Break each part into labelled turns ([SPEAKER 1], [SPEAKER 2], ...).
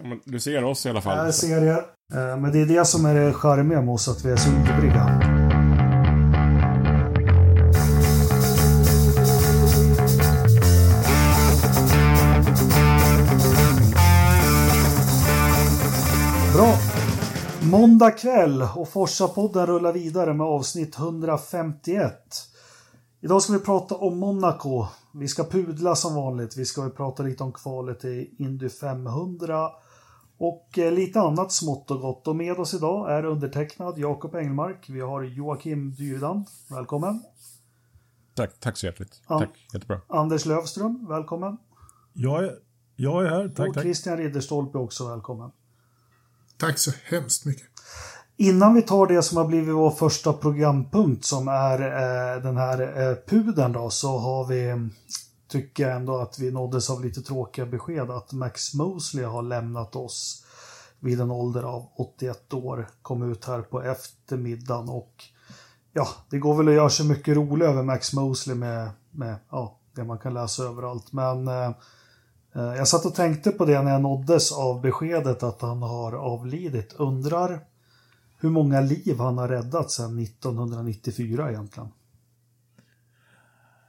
[SPEAKER 1] Ja, men du ser oss i alla fall.
[SPEAKER 2] Jag ser er. Eh, men det är det som är det charmiga med oss, att vi är så ivriga. Bra. Måndag kväll och Forsa-podden rullar vidare med avsnitt 151. Idag ska vi prata om Monaco. Vi ska pudla som vanligt. Vi ska prata lite om kvalet i Indy 500 och eh, lite annat smått och gott. Och med oss idag är undertecknad Jakob Engelmark. Vi har Joakim Dyrdan. Välkommen.
[SPEAKER 1] Tack, tack så hjärtligt.
[SPEAKER 2] Ja.
[SPEAKER 1] Tack, jättebra.
[SPEAKER 2] Anders Lövström. Välkommen.
[SPEAKER 3] Jag är, jag är här, tack,
[SPEAKER 2] och
[SPEAKER 3] tack.
[SPEAKER 2] Christian Ridderstolpe också välkommen.
[SPEAKER 4] Tack så hemskt mycket.
[SPEAKER 2] Innan vi tar det som har blivit vår första programpunkt som är eh, den här eh, pudeln då så har vi tycker jag ändå att vi nåddes av lite tråkiga besked att Max Mosley har lämnat oss vid en ålder av 81 år. Kom ut här på eftermiddagen och ja, det går väl att göra sig mycket rolig över Max Mosley med, med ja, det man kan läsa överallt. Men eh, eh jag satt och tänkte på det när jag nåddes av beskedet att han har avlidit. Undrar hur många liv han har räddat sedan 1994 egentligen.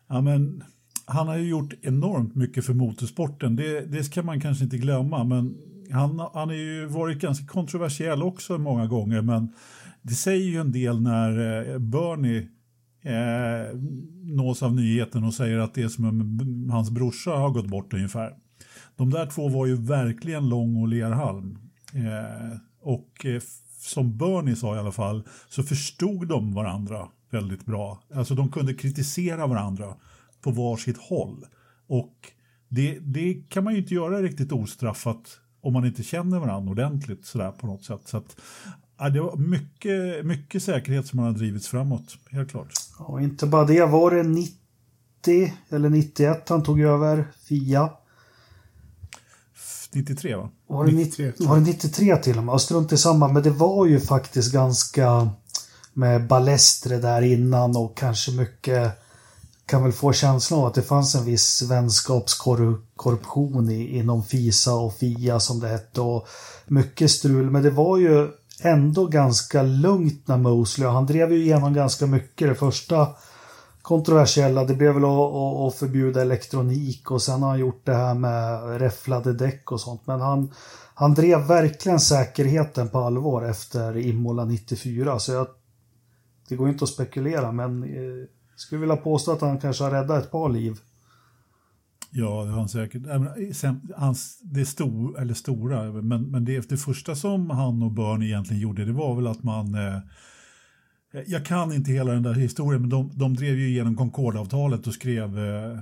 [SPEAKER 3] Ja, men, han har ju gjort enormt mycket för motorsporten, det, det ska man kanske inte glömma. Men han, han har ju varit ganska kontroversiell också många gånger. Men det säger ju en del när eh, Bernie eh, nås av nyheten och säger att det är som om hans brorsa har gått bort ungefär. De där två var ju verkligen Lång och Lerhalm. Eh, och eh, som Bernie sa i alla fall så förstod de varandra väldigt bra. Alltså de kunde kritisera varandra på varsitt håll. Och det, det kan man ju inte göra riktigt ostraffat om man inte känner varandra ordentligt sådär på något sätt. Så att, ja, det var mycket, mycket säkerhet som har drivits framåt, helt klart.
[SPEAKER 2] Och inte bara det, var det 90 eller 91 han tog över FIA?
[SPEAKER 3] 93 va?
[SPEAKER 2] Var det
[SPEAKER 4] 93,
[SPEAKER 2] 93, var det 93 till och med? Och strunt i samma, men det var ju faktiskt ganska med Balestre där innan och kanske mycket kan väl få känslan av att det fanns en viss vänskapskorruption inom FISA och FIA som det hette och mycket strul. Men det var ju ändå ganska lugnt när Mosley och han drev ju igenom ganska mycket. Det första kontroversiella, det blev väl att, att, att förbjuda elektronik och sen har han gjort det här med räfflade däck och sånt. Men han, han drev verkligen säkerheten på allvar efter Imola 94. Så jag, det går inte att spekulera men eh, skulle vilja påstå att han kanske har räddat ett par liv.
[SPEAKER 3] Ja, det har han säkert. Sen, hans, det stor, eller stora, men, men det, det första som han och Bernie egentligen gjorde, det var väl att man eh, jag kan inte hela den där historien, men de, de drev ju igenom Concordavtalet och skrev, eh,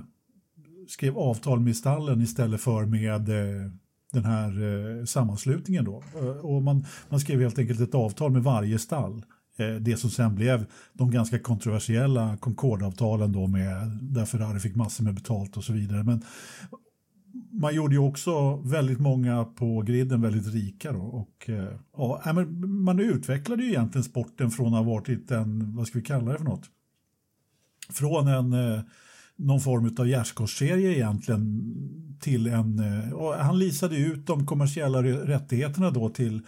[SPEAKER 3] skrev avtal med stallen istället för med eh, den här eh, sammanslutningen. Då. Eh, och man, man skrev helt enkelt ett avtal med varje stall. Eh, det som sen blev de ganska kontroversiella Concordavtalen då med där Ferrari fick massor med betalt och så vidare. Men man gjorde ju också väldigt många på griden väldigt rika då. Och, eh, ja, man utvecklade ju egentligen sporten från att ha varit en, vad ska vi kalla det för något? Från en, eh, någon form av gärdsgårdsserie egentligen till en, och han lisade ut de kommersiella rättigheterna då till,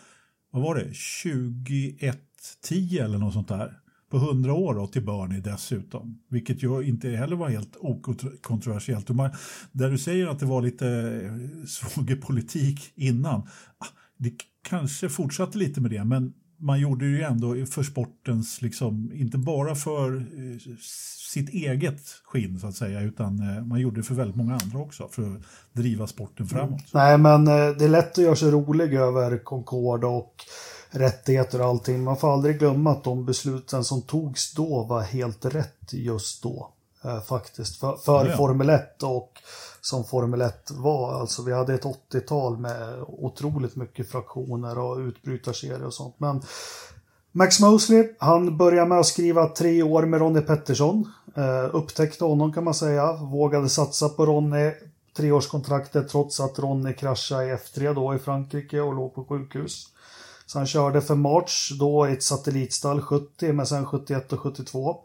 [SPEAKER 3] vad var det, 21. 2110 eller något sånt där på 100 år då, till Bernie dessutom. Vilket ju inte heller var helt okontroversiellt. Man, där du säger att det var lite eh, svågerpolitik innan. Ah, det kanske fortsatte lite med det, men man gjorde det ju ändå för sportens, liksom, inte bara för eh, sitt eget skinn så att säga, utan eh, man gjorde det för väldigt många andra också för att driva sporten framåt. Mm.
[SPEAKER 2] Nej, men det är lätt att göra sig rolig över Concorde och rättigheter och allting. Man får aldrig glömma att de besluten som togs då var helt rätt just då. Eh, faktiskt. För, för
[SPEAKER 3] Ja, ja.
[SPEAKER 2] Formel 1 och som Formel 1 var. Alltså vi hade ett 80-tal med otroligt mycket fraktioner och utbrytarserier och sånt. Men Max Mosley, han började med att skriva tre år med Ronnie Pettersson. Eh, upptäckte honom kan man säga. Vågade satsa på Ronnie. Treårskontraktet trots att Ronnie kraschade i F3 då i Frankrike och låg på sjukhus. Så han körde för March då i ett satellitstall 70 men sen 71 och 72.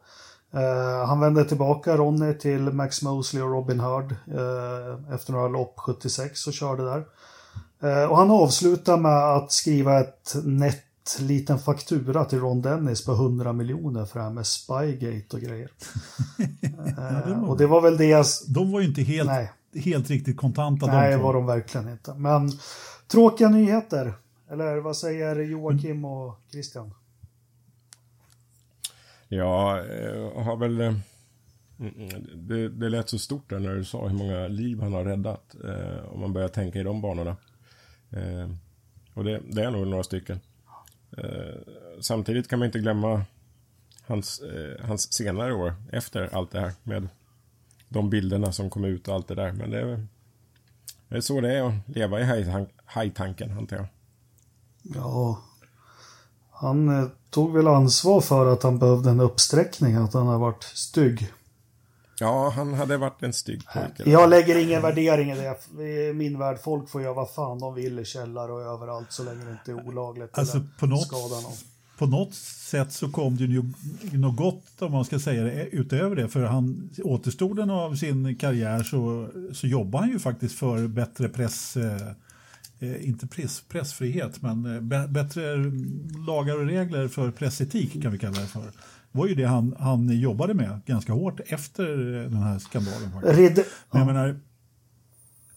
[SPEAKER 2] Eh, han vände tillbaka Ronny till Max Mosley och Robin Hurd eh, efter några lopp 76 och körde där. Eh, och han avslutar med att skriva ett nätt liten faktura till Ron Dennis på 100 miljoner för det här med Spygate och grejer. eh, och det var väl det jag...
[SPEAKER 3] De var ju inte helt,
[SPEAKER 2] Nej.
[SPEAKER 3] helt riktigt kontanta.
[SPEAKER 2] Nej,
[SPEAKER 3] de
[SPEAKER 2] var de verkligen inte. Men tråkiga nyheter. Eller vad säger Joakim och Christian?
[SPEAKER 1] Ja, jag har väl... Eh, det, det lät så stort där när du sa hur många liv han har räddat. Eh, om man börjar tänka i de banorna. Eh, och det, det är nog några stycken. Eh, samtidigt kan man inte glömma hans, eh, hans senare år efter allt det här. Med de bilderna som kom ut och allt det där. Men det är, det är så det är att leva i hajtanken, antar jag.
[SPEAKER 2] Ja, han eh, tog väl ansvar för att han behövde en uppsträckning, att han har varit stygg.
[SPEAKER 1] Ja, han hade varit en stygg pojke.
[SPEAKER 2] Jag lägger ingen värdering i det. I min värld, folk får göra vad fan de vill i källare och överallt så länge det inte är olagligt
[SPEAKER 3] Alltså,
[SPEAKER 2] eller
[SPEAKER 3] på något-
[SPEAKER 2] någon.
[SPEAKER 3] På något sätt så kom det ju något gott om man ska säga det utöver det. För han återstoden av sin karriär så, så jobbar han ju faktiskt för bättre press, eh, eh, inte press, pressfrihet, men eh, bä- bättre lagar och regler för pressetik kan vi kalla det för. Det var ju det han, han jobbade med ganska hårt efter den här skandalen. Faktiskt.
[SPEAKER 2] Ridder...
[SPEAKER 3] Men jag menar,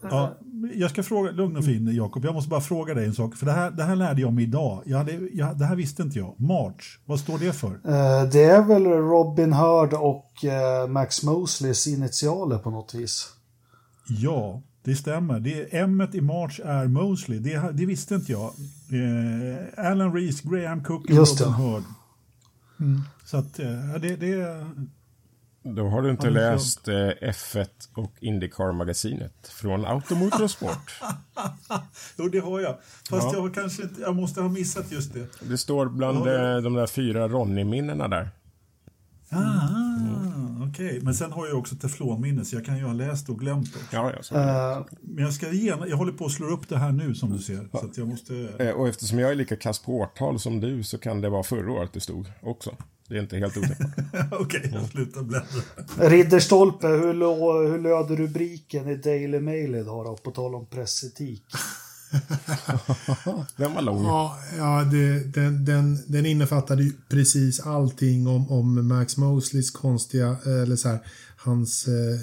[SPEAKER 3] ja, jag ska fråga, lugn och fin Jakob, jag måste bara fråga dig en sak. För det här, det här lärde jag mig idag. Jag hade, jag, det här visste inte jag. March, vad står det för?
[SPEAKER 2] Eh, Det är väl Robin Hood och eh, Max Mosleys initialer på något vis.
[SPEAKER 3] Ja, det stämmer. Det, M i March är Mosley. Det, det visste inte jag. Eh, Alan Reese, Graham Cook och Robin. Hood. Mm. Så att, eh, ja, det, det,
[SPEAKER 1] Då har du inte läst eh, F1 och Indycar-magasinet från Automotor och Sport.
[SPEAKER 3] jo, det har jag. Fast
[SPEAKER 1] Ja.
[SPEAKER 3] jag, har kanske inte, jag måste ha missat just det.
[SPEAKER 1] Det står bland
[SPEAKER 3] Ja.
[SPEAKER 1] eh, de där fyra Ronny-minnena där.
[SPEAKER 3] Ah, Okej, men sen har jag också teflonminne så jag kan ju ha läst och glömt också.
[SPEAKER 1] Ja, ja, så.
[SPEAKER 2] Eh,
[SPEAKER 3] Men jag ska gena, jag håller på att slå upp det här nu som du ser. Så att jag måste...
[SPEAKER 1] Eh, Och eftersom jag är lika kass på årtal som du så kan det vara förra året det stod också. Det är inte helt otänkbart.
[SPEAKER 3] Okej, jag slutar bläddra.
[SPEAKER 2] Ridderstolpe, hur, hur löd rubriken i Daily Mail idag då, på tal om pressetik?
[SPEAKER 1] Den var lång.
[SPEAKER 4] Ja, ja det, den, den, den innefattade ju precis allting om, om Max Mosleys konstiga, eller så här, hans eh,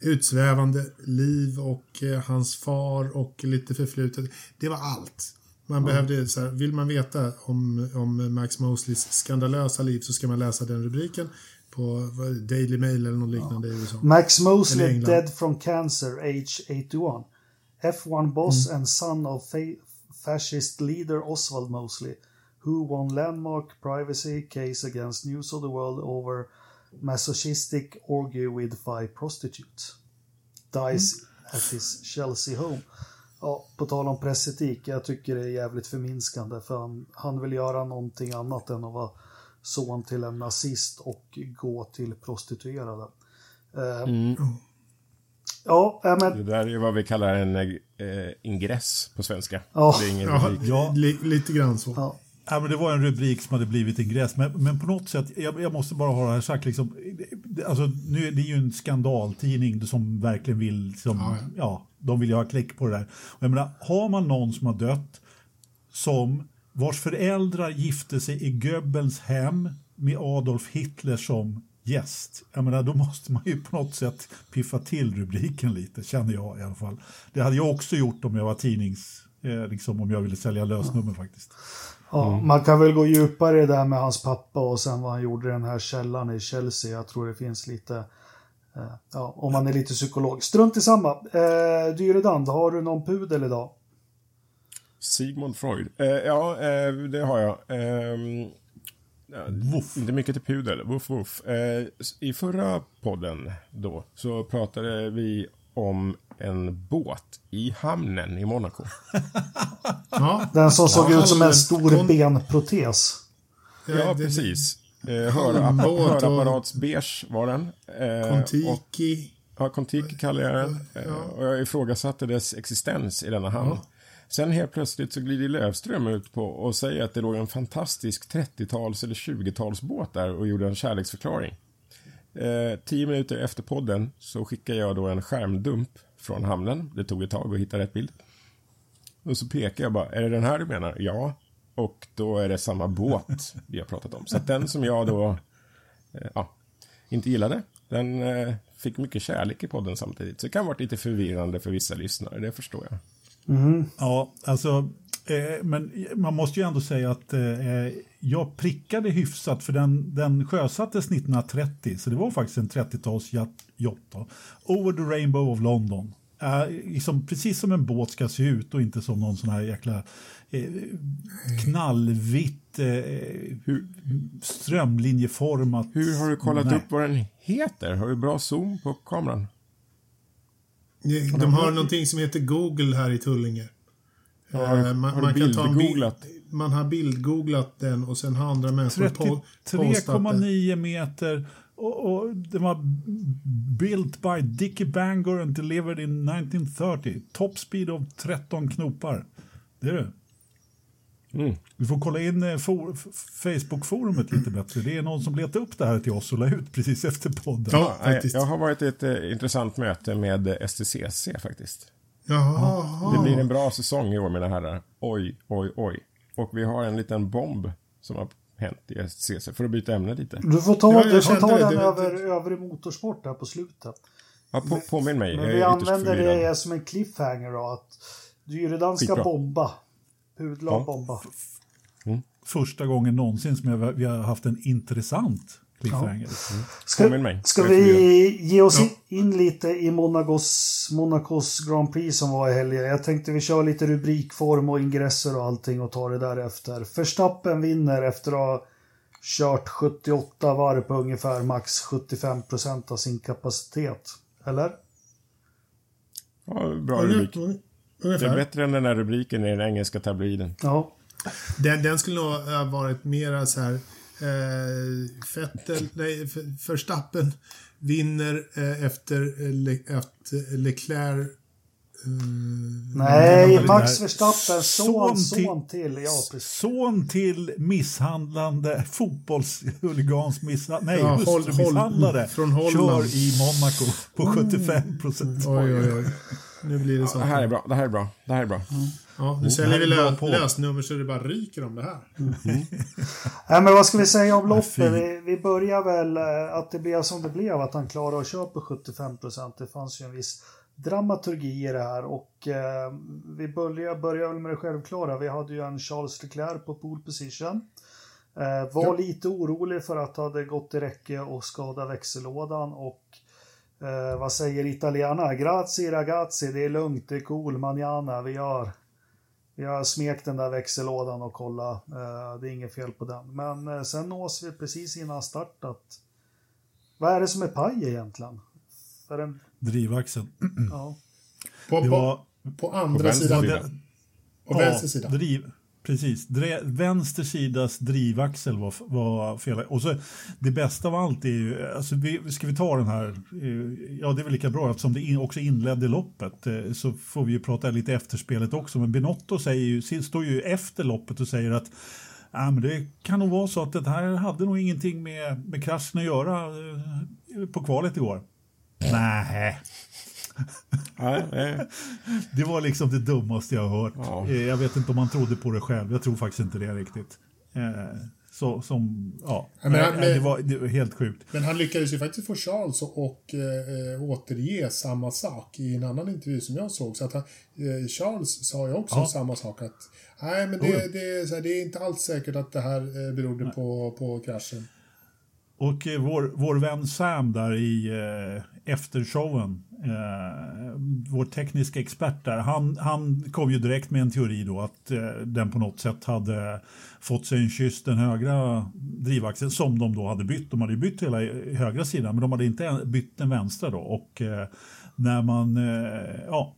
[SPEAKER 4] utsvävande liv och eh, hans far och lite förflutet. Det var allt. Man behövde, så här, vill man veta om, om Max Mosleys skandalösa liv så ska man läsa den rubriken på Daily Mail eller något liknande i USA.
[SPEAKER 2] Max Mosley dead from cancer, age 81. F1 boss and son of fa- fascist leader Oswald Mosley, who won landmark privacy case against News of the World over masochistic orgy with five prostitutes. Dies at his Chelsea home. Ja, på tal om pressetik, jag tycker det är jävligt förminskande för han, han vill göra någonting annat än att vara son till en nazist och gå till prostituerade. Eh, Ja, äh, men
[SPEAKER 1] Det där är vad vi kallar en eh, ingress på svenska.
[SPEAKER 2] Ja.
[SPEAKER 1] Det är ingen
[SPEAKER 4] Ja,
[SPEAKER 1] rubrik.
[SPEAKER 3] Ja.
[SPEAKER 4] li, lite grann så.
[SPEAKER 2] ja.
[SPEAKER 3] Ja, men det var en rubrik som hade blivit ingress, men, men på något sätt, jag, jag måste bara ha det här sagt, liksom, det- alltså, nu, är det är ju en skandaltidning som verkligen vill, som,
[SPEAKER 4] Ja,
[SPEAKER 3] ja, de vill ju ha klick på det där. Och jag menar, har man någon som har dött, som vars föräldrar gifte sig i Goebbels hem med Adolf Hitler som gäst, jag menar, då måste man ju på något sätt piffa till rubriken lite, känner jag i alla fall. Det hade jag också gjort om jag var tidnings, eh, liksom om jag ville sälja lösnummer faktiskt.
[SPEAKER 2] Ja, Man kan väl gå djupare i det där med hans pappa och sen vad han gjorde i den här källan i Chelsea. Jag tror det finns lite, eh, ja, om man är lite psykolog. Strunt i samma. Eh, Dyredand, har du någon pudel idag?
[SPEAKER 1] Sigmund Freud. Eh, ja, eh, det har jag. Ja,
[SPEAKER 3] Woof.
[SPEAKER 1] Inte mycket till pudel. Woof, woof. Eh, I förra podden då så pratade vi om en båt i hamnen i Monaco.
[SPEAKER 4] Ja,
[SPEAKER 2] Den som såg
[SPEAKER 4] Ja,
[SPEAKER 2] ut som en stor
[SPEAKER 4] kon-
[SPEAKER 2] benprotes.
[SPEAKER 1] Ja, precis. Eh,
[SPEAKER 4] Handbåt och-
[SPEAKER 1] Hörapparatsbeige var den. Eh, och,
[SPEAKER 4] Kontiki.
[SPEAKER 1] ja, Kontiki kallar jag den. Eh, och jag ifrågasatte dess existens i denna hamn. Sen helt plötsligt så glider Lövström ut på och säger att det låg en fantastisk 30-tals eller 20-talsbåt där och gjorde en kärleksförklaring. Eh, tio minuter efter podden så skickar jag då en skärmdump från hamnen. Det tog ett tag att hitta rätt bild. Och så pekar jag bara, är det den här du menar? Ja. Och då är det samma båt vi har pratat om. Så att den som jag då eh, ja, inte gillade, den eh, fick mycket kärlek i podden samtidigt. Så det kan ha varit lite förvirrande för vissa lyssnare, det förstår jag.
[SPEAKER 3] Ja, alltså, eh, men man måste ju ändå säga att eh, jag prickade hyfsat för den, den sjösattes 1930, så det var faktiskt en 30-talsyacht. Over the Rainbow of London. Eh, liksom, precis som en båt ska se ut och inte som någon sån här jäkla eh, knallvitt eh, strömlinjeformat.
[SPEAKER 1] Hur har du kollat
[SPEAKER 3] Nej.
[SPEAKER 1] upp vad den heter? Har du bra zoom på kameran?
[SPEAKER 4] De har någonting som heter Google här i Tullinge.
[SPEAKER 1] Ja, har du-
[SPEAKER 4] Eh,
[SPEAKER 1] har du bildgooglat?
[SPEAKER 4] bild- Man har bildgooglat den och sen har andra människor po- postat den.
[SPEAKER 3] 33,9 meter och, och den var built by Dickie Bangor and delivered in 1930. Top speed of 13 knopar. Det är det.
[SPEAKER 1] Mm.
[SPEAKER 3] Vi får kolla in eh, for, Facebook-forumet lite bättre. Det är någon som letade upp det här till oss och la ut precis efter podden.
[SPEAKER 4] Ja, faktiskt.
[SPEAKER 1] Jag har varit i ett eh, intressant möte med eh, STCC faktiskt.
[SPEAKER 4] Jaha.
[SPEAKER 1] Det blir en bra säsong i år mina herrar. Oj, oj, oj. Och vi har en liten bomb som har hänt i STCC för att byta ämne lite.
[SPEAKER 2] Du får ta,
[SPEAKER 4] Ja,
[SPEAKER 2] du får ta
[SPEAKER 4] det.
[SPEAKER 2] den över övrig motorsport här på slutet.
[SPEAKER 1] Ja, på, påminn mig.
[SPEAKER 2] Men vi använder det som en cliffhanger då. Att Dyredan ska
[SPEAKER 1] Skitbra.
[SPEAKER 2] Bomba. Pudlar
[SPEAKER 1] Ja.
[SPEAKER 2] bomba.
[SPEAKER 3] Första gången någonsin som jag, vi har haft en intressant cliffhanger.
[SPEAKER 2] Ska,
[SPEAKER 1] Påminn mig.
[SPEAKER 2] ska
[SPEAKER 1] är
[SPEAKER 2] vi ge oss
[SPEAKER 4] Ja.
[SPEAKER 2] in lite i Monacos, Monacos Grand Prix som var i helgen? Jag tänkte vi kör lite rubrikform och ingresser och allting och tar det därefter. Verstappen vinner efter att ha kört 78 varv på ungefär max 75 procent av sin kapacitet. Eller?
[SPEAKER 1] Ja, bra rubrik. Det är
[SPEAKER 4] Ungefär.
[SPEAKER 1] bättre än den här rubriken i den engelska tabloiden.
[SPEAKER 2] Ja.
[SPEAKER 4] Den, den skulle nog ha varit mera så här... Eh, Vettel, nej, Verstappen vinner eh, efter, eh, Le, efter Leclerc... Eh,
[SPEAKER 2] Nej, Max. Verstappen, son,
[SPEAKER 3] Son till-
[SPEAKER 2] son till. Ja.
[SPEAKER 3] Son till misshandlande fotbollshuligans misshandlande, nej,
[SPEAKER 4] Ja, håll- håll-
[SPEAKER 3] hustrumisshandlare
[SPEAKER 4] från Holland.
[SPEAKER 3] kör i Monaco på 75 procent.
[SPEAKER 4] oj, oj, oj. Nu blir det så.
[SPEAKER 1] Det här är bra, det här är bra, det här är bra.
[SPEAKER 4] Ja, nu säljer vi lö, lösnummer så det bara ryker om det här.
[SPEAKER 2] Nej, men vad ska vi säga om loppet? Vi, vi börjar väl eh, att det blev som det blev, att han klarade att köra på 75 procent. Det fanns ju en viss dramaturgi i det här och eh, vi börjar, börjar väl med det självklara. Vi hade ju en Charles Leclerc på pole position. Eh, var
[SPEAKER 4] Ja.
[SPEAKER 2] lite orolig för att det hade gått i räcke och skada växellådan och eh, vad säger italienarna? Grazie ragazzi, det är lugnt, det är cool, manana, vi har vi har smekt den där växellådan och kolla. Eh, det är inget fel på den. Men eh, sen nås vi precis innan start att vad är det som är paj egentligen? För en,
[SPEAKER 3] Drivaxeln.
[SPEAKER 2] ja.
[SPEAKER 4] På,
[SPEAKER 3] Det
[SPEAKER 4] på, på andra
[SPEAKER 1] vänster
[SPEAKER 4] sidan.
[SPEAKER 1] sida.
[SPEAKER 4] På vänster sida.
[SPEAKER 3] Driv, precis. Dre, vänster sidas drivaxel var, var fel. Och så, det bästa av allt är ju, alltså vi, ska vi ta den här, eh, ja det är väl lika bra eftersom det in, också inledde loppet eh, så får vi ju prata lite efterspelet också. Men Binotto säger ju, står ju efter loppet och säger att Ja, men det kan nog vara så att det här hade nog ingenting med, med kraschen att göra eh, på kvalet igår. Nej. det var liksom det dummaste jag har hört.
[SPEAKER 1] Ja.
[SPEAKER 3] Eh, Jag vet inte om man trodde på det själv. Jag tror faktiskt inte det riktigt. Eh, Så, som, ja,
[SPEAKER 4] men-
[SPEAKER 3] Nej,
[SPEAKER 4] men-
[SPEAKER 3] det, var, det var helt sjukt.
[SPEAKER 4] Men han lyckades ju faktiskt få Charles att och, eh, återge samma sak i en annan intervju som jag såg. Så att han, eh, Charles sa ju också
[SPEAKER 3] Ja.
[SPEAKER 4] samma sak att nej men
[SPEAKER 3] Jo, jo.
[SPEAKER 4] det, det, är så här, det är inte alls säkert att det här eh, berodde på, på kraschen.
[SPEAKER 3] Och eh, vår, vår vän Sam där i efter showen, eh, vår tekniska expert där, han, han kom ju direkt med en teori då att eh, den på något sätt hade fått sig en kyss den högra drivaxeln som de då hade bytt. De hade ju bytt hela högra sidan men de hade inte bytt den vänstra då. Och eh, när man, eh, ja,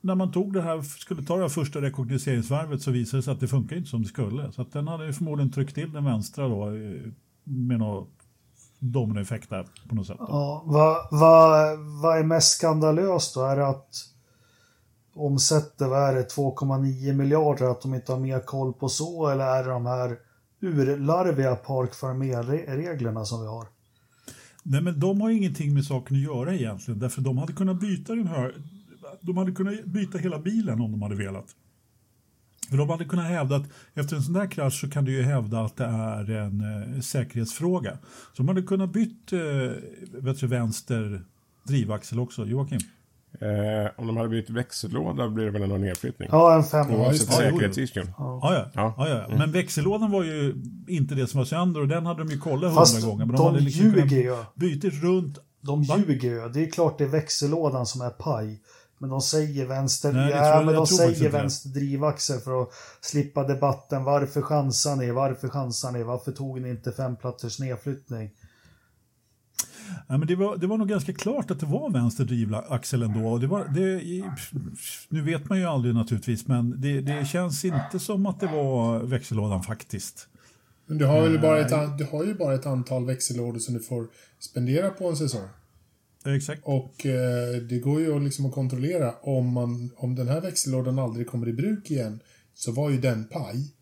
[SPEAKER 3] när man tog det här, skulle ta det här första rekognoseringsvarvet så visade det sig att det funkar inte som det skulle. Så att den hade ju förmodligen tryckt till den vänstra då eh, med något dominoeffekt där på något sätt. Då.
[SPEAKER 2] Ja, vad, vad, vad är mest skandalöst då? Är det att omsätter, vad är det, 2,9 miljarder, att de inte har mer koll på så, eller är det de här urlarviga Park reglerna som vi har?
[SPEAKER 3] Nej, men de har ingenting med saken att göra egentligen, därför de hade kunnat byta den här, de hade kunnat byta hela bilen om de hade velat. För de hade kunnat hävda att efter en sån där krasch så kan du ju hävda att det är en eh, säkerhetsfråga. Så de hade kunnat bytt eh, vet du, vänster drivaxel också. Joakim?
[SPEAKER 1] Eh, om de hade bytt växellåda blir det väl ändå nedflyttning?
[SPEAKER 2] Ja, en fem.
[SPEAKER 1] Oavsett
[SPEAKER 3] Ja. Ja, ja.
[SPEAKER 1] Ja.
[SPEAKER 3] ja. ja, Men växellådan var ju inte det som var sönder och den hade de ju kollat
[SPEAKER 2] Fast
[SPEAKER 3] hundra gånger. Men
[SPEAKER 2] de
[SPEAKER 3] hade liksom
[SPEAKER 2] ljuger ju.
[SPEAKER 3] byta runt.
[SPEAKER 2] De
[SPEAKER 3] Va?
[SPEAKER 2] ljuger ju. Det är klart det är växellådan som är paj. Men de säger vänster,
[SPEAKER 3] Nej,
[SPEAKER 2] ja,
[SPEAKER 3] jag-
[SPEAKER 2] men
[SPEAKER 3] jag
[SPEAKER 2] de säger vänster drivaxel för att slippa debatten. Varför chansar ni? Varför chansar ni? Varför tog ni inte femplatsers nedflyttning?
[SPEAKER 3] Ja, men det, var, det var nog ganska klart att det var vänster drivaxel ändå. Och det var, det, nu vet man ju aldrig naturligtvis, men det, det känns inte som att det var växellådan faktiskt.
[SPEAKER 4] Men du har, väl bara ett, du har ju bara ett antal växellådor som du får spendera på en säsong.
[SPEAKER 3] Exakt.
[SPEAKER 4] Och eh, det går ju liksom att kontrollera om, man, om den här växellådan aldrig kommer i bruk igen så var ju den paj.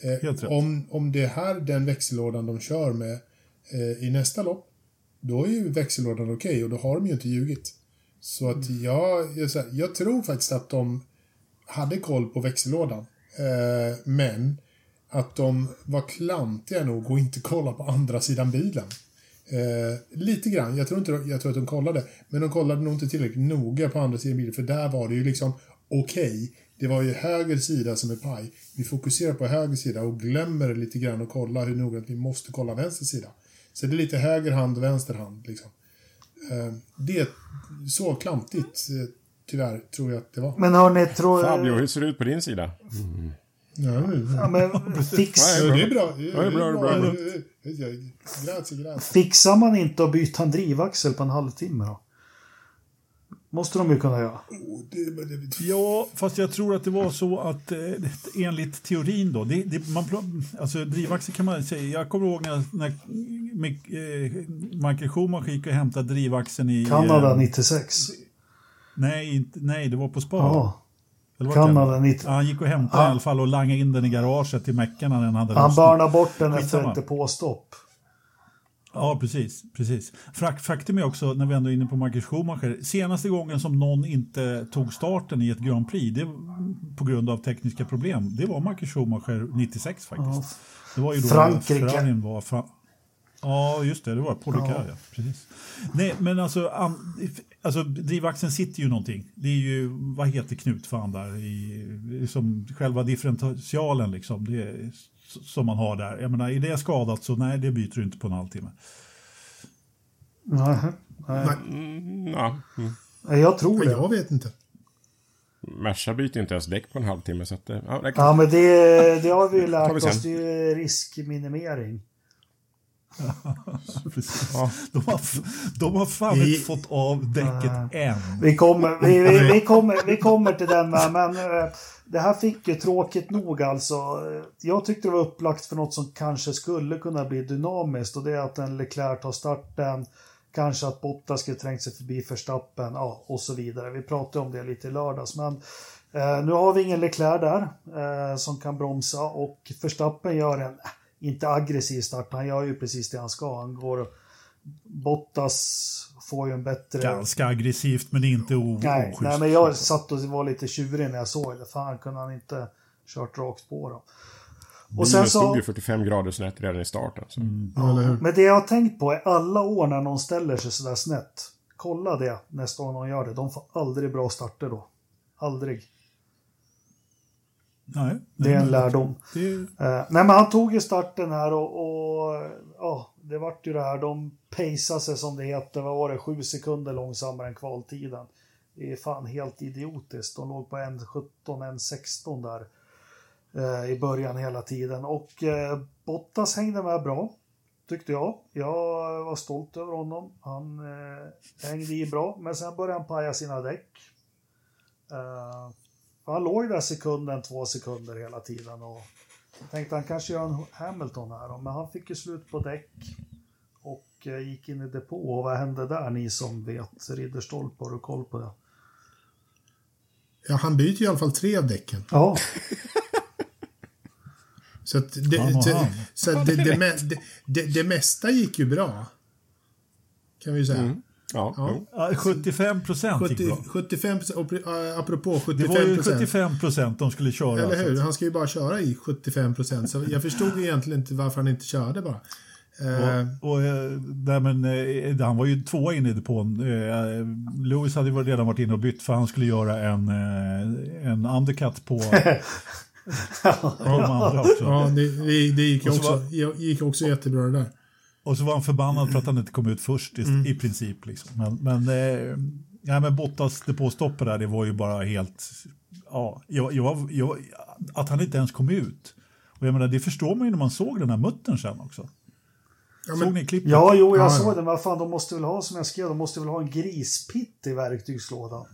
[SPEAKER 4] Eh, om, om det är här den växellådan de kör med eh, i nästa lopp, då är ju växellådan okej och då har de ju inte ljugit. Så att jag, jag, så här, jag tror faktiskt att de hade koll på växellådan. Eh, men att de var klantiga nog och inte kolla på andra sidan bilen. Eh, lite grann, jag tror, inte, jag tror att de kollade, men de kollade nog inte tillräckligt noga på andra sidan bilen, för där var det ju liksom okej, det var ju höger sida som är paj. Vi fokuserar på höger sida och glömmer lite grann att kolla hur noggrant vi måste kolla vänster sida. Så det är lite höger hand och vänster hand liksom. Eh, det är så klantigt, eh, tyvärr, tror jag att det var.
[SPEAKER 2] Men hörni, tror
[SPEAKER 1] Fabio, hur ser det ut på din sida?
[SPEAKER 4] Ja,
[SPEAKER 2] Ja, men fix,
[SPEAKER 4] Ja, det är bra.
[SPEAKER 1] Ja, det är bra, det är bra.
[SPEAKER 4] Grazie, grazie.
[SPEAKER 2] fixar man inte att byta en drivaxel på en halvtimme då? Måste de ju kunna göra.
[SPEAKER 4] Oh,
[SPEAKER 3] Ja, fast jag tror att det var så att eh, enligt teorin då, det, det, man, alltså drivaxel kan man säga, jag kommer ihåg när, när eh, Michael Schumacher gick och hämtade drivaxeln i...
[SPEAKER 2] Kanada
[SPEAKER 3] eh,
[SPEAKER 2] 96.
[SPEAKER 3] nej, inte, nej, det var på spa.
[SPEAKER 2] Ja, Kanada 90.
[SPEAKER 3] Ja, han gick och hämtade
[SPEAKER 2] Ja.
[SPEAKER 3] i alla fall och langade in den i garaget till Meckan när den hade
[SPEAKER 2] Han börnade bort den efter ett påstopp.
[SPEAKER 3] Ja, precis. precis. Faktum är också, när vi ändå är inne på Michael Schumacher, senaste gången som någon inte tog starten i ett Grand Prix, det, på grund av tekniska problem, det var Michael Schumacher 96 faktiskt.
[SPEAKER 2] Ja.
[SPEAKER 3] Det var ju då
[SPEAKER 2] Frankrike.
[SPEAKER 3] Var fra- Ja, just det, det var Paul Ricard, ja. Precis. Nej, men alltså, alltså drivaxeln sitter ju någonting. Det är ju, vad heter knutfan där, i, som själva differentialen liksom, det som man har där. Jag menar, är det skadat så nej, det byter du inte på en halvtimme.
[SPEAKER 2] Nej, nej.
[SPEAKER 1] Ja. Mm.
[SPEAKER 2] Nej, Jag tror det.
[SPEAKER 4] jag vet inte.
[SPEAKER 1] Merca byter inte ens däck på en halvtimme, så att, ja, det kan...
[SPEAKER 2] Ja, men det, det har vi ju lärt oss. Det är ju riskminimering.
[SPEAKER 1] Ja.
[SPEAKER 3] De, har, de har fan
[SPEAKER 4] I-
[SPEAKER 3] inte fått av däcket än.
[SPEAKER 2] Vi kommer, vi, vi, vi, kommer, vi kommer till den, men eh, det här fick ju tråkigt nog alltså. Jag tyckte det var upplagt för något som kanske skulle kunna bli dynamiskt och det är att en Leclerc tar starten, kanske att Bottas skulle trängt sig förbi Verstappen ja, och så vidare. Vi pratade om det lite i lördags, men eh, nu har vi ingen Leclerc där eh, som kan bromsa och Verstappen gör en, eh, inte aggressiv start, han gör ju precis det han ska. Han går, Bottas får ju en bättre...
[SPEAKER 3] Ganska aggressivt men inte o-
[SPEAKER 2] Nej,
[SPEAKER 3] oschysst.
[SPEAKER 2] nej, men jag satt och var lite tjurig när jag såg det. Fan, kunde han inte kört rakt på då. Och sen
[SPEAKER 1] Bilen stod
[SPEAKER 2] så,
[SPEAKER 1] ju 45 grader snett redan i starten. Så.
[SPEAKER 4] Ja, eller hur?
[SPEAKER 2] men det jag har tänkt på är alla år när någon ställer sig sådär snett. Kolla det nästa gång någon gör det. De får aldrig bra starter då. Aldrig.
[SPEAKER 3] Nej,
[SPEAKER 2] Det är en lärdom.
[SPEAKER 3] Det,
[SPEAKER 2] Eh, nej, men han tog ju starten här och, och ja, det vart ju det här. De paceade sig som det heter. Vad var det? Sju sekunder långsammare än kvaltiden. Det är fan helt idiotiskt. De låg på 1.17, 1.16 där eh, i början hela tiden. Och eh, Bottas hängde med bra, tyckte jag. Jag var stolt över honom. Han eh, hängde i bra, men sen började han paja sina däck. Han låg där sekunden, två sekunder hela tiden. Och tänkte han kanske gör en Hamilton här, då, men han fick ju slut på däck. Och eh, gick in i depå. Och vad hände där, ni som vet? Ridderstolpe, har du koll på det?
[SPEAKER 4] Ja, han byter i alla fall tre av däcken.
[SPEAKER 2] Ja,
[SPEAKER 4] Så, att det,
[SPEAKER 3] Han han.
[SPEAKER 4] så att det, det, det, det, det mesta gick ju bra. Kan vi säga.
[SPEAKER 1] Ja,
[SPEAKER 4] Ja.
[SPEAKER 1] jo.
[SPEAKER 3] Ja, 75 procent gick
[SPEAKER 4] 70,
[SPEAKER 3] bra.
[SPEAKER 4] 75 och, äh, apropå
[SPEAKER 3] Det
[SPEAKER 4] 75
[SPEAKER 3] var ju
[SPEAKER 4] procent.
[SPEAKER 3] 75 procent de skulle köra.
[SPEAKER 4] Eller hur? Han ska ju bara köra i 75 procent. Så jag förstod egentligen inte varför han inte körde bara. Eh,
[SPEAKER 3] Och, eh, nej, men, eh, han var ju tvåa inne i depån. Lewis hade ju redan varit inne och bytt för han skulle göra en, en undercut på de andra också.
[SPEAKER 4] ja, det, det, det gick
[SPEAKER 3] Och
[SPEAKER 4] också, gick också jättebra det där.
[SPEAKER 3] Och så var han förbannad för att han inte kom ut först i,
[SPEAKER 4] Mm.
[SPEAKER 3] i princip. Liksom. Men, men, eh, ja, men Bottas depåstoppet där, det var ju bara helt... Ja, jag, jag, jag, att han inte ens kom ut. Och jag menar, det förstår man ju när man såg den här muttern sen också.
[SPEAKER 4] Ja,
[SPEAKER 3] Såg
[SPEAKER 4] men,
[SPEAKER 3] ni klippet?
[SPEAKER 2] Ja, jo, jag
[SPEAKER 4] Ja,
[SPEAKER 2] såg. Men vad fan, de måste väl ha, som jag skrev, de måste väl ha en grispitt i verktygslådan.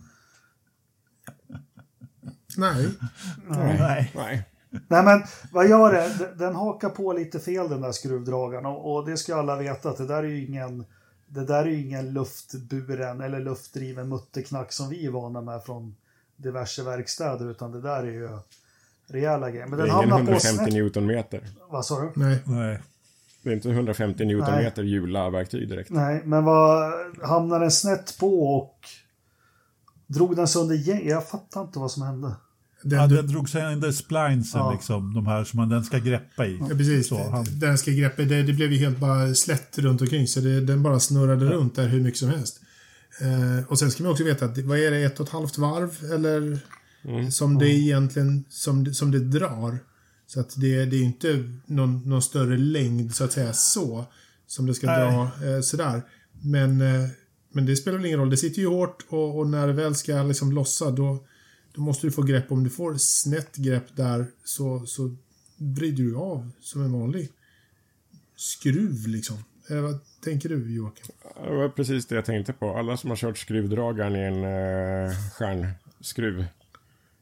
[SPEAKER 4] nej.
[SPEAKER 3] Nej.
[SPEAKER 1] Nej.
[SPEAKER 2] Nej, men vad gör det? Den hakar på lite fel den där skruvdragaren. Och, och det ska alla veta att det där är ju ingen... Det där är ju ingen luftburen eller luftdriven mutterknack som vi är vana med från diverse verkstäder. Utan det där är ju rejäla grejer. Men
[SPEAKER 1] Det
[SPEAKER 2] den
[SPEAKER 1] är ingen
[SPEAKER 2] hamnar på
[SPEAKER 1] 150
[SPEAKER 2] snett.
[SPEAKER 1] newtonmeter.
[SPEAKER 2] Vad sa du?
[SPEAKER 4] Nej.
[SPEAKER 3] Nej.
[SPEAKER 1] Det är inte 150 newtonmeter hjula-verktyg direkt.
[SPEAKER 2] Nej, men vad hamnar den snett på och drog den sönder? Jag fattar inte vad som hände.
[SPEAKER 4] Den,
[SPEAKER 3] Ja,
[SPEAKER 4] du,
[SPEAKER 3] den drog sig in där splinesen,
[SPEAKER 2] Ja.
[SPEAKER 3] liksom, de här som man, den ska greppa i.
[SPEAKER 4] ja, precis.
[SPEAKER 3] Så, han,
[SPEAKER 4] Den ska greppa, det, det blev ju helt bara slätt runt omkring så det, den bara snurrade runt där hur mycket som helst. Eh, och sen ska man också veta att vad är det, ett och ett halvt varv eller som det egentligen som, som det drar. Så att det, det är inte någon, någon större längd så att säga så som det ska
[SPEAKER 3] Nej.
[SPEAKER 4] dra eh, sådär. Men, eh, men det spelar väl ingen roll. Det sitter ju hårt och, och när det väl ska liksom lossa då, då måste du få grepp. Om du får snett grepp där så, så vrider du av som en vanlig skruv liksom. Eh, vad tänker du Joakim?
[SPEAKER 1] Det var precis det jag tänkte på. Alla som har kört skruvdragaren i en uh, stjärnskruv.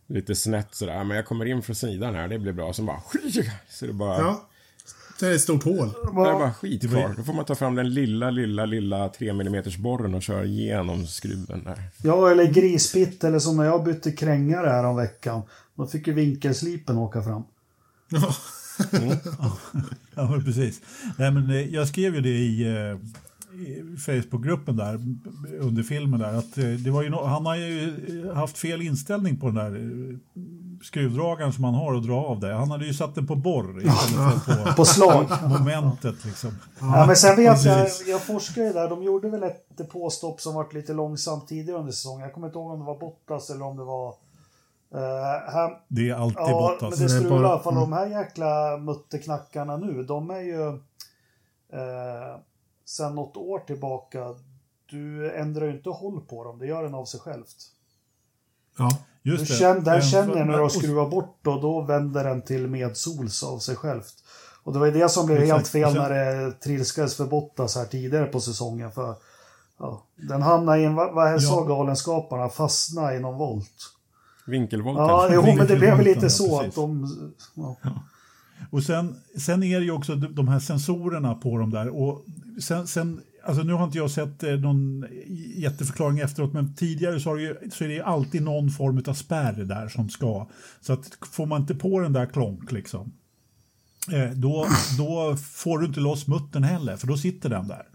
[SPEAKER 1] Lite snett sådär. Men jag kommer in från sidan här, det blir bra. Så bara... Så det bara...
[SPEAKER 4] Ja. Det är ett stort hål.
[SPEAKER 1] Det är bara skit kvar. Då får man ta fram den lilla, lilla, lilla 3 mm borren och köra igenom skruven där.
[SPEAKER 2] Ja, eller grispitt eller som när jag bytte krängare här om veckan. Då fick ju vinkelslipen åka fram.
[SPEAKER 4] Ja.
[SPEAKER 3] Ja, men precis. Nej, men, eh, jag skrev ju det i, eh, i Facebookgruppen där under filmen där att eh, det var ju no han har ju haft fel inställning på den där skruvdragaren som han har att dra av det. Han hade ju satt den på borr istället för på
[SPEAKER 2] På slag.
[SPEAKER 3] momentet liksom.
[SPEAKER 2] Ja, men sen vet jag, jag forskade ju där, de gjorde väl ett depåstopp som varit lite långsamt tidigare under säsongen. Jag kommer inte ihåg om det var Bottas eller om det var... Uh, här,
[SPEAKER 3] Det är alltid
[SPEAKER 2] ja,
[SPEAKER 3] Bottas.
[SPEAKER 2] men det strular i alla fall.
[SPEAKER 4] mm.
[SPEAKER 2] De här jäkla mutterknackarna nu, de är ju... Uh, sen något år tillbaka, du ändrar ju inte håll på dem, det gör den av sig självt.
[SPEAKER 4] Ja.
[SPEAKER 2] Du
[SPEAKER 3] Just det.
[SPEAKER 2] känner, där
[SPEAKER 3] Men-
[SPEAKER 2] känner jag när
[SPEAKER 3] och-
[SPEAKER 2] skruvat bort och då vänder den till medsols av sig självt. Och det var ju det som blev
[SPEAKER 3] Exakt.
[SPEAKER 2] helt fel när det trilskades för Bottas här tidigare på säsongen. För ja, Den hamnade i en, vad, sa
[SPEAKER 3] Ja.
[SPEAKER 2] galenskaparna, fastna i någon volt.
[SPEAKER 1] Vinkelvolten.
[SPEAKER 2] Ja, jo, men det blev väl lite
[SPEAKER 3] ja,
[SPEAKER 2] så
[SPEAKER 3] precis.
[SPEAKER 2] att de... Ja.
[SPEAKER 3] Och sen, sen är det ju också de de här sensorerna på dem där. Och sen, sen, alltså nu har inte jag sett eh, någon jätteförklaring efteråt, men tidigare så, har det ju, så är det ju alltid någon form av spärr där som ska. Så att får man inte på den där klonk liksom, eh, då, då får du inte loss muttern heller, för då sitter den där.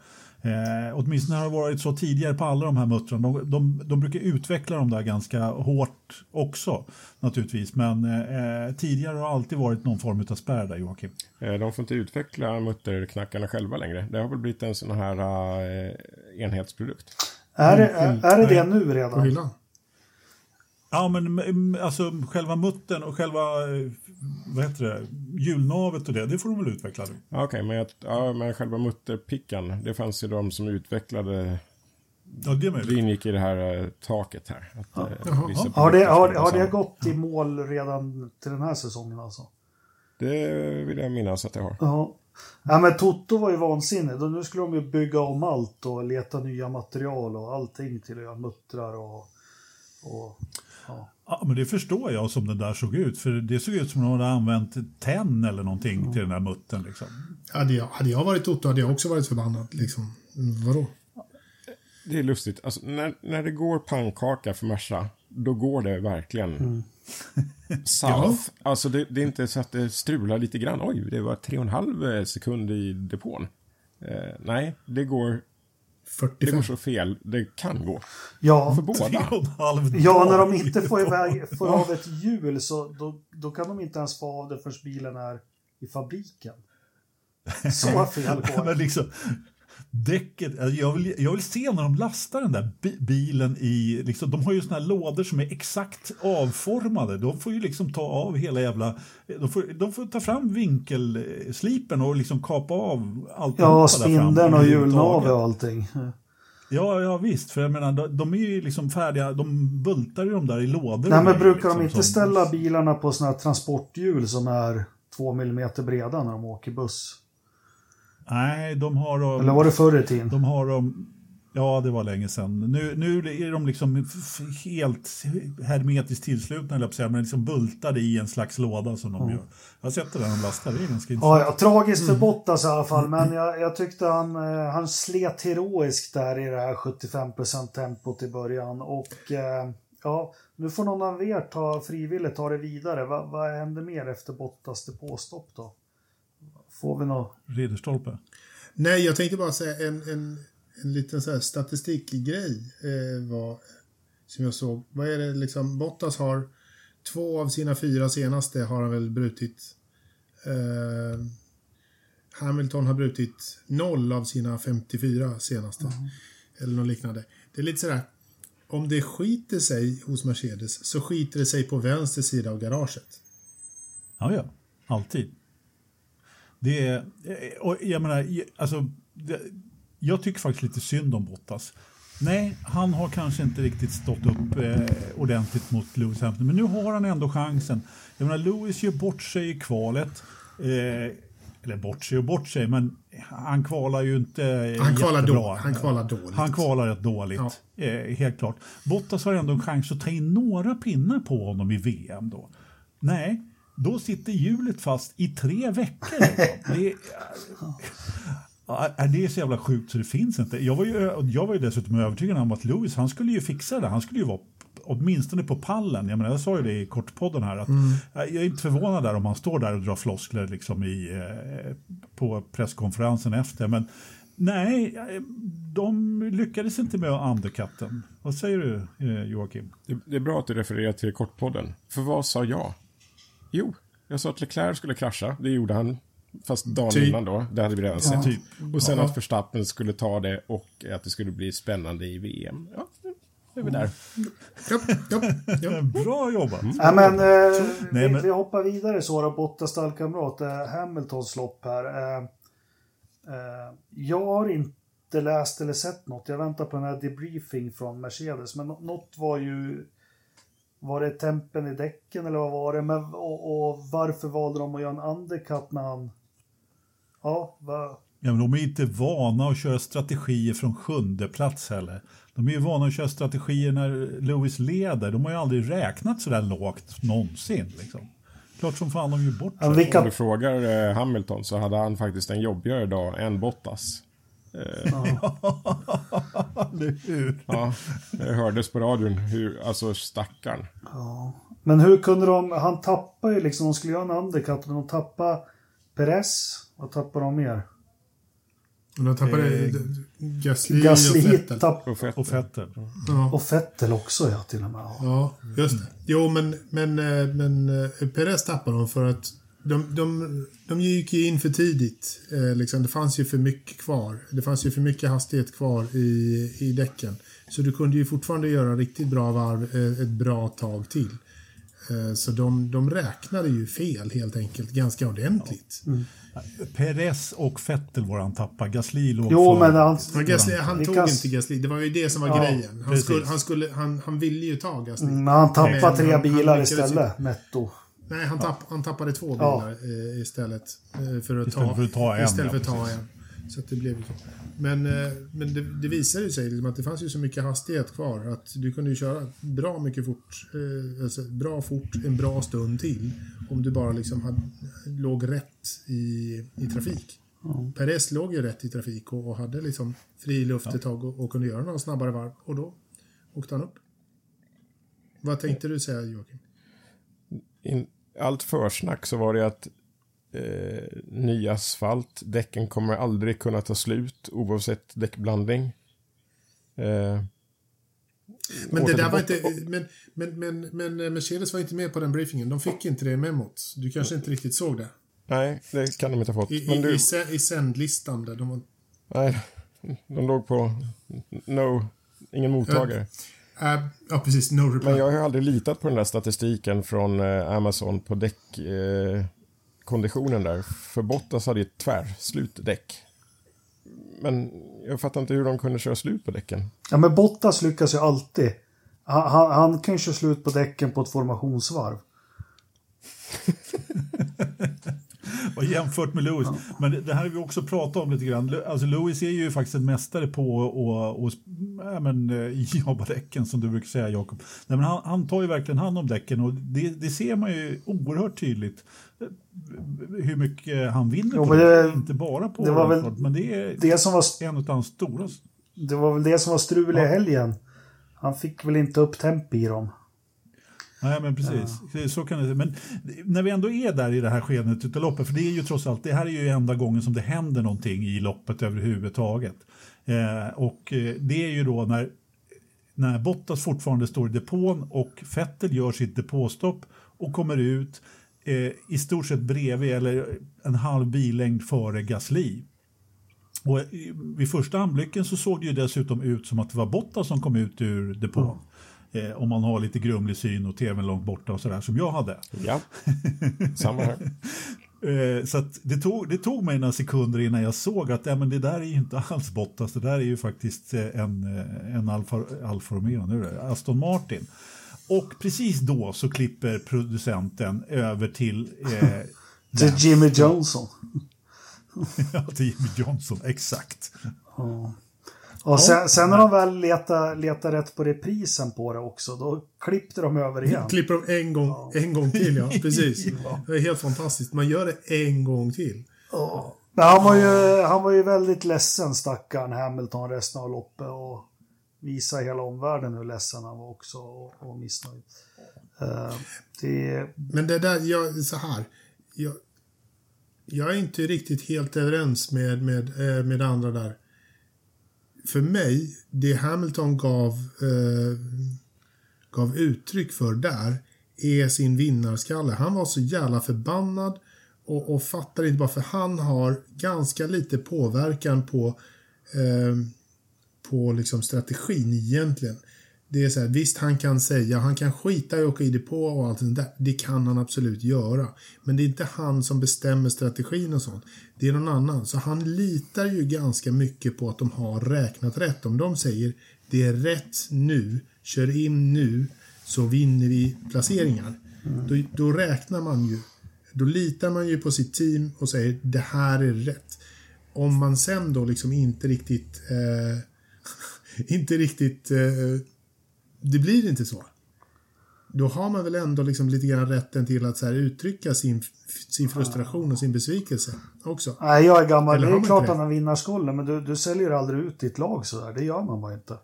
[SPEAKER 3] Eh, åtminstone har det varit så tidigare på alla de här muttrarna. De, de, de brukar utveckla dem där ganska hårt också naturligtvis. Men eh, tidigare har det alltid varit någon form av spärr där Joakim.
[SPEAKER 1] Eh, De får inte utveckla mutterknackarna själva längre. Det har väl blivit en sån här eh, enhetsprodukt.
[SPEAKER 2] Är, det, är, är det det nu redan?
[SPEAKER 3] Ja men mm, alltså själva muttern och själva eh, vad heter det, hjulnavet och det, det får de väl utveckla nu.
[SPEAKER 1] Ja, Okej, men, jag- ja, men själva mutterpickan, det fanns ju de som utvecklade,
[SPEAKER 3] Ja det är
[SPEAKER 1] ingick i det här eh, taket här. Att, eh,
[SPEAKER 4] Jaha.
[SPEAKER 1] vissa
[SPEAKER 2] Har det, har, har det gått i mål redan till den här säsongen alltså?
[SPEAKER 1] Det vill jag minnas att det har.
[SPEAKER 2] Ja. ja, men Toto var ju vansinnig. Nu skulle de ju bygga om allt och leta nya material och allting till att göra muttrar och... och ja.
[SPEAKER 3] Ja, men det förstår jag som den där såg ut. För det såg ut som om de hade använt tenn eller någonting till den där muttern. Liksom.
[SPEAKER 4] Hade jag, hade jag varit Otto hade jag också varit förbannad. Liksom. Mm, Vadå?
[SPEAKER 1] Det är lustigt. Alltså, när, när det går pannkaka för Merca, då går det verkligen south. Alltså det, det är inte så att det strular lite grann. Oj, det var tre och en halv sekund i depån. Eh, nej, det går Det
[SPEAKER 4] 45.
[SPEAKER 1] går så fel det kan gå.
[SPEAKER 2] Ja,
[SPEAKER 1] För båda.
[SPEAKER 2] Ja när de inte får, iväg, får av ett hjul så då, då kan de inte ens få av det förrän bilen är i fabriken. Så fel går det.
[SPEAKER 3] liksom, däcket, alltså, jag vill, jag vill se när de lastar den där bi- bilen i, liksom, de har ju såna här lådor som är exakt avformade. De får ju liksom ta av hela jävla, de får, de får ta fram vinkelslipen och liksom kapa av allt.
[SPEAKER 2] Ja, spindeln och hjulnavet och allting.
[SPEAKER 3] Ja, ja visst, för jag menar, de, de är ju liksom färdiga, de bultar ju de där i lådor.
[SPEAKER 2] Nej, men brukar
[SPEAKER 3] liksom,
[SPEAKER 2] de inte ställa bilarna på sådana här transporthjul som är två millimeter breda när de åker buss?
[SPEAKER 3] Nej, de har de,
[SPEAKER 2] Eller var det förr i tiden?
[SPEAKER 3] de har de, ja det var länge sedan. Nu, nu är de liksom helt hermetiskt tillslutna, eller jag men liksom bultade i en slags låda som de gör. Jag har sett det där de lastar, det är ganska
[SPEAKER 2] Ja,
[SPEAKER 3] intressant.
[SPEAKER 2] ja, tragiskt för Bottas i alla fall, men jag, jag tyckte han, eh, han slet heroiskt där i det här 75% tempot i början. Och eh, ja, nu får någon av er ta frivilligt ta det vidare. Va, vad händer mer efter Bottas depåstopp då? Får vi något?
[SPEAKER 3] Ridderstolpe.
[SPEAKER 4] Nej, jag tänkte bara säga en, en, en liten så statistikgrej eh, var, som jag såg. Vad är det liksom, Bottas har två av sina fyra senaste har han väl brutit. Eh, Hamilton har brutit noll av sina 54 senaste. Eller något liknande. Det är lite sådär, om det skiter sig hos Mercedes så skiter det sig på vänster sida av garaget.
[SPEAKER 3] Ja, ja. Alltid. Det är, och jag menar, alltså, det, jag tycker faktiskt lite synd om Bottas. Nej, han har kanske inte riktigt stått upp eh, ordentligt mot Lewis Hamilton, men nu har han ändå chansen. Jag menar, Lewis gör bort sig i kvalet. Eh, eller bort sig och bort sig, men han kvalar ju inte eh,
[SPEAKER 4] Han kvalar,
[SPEAKER 3] jättebra.
[SPEAKER 4] då, han kvalar dåligt.
[SPEAKER 3] Han kvalar rätt dåligt, eh, helt klart. Bottas har ändå en chans att ta in några pinnar på honom i VM då. Nej, då sitter hjulet fast i tre veckor. Det är, det är så jävla sjukt så det finns inte. Jag var ju, jag var ju dessutom övertygad om att Lewis, han skulle ju fixa det. Han skulle ju vara åtminstone på pallen. Jag, menar, jag sa ju det i kortpodden här. Att Jag är inte förvånad där om han står där och drar floskler liksom i, eh, på presskonferensen efter. Men nej, de lyckades inte med att undercutten. Vad säger du eh, Joakim?
[SPEAKER 1] Det, det är bra att du refererar till kortpodden. För vad sa jag? Jo, jag sa att Leclerc skulle krascha. Det gjorde han. Fast dagen
[SPEAKER 4] Typ.
[SPEAKER 1] innan då. Det hade vi redan sett.
[SPEAKER 3] Typ.
[SPEAKER 1] Och sen
[SPEAKER 4] Ja.
[SPEAKER 1] att Verstappen skulle ta det och att det skulle bli spännande i VM. Ja, nu är vi där.
[SPEAKER 4] Japp.
[SPEAKER 3] Bra jobbat!
[SPEAKER 2] Nej, men, eh,
[SPEAKER 3] Nej,
[SPEAKER 2] vi,
[SPEAKER 3] men-
[SPEAKER 2] vi hoppar vidare så då, Bottas stallkamrat, eh, Hamiltons lopp här. Eh, eh, jag har inte läst eller sett något. Jag väntar på den här debriefing från Mercedes. Men nå- något var ju... Var det tempen i däcken eller vad var det? Men, och, och varför valde de att göra en undercut när han... Ja, va,
[SPEAKER 3] Ja, men de är inte vana att köra strategier från sjunde plats heller. De är ju vana att köra strategier när Lewis leder. De har ju aldrig räknat så där lågt någonsin. Liksom. Klart som fan de gör bort
[SPEAKER 2] Ja,
[SPEAKER 3] sig.
[SPEAKER 2] vilka-
[SPEAKER 1] Om du frågar eh, Hamilton så hade han faktiskt en jobbigare dag än Bottas.
[SPEAKER 3] Eller hur?
[SPEAKER 1] Ja, det hördes på radion hur, alltså stackarn.
[SPEAKER 2] Men hur kunde de... Han tappade ju liksom... De skulle göra en undercut, men de tappade Perez. Vad tappade de mer?
[SPEAKER 4] De tappade
[SPEAKER 3] Eh,
[SPEAKER 4] Gasly,
[SPEAKER 2] Gasly
[SPEAKER 4] och
[SPEAKER 2] tapp,
[SPEAKER 1] Och Vettel.
[SPEAKER 3] Och Vettel.
[SPEAKER 4] Ja.
[SPEAKER 2] och Vettel också ja, till och med. Ja.
[SPEAKER 4] Ja, just det. Jo, men, men, eh, men eh, Perez tappade dem för att de, de, de gick ju in för tidigt. Eh, liksom. Det fanns ju för mycket kvar. Det fanns ju för mycket hastighet kvar i, i däcken. Så du kunde ju fortfarande göra riktigt bra varv eh, ett bra tag till. Eh, så de, de räknade ju fel helt enkelt, ganska ordentligt.
[SPEAKER 3] Perez och Vettel var han tappade. Gasly låg
[SPEAKER 2] Jo,
[SPEAKER 3] före.
[SPEAKER 2] men han...
[SPEAKER 4] Men Gasly, han tog
[SPEAKER 2] kan-
[SPEAKER 4] inte Gasly. Det var ju det som var
[SPEAKER 2] Ja,
[SPEAKER 4] grejen. Han,
[SPEAKER 3] precis.
[SPEAKER 4] skulle, han, skulle, han, han ville ju ta Gasly.
[SPEAKER 2] Men han tappade
[SPEAKER 4] Men
[SPEAKER 2] tre bilar istället, netto.
[SPEAKER 4] Nej, han, tapp, han tappade två
[SPEAKER 2] Ja.
[SPEAKER 4] bilar eh, istället. Eh, för att
[SPEAKER 3] Istället
[SPEAKER 4] ta,
[SPEAKER 3] för att ta en,
[SPEAKER 4] Istället för att
[SPEAKER 3] ja,
[SPEAKER 4] ta en. Så det blev. Men, eh, men det, det visade ju sig liksom att det fanns ju så mycket hastighet kvar att du kunde ju köra bra mycket fort, alltså bra fort en bra stund till. Om du bara liksom hade, låg rätt i, i trafik. Perez låg ju rätt i trafik och, och hade liksom fri luft ett tag och, och kunde göra några snabbare varv. Och då åkte han upp. Vad tänkte du säga Joakim?
[SPEAKER 1] In, allt försnack så var det att eh, ny asfalt, däcken kommer aldrig kunna ta slut oavsett däckblandning. Eh,
[SPEAKER 4] Men det där var inte... Men, men, men, men eh, Mercedes var inte med på den briefingen. De fick inte det memot. Du kanske inte riktigt såg det?
[SPEAKER 1] Nej, det kan de inte ha fått.
[SPEAKER 4] I,
[SPEAKER 1] Men du,
[SPEAKER 4] i sändlistan där. De var,
[SPEAKER 1] nej, de låg på no, ingen mottagare.
[SPEAKER 4] Äh, ja, precis. No reply.
[SPEAKER 1] Men jag har ju aldrig litat på den där statistiken från eh, Amazon på däckkonditionen eh, konditionen där. För Bottas hade ju ett tvärslut däck. Men jag fattar inte hur de kunde köra slut på däcken.
[SPEAKER 2] Ja, men Bottas lyckas ju alltid. Han, han, han kan ju köra slut på däcken på ett formationsvarv.
[SPEAKER 3] Och jämfört med Lewis. Men det, det här har vi också pratat om lite grann. Alltså Lewis är ju faktiskt en mästare på att och, ja, men, eh, jobba däcken som du brukar säga Jakob. Nej, men han, han tar ju verkligen hand om däcken och det, det ser man ju oerhört tydligt. eh, Hur mycket han vinner
[SPEAKER 2] Jo,
[SPEAKER 3] på det.
[SPEAKER 2] det-
[SPEAKER 3] Inte bara på
[SPEAKER 2] det var väl
[SPEAKER 3] Radford, men det är
[SPEAKER 2] Det som var,
[SPEAKER 3] en av hans stora.
[SPEAKER 2] det var väl det som var strul i helgen. Han fick väl inte upp temp i dem.
[SPEAKER 3] Nej, men precis. Så kan det Men när vi ändå är där i det här skedet utav loppet, för det är ju trots allt, det här är ju enda gången som det händer någonting i loppet överhuvudtaget. Eh, och eh, det är ju då när, när Bottas fortfarande står i depån och Vettel gör sitt depåstopp och kommer ut eh, i stort sett bredvid eller en halv billängd före Gasly. Och i- vid första anblicken så såg det ju dessutom ut som att det var Bottas som kom ut ur depån. Eh, om man har lite grumlig syn och tvn långt borta och sådär som jag hade.
[SPEAKER 1] Ja, samma här.
[SPEAKER 3] Eh, så att det, tog, det tog mig några sekunder innan jag såg att ja, men det där är ju inte alls Bottas, det där är ju faktiskt eh, en, eh, en Alfa, Alfa Romeo, nu är det Aston Martin. Och precis då så klipper producenten över till, eh,
[SPEAKER 2] Till Jimmy Johnson.
[SPEAKER 3] ja, till Jimmy Johnson, exakt.
[SPEAKER 2] Och sen, sen när de väl letar, letar rätt på reprisen på det också, då klippte de över igen.
[SPEAKER 4] Klipper de en gång, en gång till, ja. Precis. Det är helt fantastiskt. Man gör det en gång till.
[SPEAKER 2] Men han var, ju, han var ju väldigt ledsen, stackaren Hamilton, resten av loppet. Och visade hela omvärlden hur ledsen han var också och, och missnöjd. Eh, det,
[SPEAKER 4] Men det där, jag, så här. Jag, jag är inte riktigt helt överens med, med, eh, med andra där. För mig, det Hamilton gav, eh, gav uttryck för där är sin vinnarskalle. Han var så jävla förbannad och, och fattar inte varför han har ganska lite påverkan på eh, på liksom strategin egentligen. Det är så här, visst han kan säga, han kan skita i att åka i depå och allt det där. Det kan han absolut göra. Men det är inte han som bestämmer strategin och sånt. Det är någon annan. Så han litar ju ganska mycket på att de har räknat rätt. Om de säger det är rätt nu, kör in nu, så vinner vi placeringar. Då, då räknar man ju. Då litar man ju på sitt team och säger det här är rätt. Om man sen då liksom inte riktigt eh, inte riktigt... Eh, det blir inte så. Då har man väl ändå liksom lite grann rätten till att så här uttrycka sin, sin frustration och sin besvikelse också.
[SPEAKER 2] nej, jag är gammal.
[SPEAKER 4] Eller
[SPEAKER 2] det är
[SPEAKER 4] man
[SPEAKER 2] klart
[SPEAKER 4] inte
[SPEAKER 2] att han vinner skulden, men du, du säljer aldrig ut ditt lag sådär. Det gör man bara inte.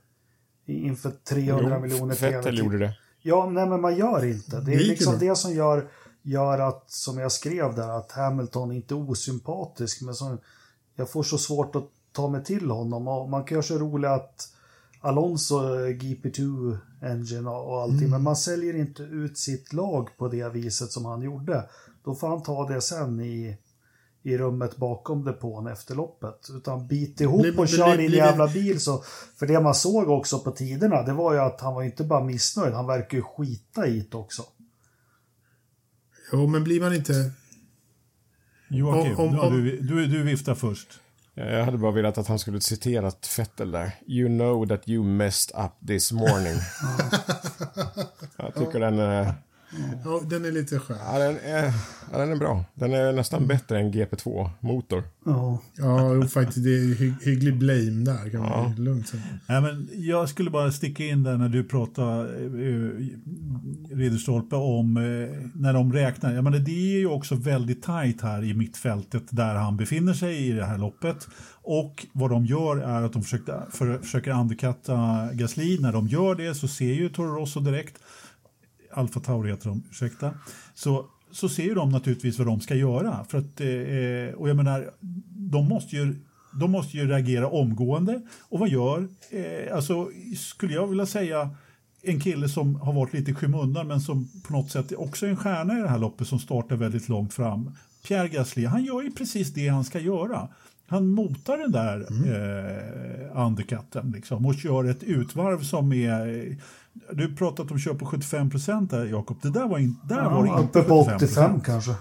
[SPEAKER 2] Inför 300 miljoner
[SPEAKER 1] Vettel gjorde det.
[SPEAKER 2] Ja, nej men man gör inte. Det är
[SPEAKER 4] Det ju
[SPEAKER 2] liksom det som gör, gör att, som jag skrev där, att Hamilton inte är osympatisk. Men som, jag får så svårt att ta mig till honom. Och man kan göra så roligt att Alonso är GP2 Engine och allting.
[SPEAKER 4] Mm.
[SPEAKER 2] Men man säljer inte ut sitt lag på det viset som han gjorde. Då får han ta det sen i, i rummet bakom depån efter loppet. Utan bit ihop
[SPEAKER 4] Blir-
[SPEAKER 2] och kör din jävla bil. Så, för det man såg också på tiderna, det var ju att han var inte bara missnöjd, han verkar ju skita i det också.
[SPEAKER 4] Jo, men blir man inte...
[SPEAKER 3] Joakim,
[SPEAKER 4] Om- om-
[SPEAKER 3] ja, du, du, du viftar först.
[SPEAKER 1] Jag hade bara velat att han skulle citera Vettel där. You know that you messed up this morning. jag tycker den är,
[SPEAKER 4] Ja, den är lite skön.
[SPEAKER 1] ja, den är, ja, den är bra. Den är nästan bättre än GP2-motor.
[SPEAKER 2] Ja.
[SPEAKER 4] Ja, faktiskt. Det är hy hygglig blame där, kan man lugnt säga.
[SPEAKER 3] Nej, men jag skulle bara sticka in där när du pratar eh, Ridderstolpe om eh, när de räknar. Jag menar, det är ju också väldigt tajt här i mittfältet där han befinner sig i det här loppet. Och vad de gör är att de försökte, för, försöker underkatta Gasly. När de gör det så ser ju Toro Rosso direkt, Alfa Tauri heter de, ursäkta, så, så ser ju de naturligtvis vad de ska göra. För att, eh, och jag menar, de måste ju de måste ju reagera omgående. Och vad gör, eh, alltså skulle jag vilja säga, en kille som har varit lite i skymundan men som på något sätt också är en stjärna i det här loppet som startar väldigt långt fram. Pierre Gasly, han gör ju precis det han ska göra. Han motar den där mm. eh, undercutten liksom, och kör ett utvarv som är... Du pratat om köra på 75 procent där, Jakob. Det där var, in, där ja, var det
[SPEAKER 2] inte Uppe på 85 kanske.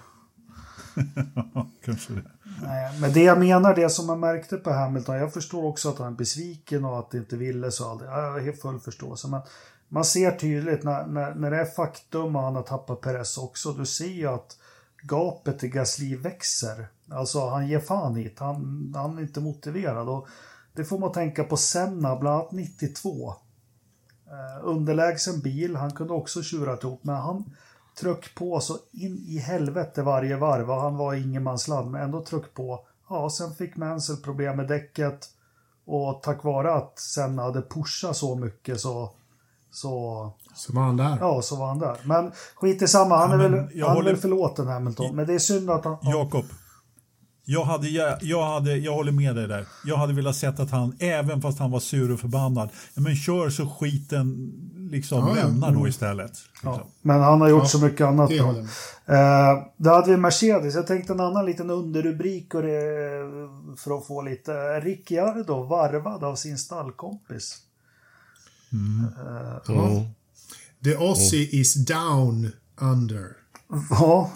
[SPEAKER 3] kanske det.
[SPEAKER 2] Nej, men det jag menar, det som man märkte på Hamilton, jag förstår också att han är besviken och att det inte ville så aldrig. Jag har full förståelse. Men man ser tydligt när, när, när det är faktum och han har tappat Perez också, du ser ju att gapet till Gasly växer. Alltså han ger fan hit, han, han är inte motiverad. Och det får man tänka på Senna, bland annat 92. Eh, underlägsen bil, han kunde också tjura ihop, men han tryck på så in i helvete varje varv och han var ingenmansland, men ändå tryck på. Ja, sen fick Mansell problem med däcket och tack vare att Senna hade pushat så mycket så så,
[SPEAKER 4] så var han där.
[SPEAKER 2] Ja, så var han där. Men skit i samma, han, ja, är, väl, han håller... är väl förlåten Hamilton. Men det är synd att han...
[SPEAKER 3] Jakob, jag, hade, jag, hade, jag håller med dig där. Jag hade velat sett att han, även fast han var sur och förbannad, men kör så skiten liksom ja, lämnar då istället.
[SPEAKER 2] Ja, liksom. men han har gjort ja, så mycket annat. Det, då. Eh, då hade vi Mercedes. Jag tänkte en annan liten underrubrik och det, för att få lite. Ricciardo varvad av sin stallkompis.
[SPEAKER 4] Mm. Uh, mm. The Aussie is down under.
[SPEAKER 2] Ja,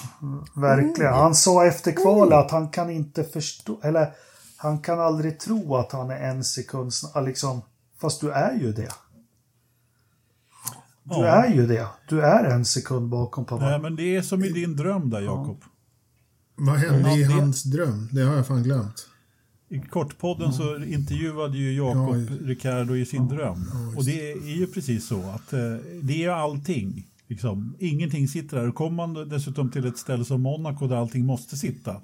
[SPEAKER 2] verkligen. Han sa efter kvalet att han kan inte förstå, eller han kan aldrig tro att han är en sekund liksom, fast du är ju det. Du ja. är ju det. Du är en sekund bakom pappa.
[SPEAKER 3] Nej, men det är som i din dröm där, Jakob. Ja.
[SPEAKER 4] Vad hände i hans dröm? Det har jag fan glömt.
[SPEAKER 3] I Kortpodden så intervjuade ju Jakob ja, Ricardo i sin dröm. och det är ju precis så att eh, det är allting. Liksom. Ingenting sitter där. Och kommer man dessutom till ett ställe som Monaco där allting måste sitta,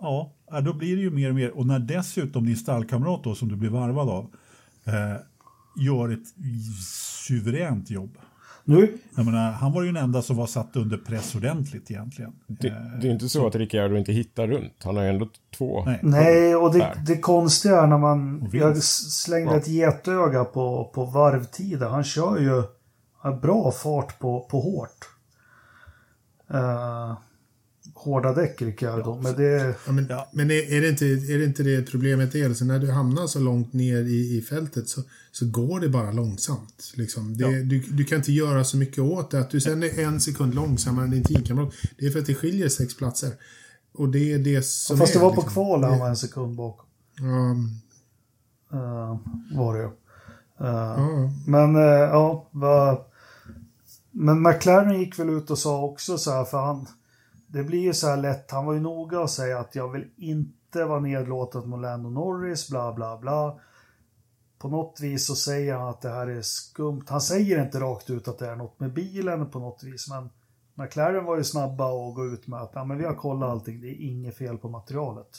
[SPEAKER 3] ja, då blir det ju mer och mer. Och när dessutom din stallkamrat då, som du blir varvad av, eh, gör ett suveränt jobb. Nu. Jag menar, han var ju den enda som var satt under press ordentligt egentligen.
[SPEAKER 1] Det, det är inte så att Ricciardo inte hittar runt. Han har ju ändå två.
[SPEAKER 2] Nej, Nej och det, det konstiga är när man... Jag slängde ja. ett getöga på, på varvtiden. Han kör ju bra fart på, på hårt. Uh, hårda däck Ricciardo. Ja, men det...
[SPEAKER 4] Ja, men, ja. men är, är, det inte, är det inte det problemet är? Alltså när du hamnar så långt ner i, i fältet så, så går det bara långsamt. Liksom. Det, du, du kan inte göra så mycket åt det. Att du sen är en sekund långsammare än din teamkamrat. Det är för att det skiljer sex platser. Och det är det som
[SPEAKER 2] Fast
[SPEAKER 4] det
[SPEAKER 2] var liksom. på kval han var en sekund bakom.
[SPEAKER 4] Um,
[SPEAKER 2] uh, var det ju. Uh, Men uh, ja, var... Men McLaren gick väl ut och sa också så här, för han det blir ju så här lätt, han var ju noga och säga att jag vill inte vara nedlåten mot Lando Norris, bla bla bla. På något vis så säger han att det här är skumt. Han säger inte rakt ut att det är något med bilen på något vis, men McLaren var ju snabba att gå ut med att ja, men vi har kollat allting, det är inget fel på materialet.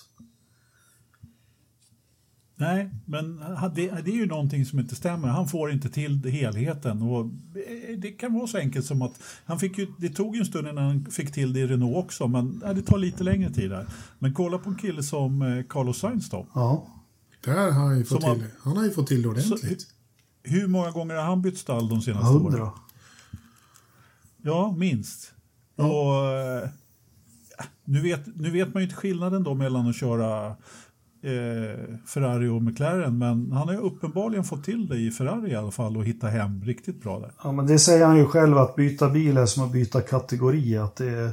[SPEAKER 3] Nej, men det, det, är ju någonting som inte stämmer. Han får inte till helheten. Och det kan vara så enkelt som att han fick ju, det tog en stund innan han fick till det i Renault också, men det tar lite längre tid där. Men kolla på en kille som eh, Carlos Sainz då.
[SPEAKER 2] Ja.
[SPEAKER 4] Där har han ju fått till. Han har ju fått till det ordentligt. Så,
[SPEAKER 3] hur många gånger har han bytt stall de senaste 100. åren? Ja, minst. Ja. Och, eh, nu, vet, nu vet man ju inte skillnaden då mellan att köra eh, Ferrari och McLaren. Men han har ju uppenbarligen fått till det i Ferrari i alla fall och hitta hem riktigt bra där.
[SPEAKER 2] Ja, men det säger han ju själv att byta bil är som att byta kategori. Att det, är,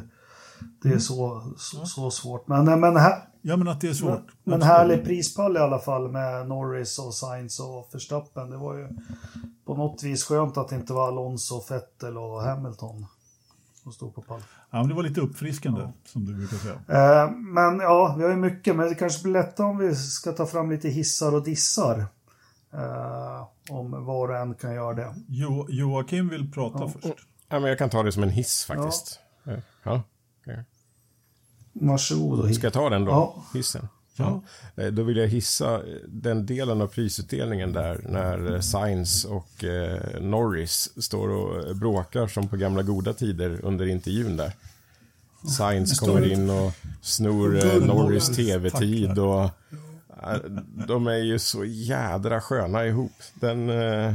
[SPEAKER 2] det är mm. så, så, så, svårt. Men, men, här,
[SPEAKER 3] ja, men att det är svårt. Men,
[SPEAKER 2] men härlig prispall i alla fall med Norris och Sainz och Verstappen. Det var ju på något vis skönt att det inte var Alonso, Vettel och Hamilton som stod på pallen.
[SPEAKER 3] Ja, men det var lite uppfriskande, ja. som du brukar säga.
[SPEAKER 2] Eh, men ja, vi har ju mycket, men det kanske blir lättare om vi ska ta fram lite hissar och dissar. Eh, om var och en kan göra det.
[SPEAKER 3] Jo, Joakim vill prata ja. först.
[SPEAKER 1] Ja, men jag kan ta det som en hiss faktiskt. Ja. ja. Okay.
[SPEAKER 2] Varsågod.
[SPEAKER 1] Ska jag ta den då? Ja. Hissen? Ja. Eh, då vill jag hissa den delen av prisutdelningen där när eh, Sainz och eh, Norris står och bråkar som på gamla goda tider under intervjun där. Sainz kommer in och snor eh, Norris tv-tid och De är ju så jädra sköna ihop. Den eh,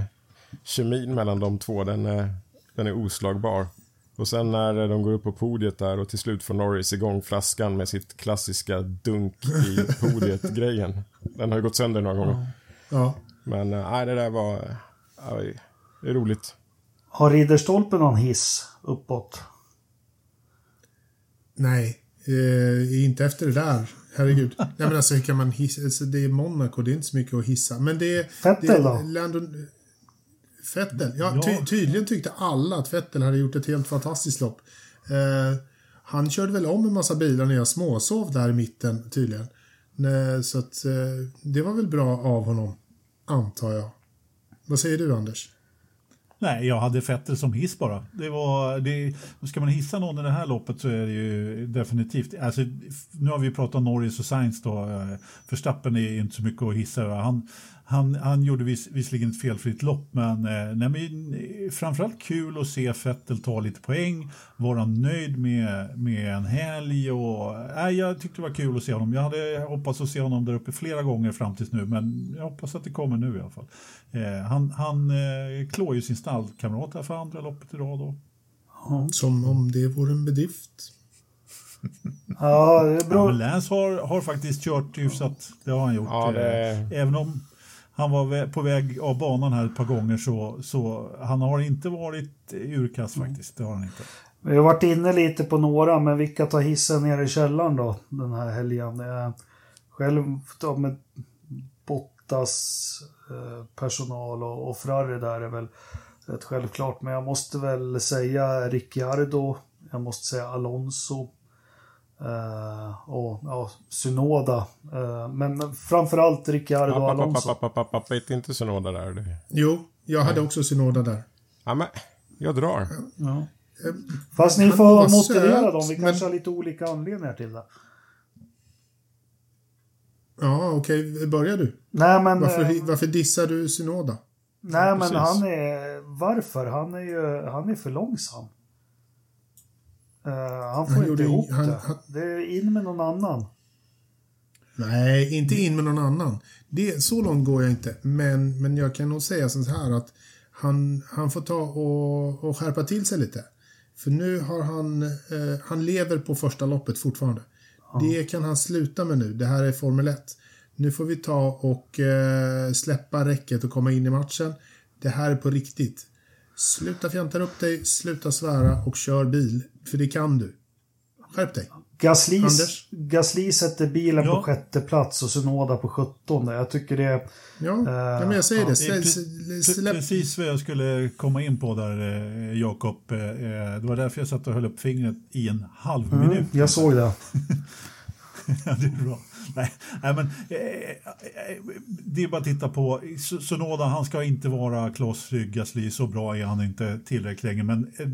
[SPEAKER 1] kemin mellan de två, den, eh, den är oslagbar. Och sen när de går upp på podiet där och till slut får Norris igång flaskan med sitt klassiska dunk i podiet-grejen. Den har ju gått sönder några gånger.
[SPEAKER 4] Ja.
[SPEAKER 1] Men nej, det där var... Ja, det är roligt.
[SPEAKER 2] Har Ridderstolpe någon hiss uppåt?
[SPEAKER 4] Nej, eh, inte efter det där. Herregud. Nej, men alltså, kan man hissa? Alltså, det är Monaco, det är inte så mycket att hissa. Men det är... Är
[SPEAKER 2] då?
[SPEAKER 4] Landon... Vettel? Ja. Ty tydligen tyckte alla att Vettel hade gjort ett helt fantastiskt lopp. Eh, han körde väl om en massa bilar när jag småsov där i mitten tydligen. Nej, så att eh, det var väl bra av honom, antar jag. Vad säger du Anders?
[SPEAKER 3] Nej, jag hade Vettel som hiss bara. Det var, det, ska man hissa någon i det här loppet så är det ju definitivt... Alltså, nu har vi pratat om Norris och Sainz då. eh, Verstappen är inte så mycket att hissa. Han, han, han gjorde vis, visserligen ett felfritt lopp, men, eh, nej, men eh, framförallt kul att se Vettel ta lite poäng, vara nöjd med, med en helg. Och, nej, jag tyckte det var kul att se honom. Jag hade hoppats att se honom där uppe flera gånger fram tills nu, men jag hoppas att det kommer nu i alla fall. Eh, han han eh, klår ju sin stallkamrat här för andra loppet i rad. Då.
[SPEAKER 4] Som om det vore en bedrift.
[SPEAKER 2] Ja, det är
[SPEAKER 3] Ja, men
[SPEAKER 2] bra.
[SPEAKER 3] Lance har, har faktiskt kört hyfsat. Det har han gjort.
[SPEAKER 1] Ja, det-
[SPEAKER 3] Eh, Även om han var på väg av banan här ett par gånger så, så han har inte varit urkast faktiskt. Det har han inte.
[SPEAKER 2] Vi har varit inne lite på några, men vilka tar hissen ner i källaren då den här helgen? Själv ja, med Bottas eh, personal och, och Ferrari där är väl rätt självklart. Men jag måste väl säga Ricciardo, jag måste säga Alonso eh, och ja, Synoda. Eh, men framförallt Ricciardo och Alonso.
[SPEAKER 1] app, app, app, app, app, inte Sonoda där. Det-
[SPEAKER 4] Jo, jag hade också Synoda där.
[SPEAKER 1] Ja, men jag drar.
[SPEAKER 2] Ja. Fast ni får motivera
[SPEAKER 4] söt,
[SPEAKER 2] dem, vi
[SPEAKER 4] men-
[SPEAKER 2] kanske har lite olika anledningar till det.
[SPEAKER 4] Ja, okej. Börjar du?
[SPEAKER 2] Nej men,
[SPEAKER 4] Varför,
[SPEAKER 2] eh,
[SPEAKER 4] varför dissar du Synoda?
[SPEAKER 2] nej, men
[SPEAKER 1] precis.
[SPEAKER 2] han är... Varför? Han är ju han är för långsam. Eh, han får
[SPEAKER 4] Han
[SPEAKER 2] inte ihop
[SPEAKER 4] han-
[SPEAKER 2] det.
[SPEAKER 4] han-
[SPEAKER 2] Det är in med någon annan.
[SPEAKER 4] Nej, inte in med någon annan. Det, så långt går jag inte. Men, men jag kan nog säga så här att han, han får ta och, och skärpa till sig lite. För nu har han, eh, han lever på första loppet fortfarande. Det kan han sluta med nu. Det här är Formel 1. Nu får vi ta och eh, släppa räcket och komma in i matchen. Det här är på riktigt. Sluta fjanta upp dig, sluta svära och kör bil. För det kan du. Skärp dig. Anders?
[SPEAKER 2] Gasly sätter bilen
[SPEAKER 3] Ja.
[SPEAKER 2] på sjätte plats och Synoda på sjuttonde. Jag tycker det...
[SPEAKER 4] Ja,
[SPEAKER 2] Eh,
[SPEAKER 4] ja men jag säger
[SPEAKER 2] ja,
[SPEAKER 4] det. Släpp.
[SPEAKER 3] Precis vad jag skulle komma in på där, eh, Jakob. Eh, eh, Det var därför jag satt och höll upp fingret i en halv
[SPEAKER 2] Mm,
[SPEAKER 3] minut.
[SPEAKER 2] jag såg det.
[SPEAKER 3] Ja, det är bra. Nej, nej, men, eh, eh, det är bara att titta på Sonoda, han ska inte vara Klas Gasly, så bra är han inte tillräckligt länge. Men eh,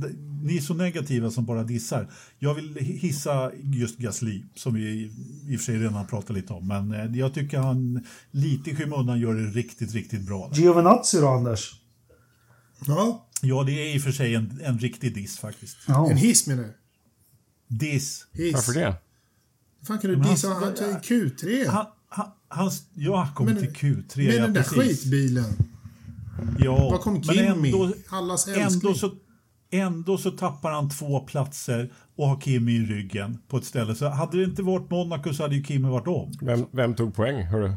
[SPEAKER 3] ni är så negativa som bara dissar. Jag vill hissa just Gasly, som vi i och för sig redan pratat lite om. Men jag tycker han lite i skymundan gör det riktigt, riktigt bra. Där.
[SPEAKER 2] Giovinazzi då, Anders?
[SPEAKER 4] Ja,
[SPEAKER 3] Ja, det är i och för sig en, en riktig diss faktiskt.
[SPEAKER 2] Ja.
[SPEAKER 4] en hiss menar du?
[SPEAKER 3] Diss.
[SPEAKER 4] Hiss.
[SPEAKER 1] Varför det?
[SPEAKER 4] Fan kan du
[SPEAKER 3] Men han-
[SPEAKER 4] dissa? Han tar Q3.
[SPEAKER 3] Han, han, han, ja, han kom
[SPEAKER 4] Men-
[SPEAKER 3] till Q3.
[SPEAKER 4] med
[SPEAKER 3] ja,
[SPEAKER 4] den där
[SPEAKER 3] precis.
[SPEAKER 4] skitbilen.
[SPEAKER 3] Ja,
[SPEAKER 4] Var kom
[SPEAKER 3] men
[SPEAKER 4] Kimmy?
[SPEAKER 3] ändå-
[SPEAKER 4] Allas älskling.
[SPEAKER 3] Ändå så, ändå så tappar han två platser och har Kimi i ryggen på ett ställe. Så hade det inte varit Monaco så hade ju Kimi varit om.
[SPEAKER 1] Vem, vem tog poäng, hörru?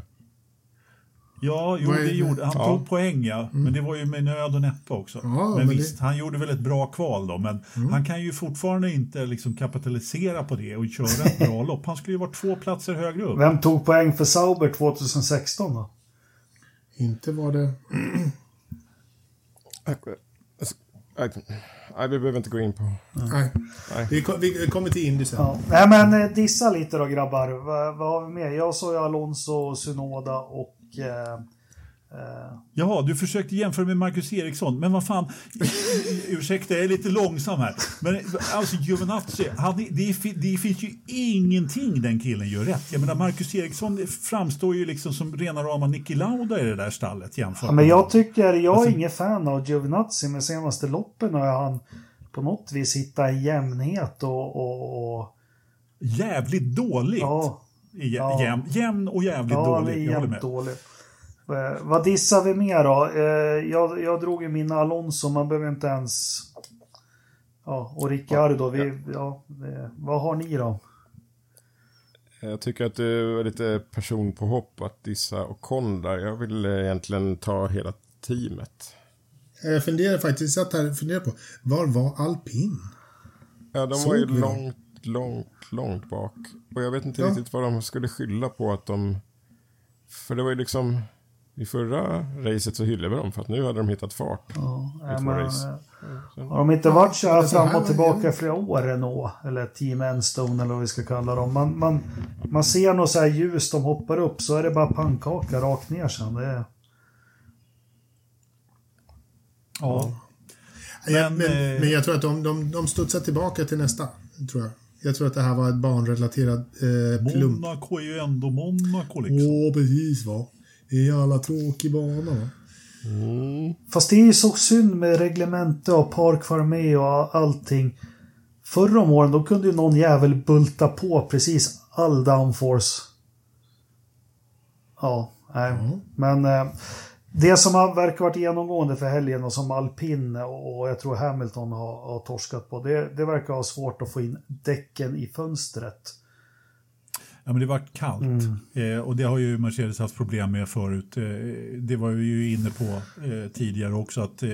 [SPEAKER 3] Ja, jo, det
[SPEAKER 4] det?
[SPEAKER 3] gjorde, han
[SPEAKER 1] Ja.
[SPEAKER 3] tog poäng ja, men det var ju med nöd och näppe också.
[SPEAKER 4] Ja,
[SPEAKER 3] men,
[SPEAKER 4] men
[SPEAKER 3] visst, han gjorde väl ett bra kval då, men han kan ju fortfarande inte liksom kapitalisera på det och köra ett bra lopp. Han skulle ju varit två platser högre upp.
[SPEAKER 2] Vem tog poäng för Sauber 2016 då?
[SPEAKER 4] Inte var det...
[SPEAKER 1] Nej, vi behöver inte gå in på...
[SPEAKER 4] Nej.
[SPEAKER 1] Nej.
[SPEAKER 4] Vi, kom, vi kommer till Indy sen.
[SPEAKER 2] Ja. Nej men eh, dissa lite då grabbar. Vad, vad har vi mer? Jag sa ju Alonso, Synoda och... Eh, eh,
[SPEAKER 3] Jaha, du försökte jämföra med Marcus Eriksson, men vad fan, ursäkta jag är lite långsam här. Men alltså Giovinazzi, han, det, det, finns ju ingenting den killen gör rätt. Jag menar Marcus Eriksson framstår ju liksom som rena rama Niki Lauda i det där stallet jämfört
[SPEAKER 2] ja, men jag tycker, jag är
[SPEAKER 3] Alltså-
[SPEAKER 2] ingen fan av Giovinazzi, men senaste loppen har han på något vis hittat en jämnhet och... och, och
[SPEAKER 3] Jävligt dåligt.
[SPEAKER 2] ja, Ja.
[SPEAKER 3] jämn, jämn och jävligt
[SPEAKER 2] Ja, det är
[SPEAKER 3] dålig. Jag håller med.
[SPEAKER 2] dålig. Eh, vad dissar vi mer då? Eh, jag, jag drog ju mina Alonso, man behöver inte ens... Ja, och Ricciardo, vi, ja, det, vad har ni då?
[SPEAKER 1] Jag tycker att det är lite personpåhopp att dissa och där. Jag vill eh, egentligen ta hela teamet.
[SPEAKER 4] Jag funderar faktiskt, jag satt här och funderade på, var var alpin?
[SPEAKER 1] Ja, de
[SPEAKER 4] Såg
[SPEAKER 1] var ju
[SPEAKER 4] dem?
[SPEAKER 1] Långt, långt, långt bak. Och jag vet inte
[SPEAKER 4] Ja.
[SPEAKER 1] riktigt vad de skulle skylla på att de... För det var ju liksom... I förra racet så hyllade vi dem för att nu hade de hittat fart.
[SPEAKER 2] Ja, men,
[SPEAKER 1] race.
[SPEAKER 2] eh,
[SPEAKER 1] Sen-
[SPEAKER 2] har de inte varit så här fram och tillbaka i flera år, Renault? Eller Team Enstone eller vad vi ska kalla dem. Man, man, man ser något så här ljus, de hoppar upp, så är det bara pannkaka rakt ner sen. Det är,
[SPEAKER 3] Ja.
[SPEAKER 4] Men,
[SPEAKER 3] Men,
[SPEAKER 4] men,
[SPEAKER 3] eh,
[SPEAKER 4] men jag tror att de, de, de studsar tillbaka till nästa, tror jag. Jag tror att det här var ett barnrelaterad eh, plump.
[SPEAKER 3] Monaco är ju ändå Monaco liksom.
[SPEAKER 4] Åh, precis va. Det är en jävla tråkig bana va.
[SPEAKER 2] Fast det är ju så synd med reglemente och Park Fermé och allting. Förra om åren då kunde ju någon jävel bulta på precis all downforce. Ja, nej. Men eh, det som har verkar varit genomgående för helgen och som alpin och, jag tror Hamilton har, har torskat på. Det, det verkar ha svårt att få in däcken i fönstret.
[SPEAKER 3] Ja, men det var kallt eh, och det har ju Mercedes haft problem med förut. Eh, det var vi ju inne på eh, tidigare också att eh,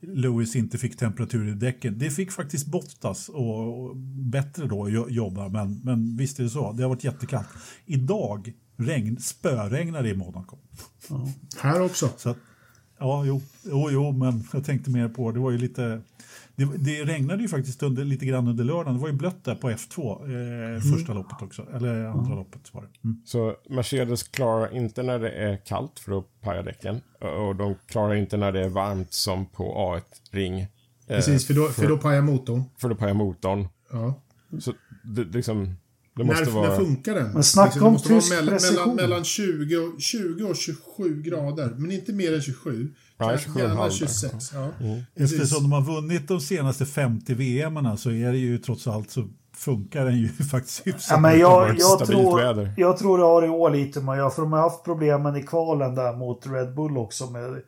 [SPEAKER 3] Lewis inte fick temperatur i däcken. Det fick faktiskt Bottas och, och bättre då jo- jobba, men, men visst är det så. Det har varit jättekallt. Idag regn, spöregnar det i Monaco.
[SPEAKER 4] Här också.
[SPEAKER 3] Så att, ja, jo, jo, jo, men jag tänkte mer på, det var ju lite, det, det regnade ju faktiskt under, lite grann under lördagen. Det var ju blött där på F2, eh, första loppet också, eller andra loppet var det. Mm.
[SPEAKER 1] Så Mercedes klarar inte när det är kallt för att paja däcken. Och de klarar inte när det är varmt som på A1-ring. eh,
[SPEAKER 4] Precis, för då, för då pajar motorn.
[SPEAKER 1] För att paja motorn.
[SPEAKER 4] Ja.
[SPEAKER 1] Så det, liksom, det måste
[SPEAKER 4] När,
[SPEAKER 1] vara...
[SPEAKER 4] när funkar den?
[SPEAKER 2] Men snacka
[SPEAKER 4] Liksom, det
[SPEAKER 2] om
[SPEAKER 4] måste vara
[SPEAKER 2] tysk
[SPEAKER 4] mellan,
[SPEAKER 2] precision.
[SPEAKER 4] mellan, mellan 20, och, 20 och 27 grader, men inte mer än 27.
[SPEAKER 1] Ja,
[SPEAKER 4] Kan-
[SPEAKER 1] 27,5
[SPEAKER 4] Gärna
[SPEAKER 1] där.
[SPEAKER 4] 26. Ja. Precis.
[SPEAKER 3] Eftersom de har vunnit de senaste 50 VM så är det ju trots allt så funkar den ju faktiskt hyfsat.
[SPEAKER 2] Ja, men jag, jag, tror,
[SPEAKER 1] väder.
[SPEAKER 2] jag tror det har i år lite med att göra, för de har haft problemen i kvalen där mot Red Bull också. Med,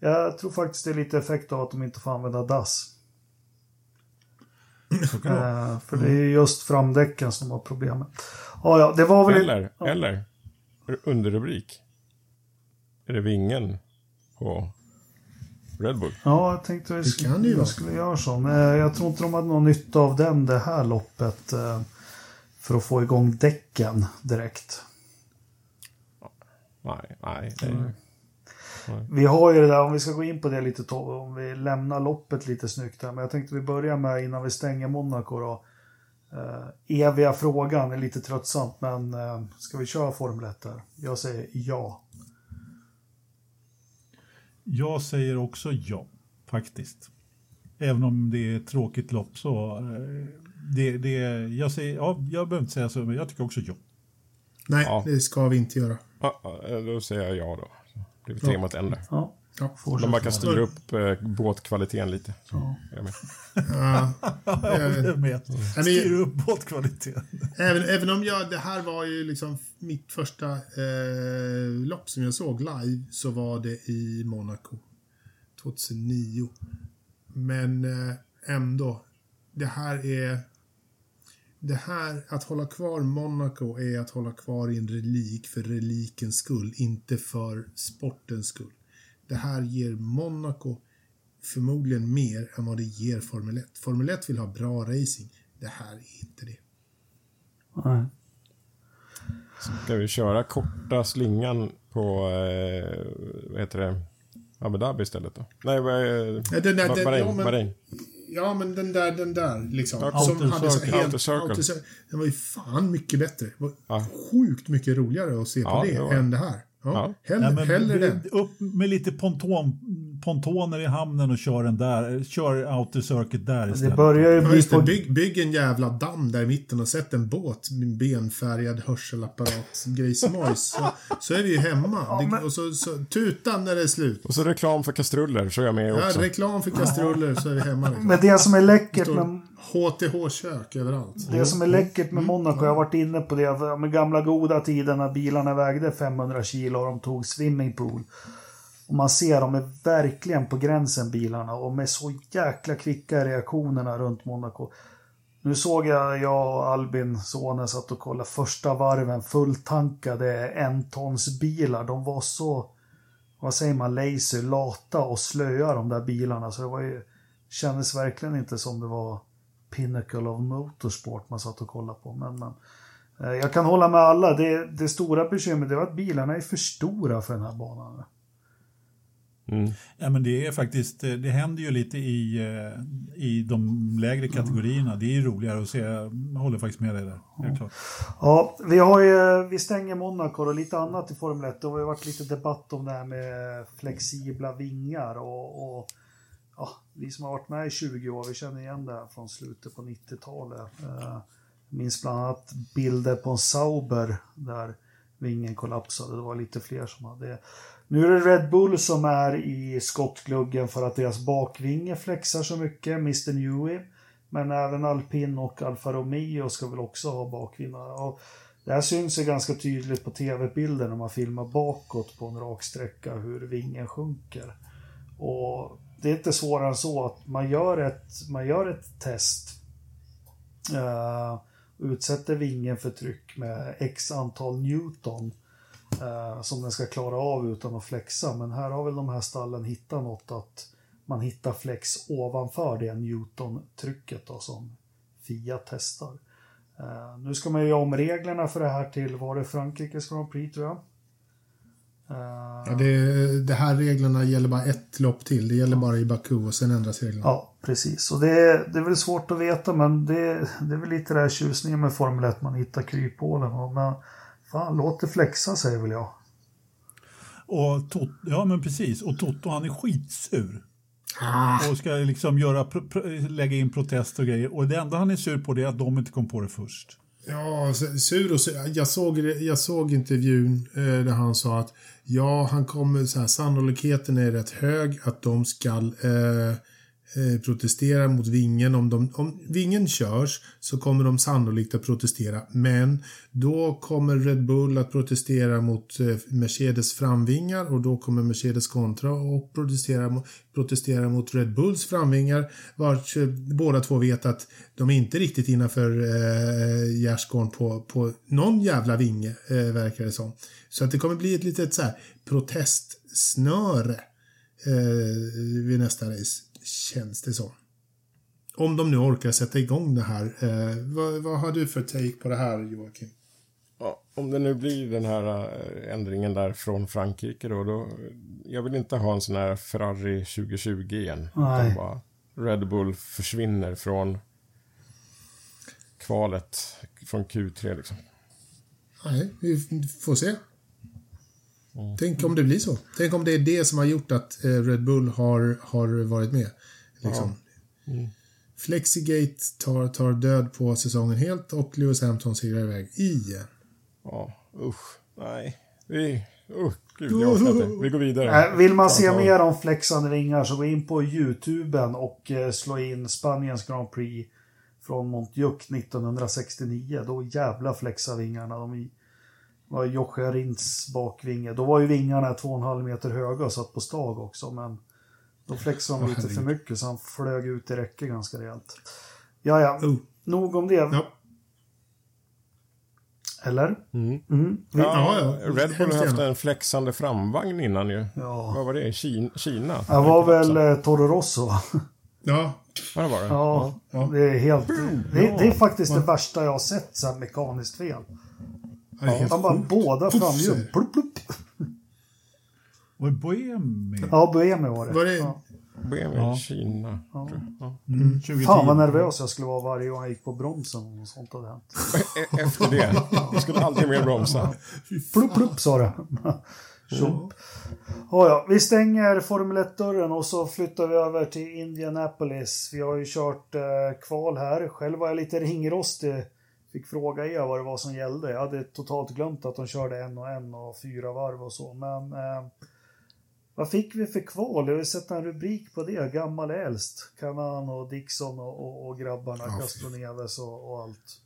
[SPEAKER 2] jag tror faktiskt det är lite effekt av att de inte får använda DAS.
[SPEAKER 3] Så kan det vara.
[SPEAKER 2] Eh, för det är ju just framdäcken som har problemen. Ja, ja, det var väl...
[SPEAKER 1] Eller, eller, underrubrik. Är det vingen på Red Bull?
[SPEAKER 2] Ja, jag tänkte vi
[SPEAKER 4] Det
[SPEAKER 2] skulle,
[SPEAKER 4] kan
[SPEAKER 2] jag skulle göra så. Men eh, jag tror inte de hade någon nytta av den det här loppet. eh, För att få igång däcken direkt.
[SPEAKER 1] Nej, nej. Det är,
[SPEAKER 2] Vi har ju det där, om vi ska gå in på det lite, om vi lämnar loppet lite snyggt här. Men jag tänkte vi börjar med, innan vi stänger Monaco då. Eh, eviga frågan är lite tröttsamt, men eh, ska vi köra Formel 1 här? Jag säger ja.
[SPEAKER 3] Jag säger också ja, faktiskt. Även om det är ett tråkigt lopp så... eh, Det, det, jag, säger, ja, jag behöver inte säga så, men jag tycker också ja.
[SPEAKER 4] Nej,
[SPEAKER 1] Ja.
[SPEAKER 4] det ska vi inte göra.
[SPEAKER 1] Ja, då säger jag ja då. Blir tre
[SPEAKER 4] Ja.
[SPEAKER 1] mot en där.
[SPEAKER 2] Ja,
[SPEAKER 4] Ja.
[SPEAKER 1] De bara kan styra upp eh, båtkvaliteten lite. Är jag med.
[SPEAKER 4] Ja.
[SPEAKER 3] Jag
[SPEAKER 4] Eh,
[SPEAKER 3] är med.
[SPEAKER 4] men-
[SPEAKER 3] Styr upp båtkvaliteten.
[SPEAKER 4] Även, även om jag, det här var ju liksom mitt första eh, lopp som jag såg live så var det i Monaco 2009. Men eh, ändå, det här är... Det här, att hålla kvar Monaco är att hålla kvar i en relik för relikens skull, inte för sportens skull. Det här ger Monaco förmodligen mer än vad det ger Formel 1. Formel 1 vill ha bra racing. Det här är inte det.
[SPEAKER 2] Nej.
[SPEAKER 1] Ska vi köra korta slingan på, eh, vad heter det, Abu Dhabi istället då? Nej,
[SPEAKER 4] Ja, den-
[SPEAKER 1] Bahrain,
[SPEAKER 4] ja, men-
[SPEAKER 1] Bahrain.
[SPEAKER 4] Ja, men den där, den där liksom.
[SPEAKER 1] Outer
[SPEAKER 4] som hade så
[SPEAKER 3] Circle.
[SPEAKER 4] helt,
[SPEAKER 1] Outer Circle.
[SPEAKER 4] Outer Circle. Den var ju fan mycket bättre. Det var
[SPEAKER 1] Ja.
[SPEAKER 4] sjukt mycket roligare att se på
[SPEAKER 1] Ja,
[SPEAKER 4] det
[SPEAKER 1] det
[SPEAKER 4] än det här. Ja,
[SPEAKER 1] Ja.
[SPEAKER 4] Hellre,
[SPEAKER 3] Nej, men
[SPEAKER 4] hellre den.
[SPEAKER 3] Upp med lite ponton, pontoner i hamnen och kör den där. Kör outer circuit där
[SPEAKER 2] Det
[SPEAKER 3] istället.
[SPEAKER 2] börjar ju
[SPEAKER 4] Ja,
[SPEAKER 2] bli
[SPEAKER 4] just det,
[SPEAKER 2] på...
[SPEAKER 4] bygg, bygg en jävla damm där i mitten och sätt en båt med en benfärgad hörselapparat, grejsmojs. Så, så är vi ju hemma. det,
[SPEAKER 2] men-
[SPEAKER 4] Och så, så tuta när det är slut.
[SPEAKER 1] Och så reklam för kastruller, så är jag med
[SPEAKER 4] Ja,
[SPEAKER 1] också.
[SPEAKER 4] reklam för kastruller så är vi hemma. Liksom.
[SPEAKER 2] Men det som är läckert med...
[SPEAKER 4] HTH-kök överallt.
[SPEAKER 2] Det som är läckert med Monaco, jag har varit inne på det, med gamla goda tider när bilarna vägde 500 kilo och de tog swimmingpool. Och man ser de är verkligen på gränsen bilarna och med så jäkla kvicka reaktionerna runt Monaco. Nu såg jag, jag och Albin, sonen, satt och kollade första varven fulltankade entonsbilar. De var så, vad säger man, lazy, lata och slöa de där bilarna. Så det var ju, kändes verkligen inte som det var pinnacle of motorsport man satt och kollade på. Men, men eh, jag kan hålla med alla. Det, det stora bekymret var att bilarna är för stora för den här banan.
[SPEAKER 1] Mm.
[SPEAKER 3] Ja, men det är faktiskt, eh, det händer ju lite i, eh, i de lägre kategorierna. Det är ju roligare att se, jag håller faktiskt med dig där. Klart.
[SPEAKER 2] Ja, vi, har ju, vi stänger Monaco och lite annat i Formel 1. Det har varit lite debatt om det här med flexibla vingar och, och ja, vi som har varit med i 20 år, vi känner igen det här från slutet på 90-talet. Eh, jag minns bland annat bilder på en Sauber där vingen kollapsade. Det var lite fler som hade nu är det Red Bull som är i skottgluggen för att deras bakvinge flexar så mycket, Mr Newey. Men även Alpin och Alfa Romeo ska väl också ha bakvingar. det här syns ju ganska tydligt på tv-bilden när man filmar bakåt på en rak sträcka hur vingen sjunker. Och det är inte svårare än så att man gör ett, man gör ett test. Uh, utsätter vingen för tryck med x antal Newton eh, som den ska klara av utan att flexa. Men här har väl de här stallen hittat något att man hittar flex ovanför det Newton-trycket som FIA testar. Eh, nu ska man ju göra om reglerna för det här till, var det Frankrikes Grand Prix tror jag?
[SPEAKER 4] Uh, ja, det, det, här reglerna gäller bara ett lopp till. Det gäller bara i Baku och sen ändras reglerna.
[SPEAKER 2] Ja, precis. Och det, det är väl svårt att veta men det, det är väl lite det här tjusningen med Formel 1. Man hittar kryphålen. Men Fan, låt det flexa säger väl jag.
[SPEAKER 3] Och tot, ja men precis, och Toto han är skitsur. Ah. Och ska liksom göra, lägga in protest och grejer. Och det enda han är sur på det är att de inte kom på det först.
[SPEAKER 4] Ja, sur och sur. Jag såg, jag såg intervjun eh, där han sa att ja, han kommer så här, sannolikheten är rätt hög att de ska Eh, Eh, protestera mot vingen. Om, de, om vingen körs så kommer de sannolikt att protestera. Men då kommer Red Bull att protestera mot eh, Mercedes framvingar och då kommer Mercedes kontra och protestera, protestera mot Red Bulls framvingar. Vart eh, båda två vet att de är inte riktigt innanför eh, gärdsgården på, på någon jävla vinge, eh, verkar det som. Så att det kommer bli ett litet så här protestsnöre eh, vid nästa race känns det som. Om de nu orkar sätta igång det här. Eh, vad, vad, har du för take på det här Joakim?
[SPEAKER 1] Ja, om det nu blir den här eh, ändringen där från Frankrike då, då. Jag vill inte ha en sån här Ferrari 2020 igen. Nej. Bara Red Bull försvinner från kvalet från Q3 liksom.
[SPEAKER 4] Nej, vi får se. Mm. Tänk om det blir så. Tänk om det är det som har gjort att eh, Red Bull har, har varit med. Liksom. Ja. Mm. Flexigate tar, tar död på säsongen helt och Lewis Hampton segrar iväg igen.
[SPEAKER 1] Ja, usch. Nej. Vi, uh, gud, jag Vi går vidare.
[SPEAKER 2] Äh, vill man se mer om flexande vingar så gå in på YouTuben och eh, slå in Spaniens Grand Prix från Montjuic 1969. Då jävla flexa vingarna. De var Josje Rinds bakvinge. Då var ju vingarna 2,5 meter höga och satt på stag också. Men då flexade de lite för mycket så han flög ut i räcke ganska rejält. Ja, ja. Oh. Nog om det. Ja. Eller?
[SPEAKER 1] Mm. Mm. Ja, ja, Red Bull har haft en flexande framvagn innan ju. Ja. Vad var det? Kina? Kina?
[SPEAKER 2] Det var väl eh, Toro Rosso.
[SPEAKER 4] Ja.
[SPEAKER 1] Ja, det var det.
[SPEAKER 2] Ja, ja. det är helt... Det, det är faktiskt det värsta jag har sett så här mekaniskt fel. Ja, han bara båda framhjul. Plupp, plupp.
[SPEAKER 3] Var det Boemi?
[SPEAKER 2] Ja, Boemi var det.
[SPEAKER 4] Var det...
[SPEAKER 1] Ja. Boemi, ja. Kina. Ja.
[SPEAKER 2] Ja. Mm. Fan vad nervös jag skulle vara varje gång jag gick på bromsen och sånt hade hänt.
[SPEAKER 1] E-, efter det? Du skulle aldrig mer bromsa?
[SPEAKER 2] Plupp, plupp sa det. Mm. Oh, ja. Vi stänger Formel 1-dörren och så flyttar vi över till Indianapolis. Vi har ju kört eh, kval här. Själv var jag lite ringrostig fick fråga er vad det var som gällde. Jag hade totalt glömt att de körde en och en och fyra varv och så. Men eh, Vad fick vi för kval? Jag har sett en rubrik på det. Gammal äldst. Kanan och Dixon och, och, och grabbarna.
[SPEAKER 4] Ja.
[SPEAKER 2] Castroneves och, och allt.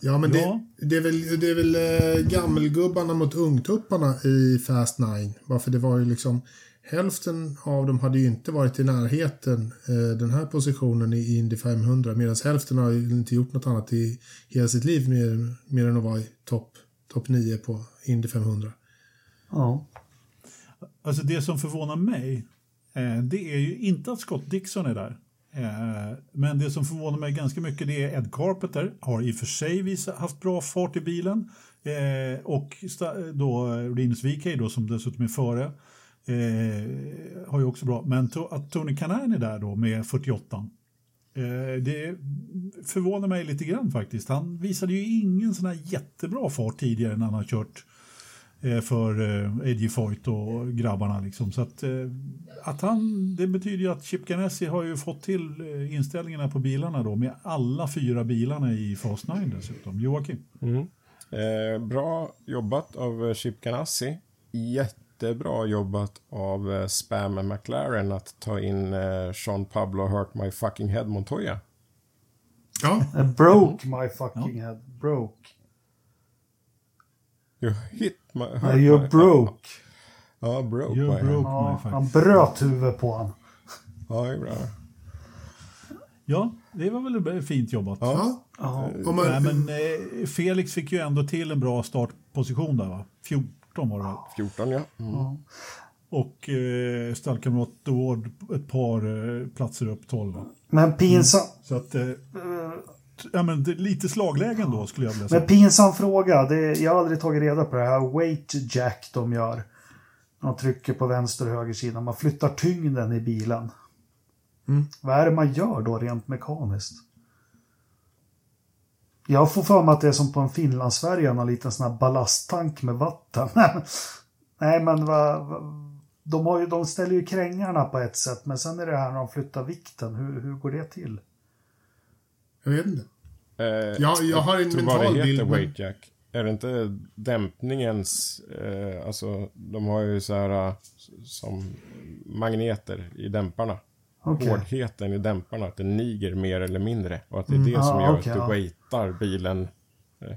[SPEAKER 4] Ja, men
[SPEAKER 3] Ja.
[SPEAKER 4] Det, det är väl, det är väl eh, gammelgubbarna mot ungtupparna i Fast Nine. Varför det var ju liksom hälften av dem hade ju inte varit i närheten eh, den här positionen i Indy 500 medan hälften har ju inte gjort något annat i hela sitt liv mer, mer än att vara i topp top 9 på Indy 500.
[SPEAKER 2] Ja.
[SPEAKER 3] Alltså det som förvånar mig, eh, det är ju inte att Scott Dixon är där. Eh, men det som förvånar mig ganska mycket det är Ed Carpenter, har i och för sig visat, haft bra fart i bilen. Eh, och då Rinus VK då som dessutom är före. Eh, har ju också bra, men to, att Tony Kanaan är där då med 48. Eh, det förvånar mig lite grann faktiskt. Han visade ju ingen sån här jättebra fart tidigare när han har kört eh, för eh, Eddie Foyt och grabbarna. Liksom. Så att, eh, att han, det betyder ju att Chip Ganassi har ju fått till eh, inställningarna på bilarna då med alla fyra bilarna i Fast 9 dessutom. Joakim? Mm.
[SPEAKER 1] Eh, bra jobbat av eh, Chip Ganassi. Jättebra jobbat av eh, Spam McLaren att ta in eh, Sean Pablo Hurt My Fucking Head Montoya.
[SPEAKER 4] Ja,
[SPEAKER 2] Broke my fucking head. Broke.
[SPEAKER 1] You hit my... hurt
[SPEAKER 2] Nej, you're
[SPEAKER 1] my-
[SPEAKER 2] broke.
[SPEAKER 1] Ja, broke
[SPEAKER 3] You're
[SPEAKER 1] my head.
[SPEAKER 3] broke.
[SPEAKER 2] Ja,
[SPEAKER 3] my
[SPEAKER 2] han
[SPEAKER 3] fucking-
[SPEAKER 2] bröt huvudet på han.
[SPEAKER 1] Ja, det är bra.
[SPEAKER 3] Ja, det var väl fint jobbat.
[SPEAKER 4] ja.
[SPEAKER 2] Ja.
[SPEAKER 4] Man,
[SPEAKER 3] Nej, men eh, Felix fick ju ändå till en bra startposition där va? 14 var det väl?
[SPEAKER 1] 14, ja. Mm.
[SPEAKER 3] Och eh, stallkamrat Ward ett par eh, platser upp 12. va?
[SPEAKER 2] Men pinsam,
[SPEAKER 3] Så att, eh, ja, men det, lite slaglägen då skulle jag vilja säga.
[SPEAKER 2] men pinsam fråga. Det, jag har aldrig tagit reda på det här weight jack de gör. De trycker på vänster och höger sida. Man flyttar tyngden i bilen. Vad är det man gör då rent mekaniskt? Jag får för mig att det är som på en Finlandsfärja, en liten sån här ballasttank med vatten. Nej, men vad, vad, de, har ju, de ställer ju krängarna på ett sätt, men sen är det här när de flyttar vikten. Hur, hur går det till?
[SPEAKER 4] jag vet inte.
[SPEAKER 1] Eh,
[SPEAKER 4] Ja, jag har en mental
[SPEAKER 1] bara det
[SPEAKER 4] bild,
[SPEAKER 1] heter
[SPEAKER 4] men-
[SPEAKER 1] weight jack. Är det inte dämpningens... Eh, alltså, de har ju så här eh, som magneter i dämparna.
[SPEAKER 2] Okej.
[SPEAKER 1] Hårdheten i dämparna, att den niger mer eller mindre. Och att det är det
[SPEAKER 2] Mm,
[SPEAKER 1] som gör
[SPEAKER 2] okej,
[SPEAKER 1] att du
[SPEAKER 2] ja.
[SPEAKER 1] weightar bilen. Eh,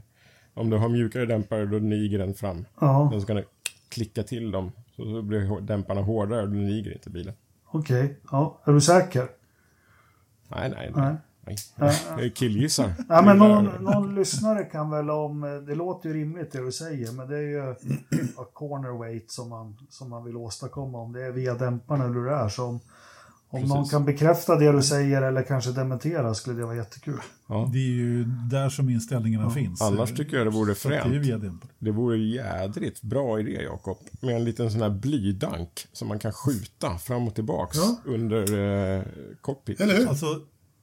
[SPEAKER 1] om du har mjukare dämpare, då niger den fram.
[SPEAKER 2] Ja,
[SPEAKER 1] Den ska klicka till dem. Så då blir dämparna hårdare och då niger inte bilen.
[SPEAKER 2] okej. Ja, är du säker?
[SPEAKER 1] Nej, nej,
[SPEAKER 2] Nej.
[SPEAKER 1] nej. nej. Jag killgissar.
[SPEAKER 2] Ja, men någon, någon lyssnare kan väl om, det låter ju rimligt det du säger, men det är ju corner weight som man, som man vill åstadkomma om det är via dämparna eller hur det är. Så om, om någon
[SPEAKER 1] Precis.
[SPEAKER 2] kan bekräfta det du säger eller kanske dementera skulle det vara jättekul.
[SPEAKER 1] Ja.
[SPEAKER 3] Det är ju där som inställningarna finns.
[SPEAKER 1] Annars tycker jag det vore
[SPEAKER 3] det
[SPEAKER 1] fränt. Det vore jädrigt bra idé, Jakob. Med en liten sån här blydank som man kan skjuta fram och tillbaks
[SPEAKER 4] Ja.
[SPEAKER 1] under eh, cockpit.
[SPEAKER 4] Eller hur?
[SPEAKER 3] Alltså,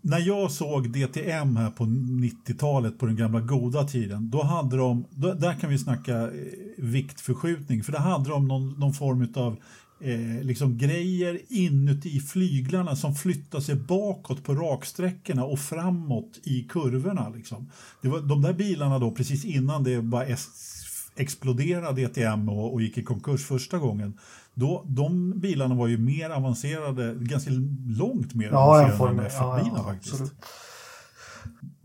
[SPEAKER 3] när jag såg DTM här på 90-talet på den gamla goda tiden, då hade de, då, där kan vi snacka eh, viktförskjutning, för där hade de någon, någon form av eh, liksom grejer inuti flyglarna som flyttar sig bakåt på raksträckorna och framåt i kurvorna. Liksom. Det var, de där bilarna då, precis innan det bara exploderade DTM och, och gick i konkurs första gången, då, de bilarna var ju mer avancerade, ganska långt mer
[SPEAKER 2] Ja,
[SPEAKER 3] avancerade än
[SPEAKER 2] Ja,
[SPEAKER 3] F1-bilar
[SPEAKER 2] ja,
[SPEAKER 3] faktiskt.
[SPEAKER 2] absolut.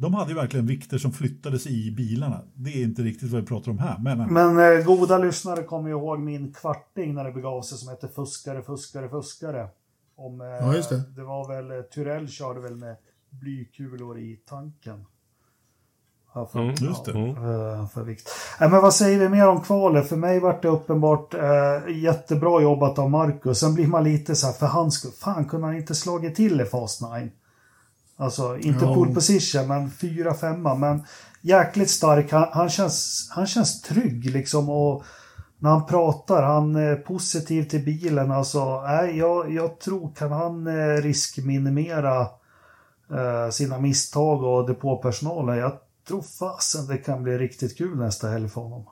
[SPEAKER 3] De hade ju verkligen vikter som flyttades i bilarna. Det är inte riktigt vad vi pratar om här. Men, men.
[SPEAKER 2] Men eh, goda lyssnare kommer ju ihåg min kvarting när det begav sig som hette Fuskare, fuskare, fuskare. Om, eh,
[SPEAKER 4] Ja, just det.
[SPEAKER 2] Det var väl, eh, Tyrell körde väl med blykulor i tanken. Ja, för,
[SPEAKER 1] Mm,
[SPEAKER 3] just det.
[SPEAKER 1] Mm.
[SPEAKER 2] eh, för vikt. Nej, men vad säger vi mer om kvalet? För mig vart det uppenbart eh, jättebra jobbat av Marcus. Sen blir man lite så här, för hans skull, fan kunde han inte slagit till i Fast 9? Alltså, inte
[SPEAKER 4] Ja.
[SPEAKER 2] pole position, men fyra, femma. Men jäkligt stark. Han, han, känns, han känns trygg liksom. Och när han pratar, han är positiv till bilen. Alltså, nej, jag, jag tror, kan han eh, riskminimera eh, sina misstag och depåpersonalen. Jag tror fasen det kan bli riktigt kul nästa helg för honom.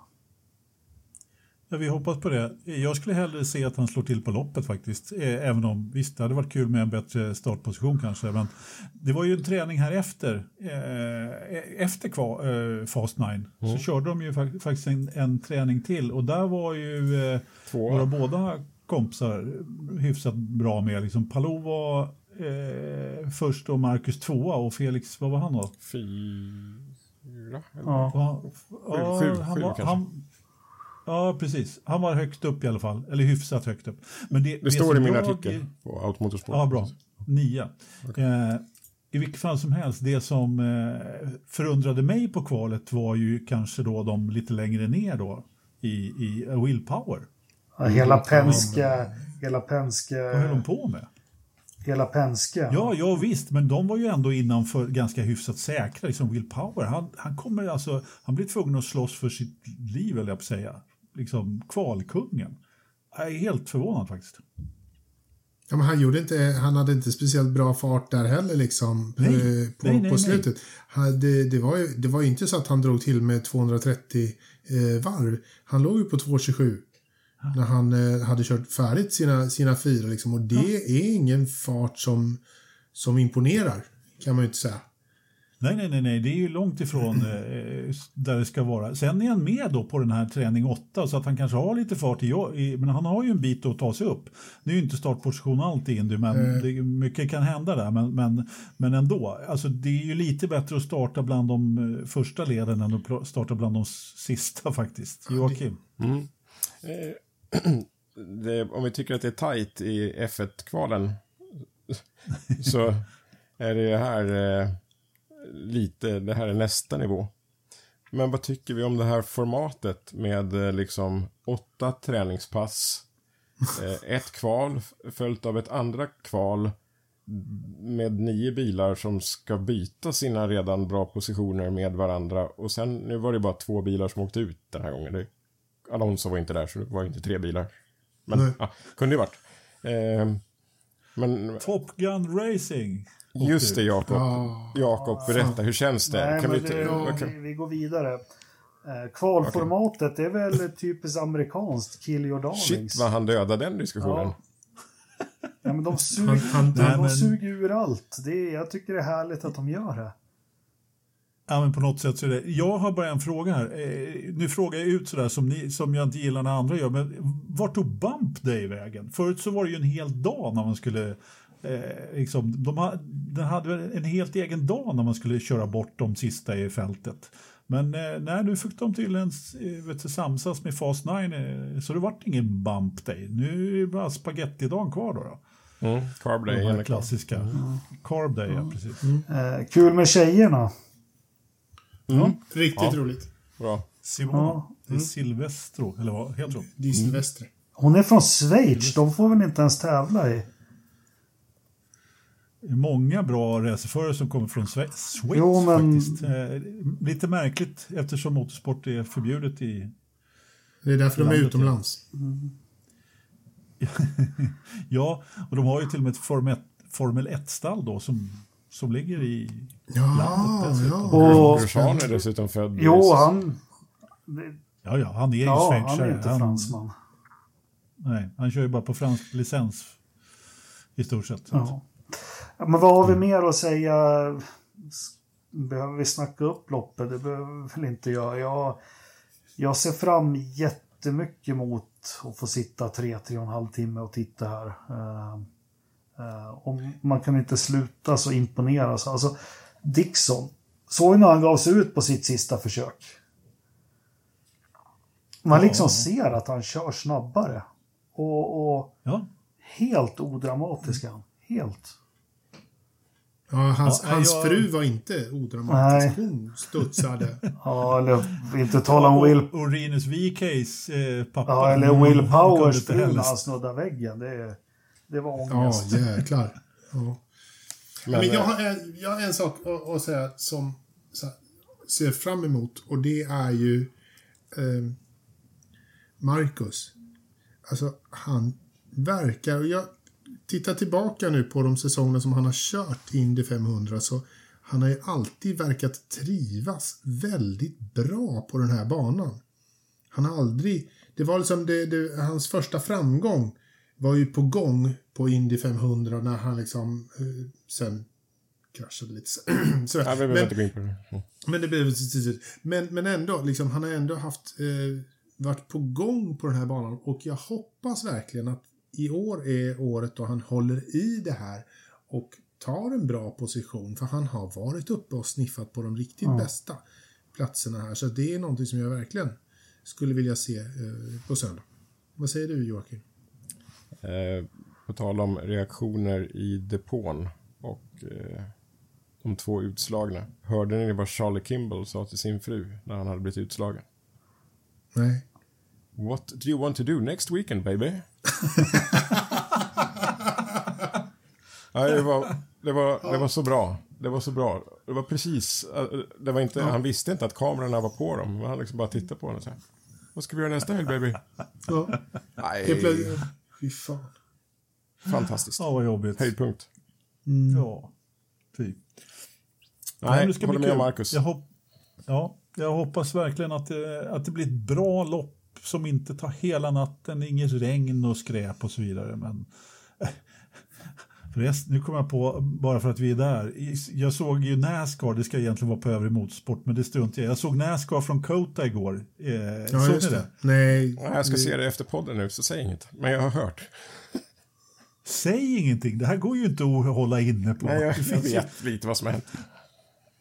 [SPEAKER 3] Ja, vi hoppas på det. Jag skulle hellre se att han slår till på loppet faktiskt. Eh, även om, visst, det hade varit kul med en bättre startposition kanske. Men det var ju en träning här efter, eh, efter kvar, eh, Fast 9. Mm. Så körde de ju faktiskt en, en, träning till och där var ju eh, våra båda kompisar hyfsat bra med. Liksom, Palou var eh, först och Marcus tvåa och Felix, vad var han då?
[SPEAKER 1] Fyra?
[SPEAKER 3] Ja, ja, sju, sju, han, var, han, Ja, precis. Han var högst upp i alla fall. Eller hyfsat högt upp.
[SPEAKER 1] Men det, det, det står i min artikel på Automotorsport.
[SPEAKER 3] Ja, bra. Nia. Okay. Eh, I vilket fall som helst, det som eh, förundrade mig på kvalet var ju kanske då de lite längre ner då i, i Willpower.
[SPEAKER 2] Ja, hela Penske... Hela Penske...
[SPEAKER 3] Vad höll de på med?
[SPEAKER 2] Hela Penske.
[SPEAKER 3] Ja, ja visst, men de var ju ändå innanför ganska hyfsat säkra. Liksom Will Power, han, han, kommer alltså, han blir tvungen att slåss för sitt liv, eller jag på säga liksom kvalkungen. Jag är helt förvånad faktiskt.
[SPEAKER 4] Ja, men han, gjorde inte, han hade inte speciellt bra fart där heller liksom
[SPEAKER 3] nej,
[SPEAKER 4] på, nej, nej, på slutet. Han, det, det, var ju, det var inte så att han drog till med 230 eh, varv. Han låg ju på 227 ja. när han eh, hade kört färdigt sina, sina fyra. Liksom, och det ja. är ingen fart som, som imponerar, kan man ju inte säga.
[SPEAKER 3] Nej, nej, nej, nej, det är ju långt ifrån eh, där det ska vara. Sen är han med då på den här träning 8 så att han kanske har lite fart i, i men han har ju en bit att ta sig upp. Nu är ju inte startposition alltid Indy, men mm. det, mycket kan hända där. Men, men, men ändå, alltså det är ju lite bättre att starta bland de eh, första leden än att starta bland de sista faktiskt. Joakim? Mm.
[SPEAKER 1] Eh, det, om vi tycker att det är tajt i F1-kvalen så är det här eh, lite, det här är nästa nivå. Men vad tycker vi om det här formatet med eh, liksom åtta träningspass, eh, ett kval följt av ett andra kval med nio bilar som ska byta sina redan bra positioner med varandra och sen, nu var det bara två bilar som åkte ut den här gången. Det, Alonso var inte där så det var inte tre bilar. Men, ja, kunde ju varit. Eh,
[SPEAKER 3] men... Top Gun Racing.
[SPEAKER 1] Just det, Jakob. Oh. Jakob, berätta, hur känns det?
[SPEAKER 2] Nej, kan vi, det, kan... vi, går vidare. Eh, kvalformatet okay. är väl typiskt amerikanskt, kill your darlings.
[SPEAKER 1] Shit vad han dödade den diskussionen. Ja.
[SPEAKER 2] ja men de, sug, han, de, de men... suger ur allt. Det är, jag tycker det är härligt att de gör det.
[SPEAKER 3] Ja, men på något sätt så är det. Jag har bara en fråga här. Eh, nu frågar jag ut sådär som, ni, som jag inte gillar när andra gör. Men vart tog Bump Day vägen? Förut så var det ju en hel dag när man skulle Eh, liksom, de ha, den hade en helt egen dag när man skulle köra bort de sista i fältet. Men eh, nej, nu fick de tydligen eh, vet du, samsas med Fast 9 eh, så det vart ingen bump day. Nu är det bara spagettidagen kvar då. då.
[SPEAKER 1] Mm, carb day.
[SPEAKER 3] De klassiska. Mm. Carb day, ja precis.
[SPEAKER 2] Mm. Eh, kul med tjejerna.
[SPEAKER 4] Mm. Riktigt ja. roligt.
[SPEAKER 1] Bra.
[SPEAKER 3] Simona. Ja. Det är mm. Silvestro, eller vad heter hon?
[SPEAKER 4] Det är Silvestre.
[SPEAKER 2] Hon är från Schweiz, de får väl inte ens tävla i
[SPEAKER 3] många bra racerförare som kommer från Schweiz jo, men... faktiskt. Eh, lite märkligt eftersom motorsport är förbjudet i
[SPEAKER 4] Det är därför de är utomlands. Mm.
[SPEAKER 3] ja, och de har ju till och med ett Formel 1-stall då som, som ligger i
[SPEAKER 4] ja, landet dessutom.
[SPEAKER 1] Ja. Och Grosjean är dessutom född
[SPEAKER 2] Jo, han...
[SPEAKER 3] Ja, ja, han är ju
[SPEAKER 2] ja, schweizare. han är inte han, fransman.
[SPEAKER 3] Nej, han kör ju bara på fransk licens i stort sett.
[SPEAKER 2] Ja. Men vad har vi mer att säga? Behöver vi snacka upp loppet? Det behöver väl inte jag. jag. Jag ser fram jättemycket mot att få sitta tre, tre och en halv timme och titta här. Uh, uh, och man kan inte sluta så imponeras. Alltså, Dixon, såg när han gav sig ut på sitt sista försök? Man liksom ser att han kör snabbare. Och, och ja. helt odramatisk han. Helt.
[SPEAKER 4] Ja, hans, ja, hans jag... fru var inte odramatisk. Nej. Hon studsade.
[SPEAKER 2] ja, eller inte tala om Will...
[SPEAKER 3] Och Rinus VKs eh, pappa.
[SPEAKER 2] Ja, eller Will Powers fru när han snuddade väggen. Det, det var ångest.
[SPEAKER 4] Ja, jäklar. Ja. Men, Men jag, har en, jag har en sak att, att säga som här, ser fram emot och det är ju eh, Marcus. Alltså, han verkar, och jag tittar tillbaka nu på de säsongerna som han har kört Indy 500 så han har ju alltid verkat trivas väldigt bra på den här banan. Han har aldrig... Det var liksom det, det, hans första framgång var ju på gång på Indy 500 när han liksom eh, sen kraschade lite. Så,
[SPEAKER 1] Ja, vi behöver
[SPEAKER 4] men,
[SPEAKER 1] inte gå in på det. Mm.
[SPEAKER 4] men det blev men, men ändå, liksom, han har ändå haft eh, varit på gång på den här banan och jag hoppas verkligen att i år är året då han håller i det här och tar en bra position för han har varit uppe och sniffat på de riktigt bästa platserna här så det är någonting som jag verkligen skulle vilja se eh, på söndag. Vad säger du Joakim?
[SPEAKER 1] Eh, på tal om reaktioner i depån och eh, de två utslagna. Hörde ni vad Charlie Kimball sa till sin fru när han hade blivit utslagen?
[SPEAKER 4] Nej.
[SPEAKER 1] What do you want to do next weekend baby? ja, det, var, det, var, det var så bra. Det var så bra. Det var precis, eh, det var inte, han visste inte att kamerorna var på dem. Han liksom bara tittade på den och sa Vad ska vi göra nästa helg baby?
[SPEAKER 4] Ja.
[SPEAKER 1] Nej.
[SPEAKER 4] Fy fan.
[SPEAKER 1] fantastiskt.
[SPEAKER 3] Ja, vad jobbigt.
[SPEAKER 1] Höjdpunkt.
[SPEAKER 3] Ja, fy.
[SPEAKER 1] Nej,
[SPEAKER 3] men det ska
[SPEAKER 1] håller med
[SPEAKER 3] kul.
[SPEAKER 1] Marcus.
[SPEAKER 3] Jag, hopp, ja, jag hoppas verkligen att det, att det blir ett bra lopp som inte tar hela natten, inget regn och skräp och så vidare. Men Förresten, nu kommer jag på, bara för att vi är där, jag såg ju Nascar, det ska egentligen vara på övrig motorsport, men det struntar jag Jag såg Nascar från Kota igår. Eh,
[SPEAKER 4] Ja,
[SPEAKER 3] såg
[SPEAKER 4] just
[SPEAKER 3] ni
[SPEAKER 4] det.
[SPEAKER 3] det?
[SPEAKER 4] Nej.
[SPEAKER 1] Ja, jag ska se det efter podden nu, så säg inget. Men jag har hört.
[SPEAKER 3] Säg ingenting, det här går ju inte att hålla inne på.
[SPEAKER 1] Nej, jag, jag
[SPEAKER 3] ju-
[SPEAKER 1] vet lite vad som hänt.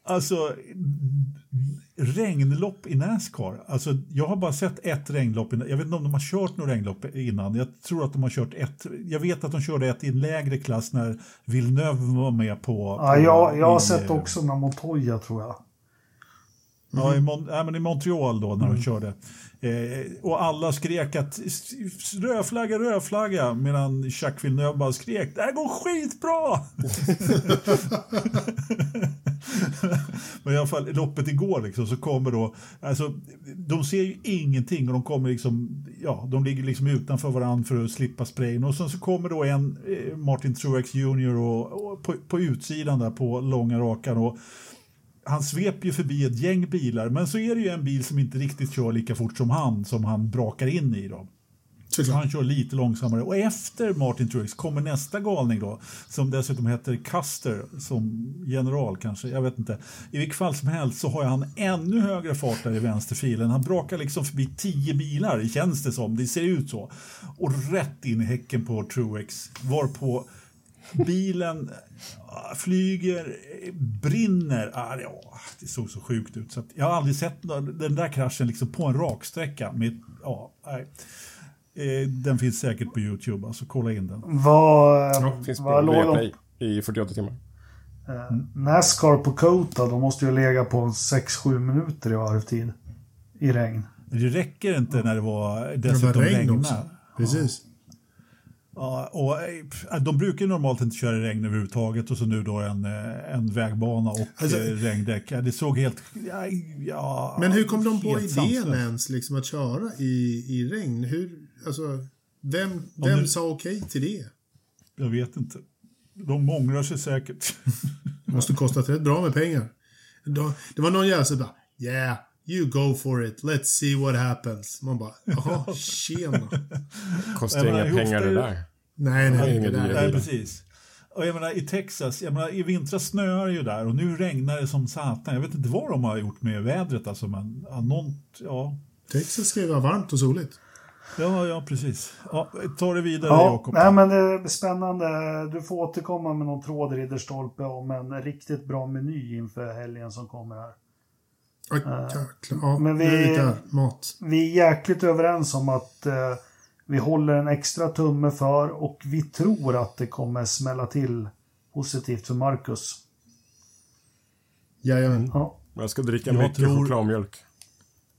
[SPEAKER 3] Alltså, regnlopp i Nascar. Alltså, jag har bara sett ett regnlopp. Jag vet inte om de har kört något regnlopp innan. Jag tror att de har kört ett. Jag vet att de körde ett i en lägre klass när Villeneuve var med på...
[SPEAKER 2] Ja,
[SPEAKER 3] på
[SPEAKER 2] jag, jag har
[SPEAKER 3] i,
[SPEAKER 2] sett också med Montoya tror jag.
[SPEAKER 3] Ja, i, Mon ja, men i Montreal då när
[SPEAKER 2] Mm.
[SPEAKER 3] de körde. Eh, och alla skrek att rödflagga, rödflagga medan Jacques Villeneuve bara skrek det här går skitbra! men i alla fall loppet igår liksom, så kommer då, alltså de ser ju ingenting och de kommer liksom, ja, de ligger liksom utanför varandra för att slippa sprayen och sen så kommer då en eh, Martin Truex Jr. och, och på, på utsidan där på långa rakan och han sveper ju förbi ett gäng bilar, men så är det ju en bil som inte riktigt kör lika fort som han, som han brakar in i. Så han kör lite långsammare. Och efter Martin Truex kommer nästa galning då, som dessutom heter Custer, som general kanske, jag vet inte. I vilket fall som helst så har han ännu högre fart där i vänsterfilen. Han brakar liksom förbi tio bilar, känns det som. Det ser ut så. Och rätt in i häcken på Truex, varpå bilen äh, flyger, brinner. Ah, det, det såg så sjukt ut. Så att jag har aldrig sett den där kraschen liksom på en raksträcka. Med, ja, nej. Eh, Den finns säkert på Youtube, alltså kolla in den.
[SPEAKER 2] Vad,
[SPEAKER 1] Ja, finns
[SPEAKER 2] vad
[SPEAKER 1] på Viaplay i 48 timmar.
[SPEAKER 2] Eh, Nascar på Kota, de måste ju lägga på 6-7 minuter i varvtid. I regn.
[SPEAKER 3] Men det räcker inte när det var
[SPEAKER 4] Det var
[SPEAKER 3] dessutom
[SPEAKER 4] regn också. Precis.
[SPEAKER 3] Ja, och, eh, de brukar normalt inte köra i regn överhuvudtaget och så nu då en, en vägbana och
[SPEAKER 4] Alltså-
[SPEAKER 3] regndäck. Det såg helt... Ja, ja,
[SPEAKER 4] Men hur kom de på idén
[SPEAKER 3] sanslöst.
[SPEAKER 4] ens liksom att köra i, i regn? Hur, alltså, vem, vem
[SPEAKER 3] nu-
[SPEAKER 4] sa okej till det?
[SPEAKER 3] Jag vet inte. De ångrar sig säkert.
[SPEAKER 4] Det måste kostat rätt bra med pengar. Det var någon jävel som bara Yeah, you go for it. Let's see what happens. Man bara, jaha, tjena.
[SPEAKER 1] Kostar inga pengar det där.
[SPEAKER 4] Nej,
[SPEAKER 1] det
[SPEAKER 4] nej, det där.
[SPEAKER 3] Nej,
[SPEAKER 1] bil.
[SPEAKER 3] precis. Och jag menar, i Texas, jag menar, i vintras snöar det ju där och nu regnar det som satan. Jag vet inte vad de har gjort med vädret alltså, men ja, någon, ja,
[SPEAKER 4] Texas ska ju vara varmt och soligt.
[SPEAKER 3] Ja, ja precis. Ja, ta det vidare,
[SPEAKER 2] Ja,
[SPEAKER 3] Jakob.
[SPEAKER 2] nej, men det blir spännande. Du får återkomma med någon tråd Ridderstolpe om en riktigt bra meny inför helgen som kommer här.
[SPEAKER 4] Ja, jäklar. Ja,
[SPEAKER 2] men
[SPEAKER 4] vi...
[SPEAKER 2] vi-
[SPEAKER 4] är. Mat.
[SPEAKER 2] Vi är jäkligt överens om att eh, vi håller en extra tumme för och vi tror att det kommer smälla till positivt för Marcus.
[SPEAKER 4] Jajamän.
[SPEAKER 2] Ja.
[SPEAKER 1] Jag ska dricka
[SPEAKER 3] Jag
[SPEAKER 1] mycket
[SPEAKER 3] tror-
[SPEAKER 1] chokladmjölk.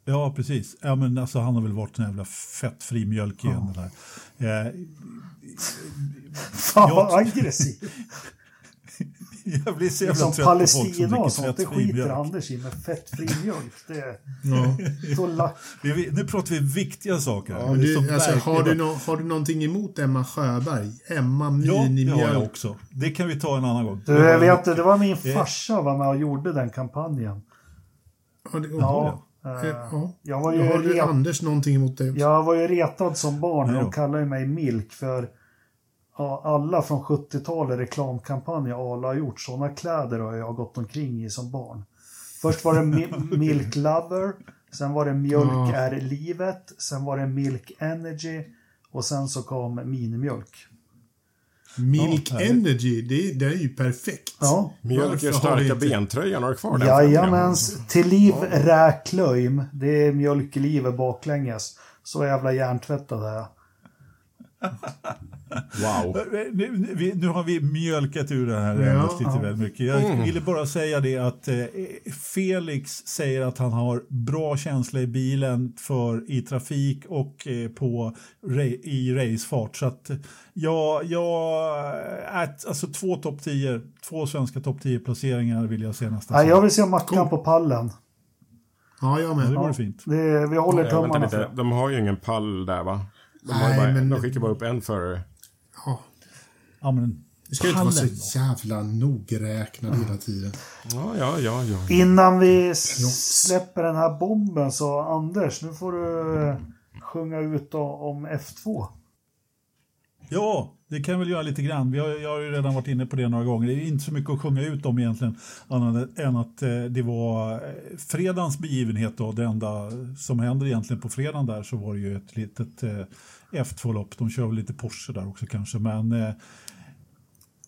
[SPEAKER 3] Ja, precis. Ja, men alltså, han har väl varit en jävla fettfri mjölk igen. Det där. Eh,
[SPEAKER 2] Fan vad
[SPEAKER 3] Jag-
[SPEAKER 2] aggressiv.
[SPEAKER 3] jag blir så jävla
[SPEAKER 2] Liksom
[SPEAKER 3] trött på folk som
[SPEAKER 2] Palestina
[SPEAKER 3] dricker
[SPEAKER 2] och sånt, det skiter
[SPEAKER 3] mjölk.
[SPEAKER 2] Anders i. Men fettfri mjölk, det är
[SPEAKER 4] Ja.
[SPEAKER 2] så lack.
[SPEAKER 3] Vi- vi- Nu pratar vi viktiga saker.
[SPEAKER 4] Ja,
[SPEAKER 3] som
[SPEAKER 4] du, alltså, har, du no, har du någonting emot Emma Sjöberg? Emma
[SPEAKER 3] Ja, det har jag
[SPEAKER 4] Minimjölk?
[SPEAKER 3] också. Det kan vi ta en annan gång.
[SPEAKER 2] Du, jag vet, det var min
[SPEAKER 3] Eh.
[SPEAKER 2] farsa var med och gjorde den kampanjen.
[SPEAKER 4] Ja, det,
[SPEAKER 2] Ja,
[SPEAKER 4] ja.
[SPEAKER 2] Jag var ju
[SPEAKER 4] har
[SPEAKER 2] ret-
[SPEAKER 4] Anders någonting emot det också.
[SPEAKER 2] Jag var ju retad som barn. De kallade mig Milk för ja, alla från 70-talet reklamkampanjer alla har gjort. Sådana kläder har jag gått omkring i som barn. Först var det mi- Milk Lover. Sen var det Mjölk
[SPEAKER 4] Ja.
[SPEAKER 2] är livet. Sen var det Milk Energy. Och sen så kom minimjölk.
[SPEAKER 4] Milk
[SPEAKER 3] Ja.
[SPEAKER 4] Energy, det, det är ju perfekt.
[SPEAKER 2] Ja.
[SPEAKER 1] Mjölk
[SPEAKER 4] vi
[SPEAKER 1] starka bentröjan. Har du kvar den?
[SPEAKER 2] Jajamens. Till liv räklöjm. Det är mjölk i livet baklänges. Så jävla hjärntvättad är jag.
[SPEAKER 1] Wow.
[SPEAKER 3] Nu, vi, nu har vi mjölkat ur det här
[SPEAKER 4] Ja,
[SPEAKER 3] ämnet lite
[SPEAKER 2] ja.
[SPEAKER 3] väl mycket. Jag ville bara säga det att eh, Felix säger att han har bra känsla i bilen för i trafik och eh, på i racefart. Så att ja, jag är, alltså två topp 10, två svenska topp 10 placeringar vill jag se nästa
[SPEAKER 2] Ja, jag vill se Mackan på pallen.
[SPEAKER 4] Ja, jag
[SPEAKER 3] Ja,
[SPEAKER 4] med.
[SPEAKER 3] det
[SPEAKER 2] Ja.
[SPEAKER 3] vore fint.
[SPEAKER 2] Det, vi håller
[SPEAKER 1] Ja, vänta
[SPEAKER 2] tummarna det.
[SPEAKER 1] De har ju ingen pall där va? De,
[SPEAKER 4] Nej,
[SPEAKER 1] bara,
[SPEAKER 4] men-
[SPEAKER 1] de skickar bara upp en förare.
[SPEAKER 4] Ja.
[SPEAKER 3] Men,
[SPEAKER 4] Du ska inte vara så jävla nogräknad hela tiden.
[SPEAKER 1] Ja, ja, ja, ja.
[SPEAKER 2] Innan vi s- släpper den här bomben så Anders, nu får du eh, sjunga ut om F2.
[SPEAKER 3] Ja, det kan jag väl göra lite grann. Vi har, jag har ju redan varit inne på det några gånger. Det är inte så mycket att sjunga ut om egentligen. Annat än att eh, det var eh, fredagens begivenhet då. Det enda som händer egentligen på fredagen där så var det ju ett litet eh, F2-lopp. De kör väl lite Porsche där också kanske. Men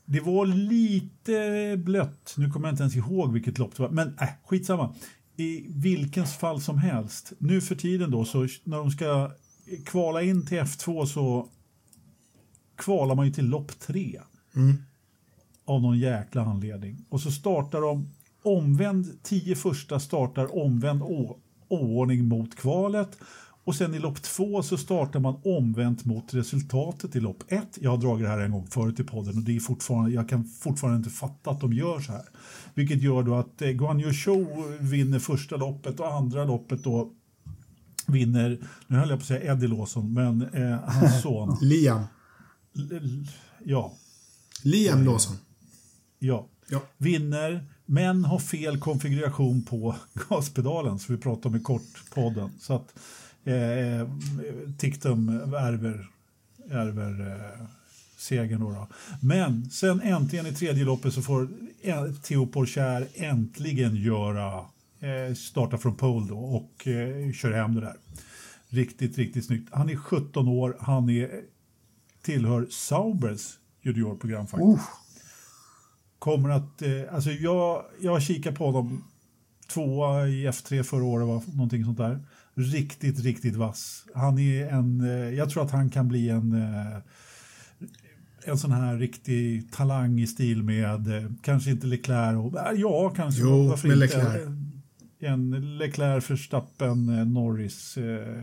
[SPEAKER 3] det var lite blött. Nu kommer jag inte ens ihåg vilket lopp det var. Men äh, skitsamma. I vilkens fall som helst. Nu för tiden då så när de ska kvala in till F2 så kvalar man ju till lopp tre. Av någon jäkla anledning. Och så startar de omvänd, tio första startar omvänd å- oordning mot kvalet. Och sen i lopp två så startar man omvänt mot resultatet i lopp ett. Jag har dragit det här en gång förut i podden och det är fortfarande, jag kan fortfarande inte fatta att de gör så här. Vilket gör då att eh, Guan Zhou vinner första loppet och andra loppet då vinner, nu höll jag på att säga Eddie Lawson, men eh, hans son.
[SPEAKER 4] Liam.
[SPEAKER 3] L- ja,
[SPEAKER 4] Liam Lawson.
[SPEAKER 3] ja.
[SPEAKER 4] Ja.
[SPEAKER 3] Vinner, men har fel konfiguration på gaspedalen, som vi pratade om i kortpodden. Så att eh, Tictum ärver, ärver eh, segern. Då, då. Men sen äntligen i tredje loppet så får eh, Theo Porcher äntligen göra, eh, starta från pole då och eh, köra hem det där. Riktigt, riktigt snyggt. Han är 17 år, han är, tillhör Saubers juniorprogram faktiskt
[SPEAKER 2] Uh,
[SPEAKER 3] kommer att, eh, alltså jag, jag kikar på dem tvåa i F3 förra året, var någonting sånt där. Riktigt, riktigt vass. Han är en, eh, jag tror att han kan bli en, eh, en sån här riktig talang i stil med, eh, kanske inte Leclerc, och, ja kanske,
[SPEAKER 4] Jo,
[SPEAKER 3] varför
[SPEAKER 4] med
[SPEAKER 3] inte?
[SPEAKER 4] Leclerc.
[SPEAKER 3] En Leclerc, Verstappen, Norris,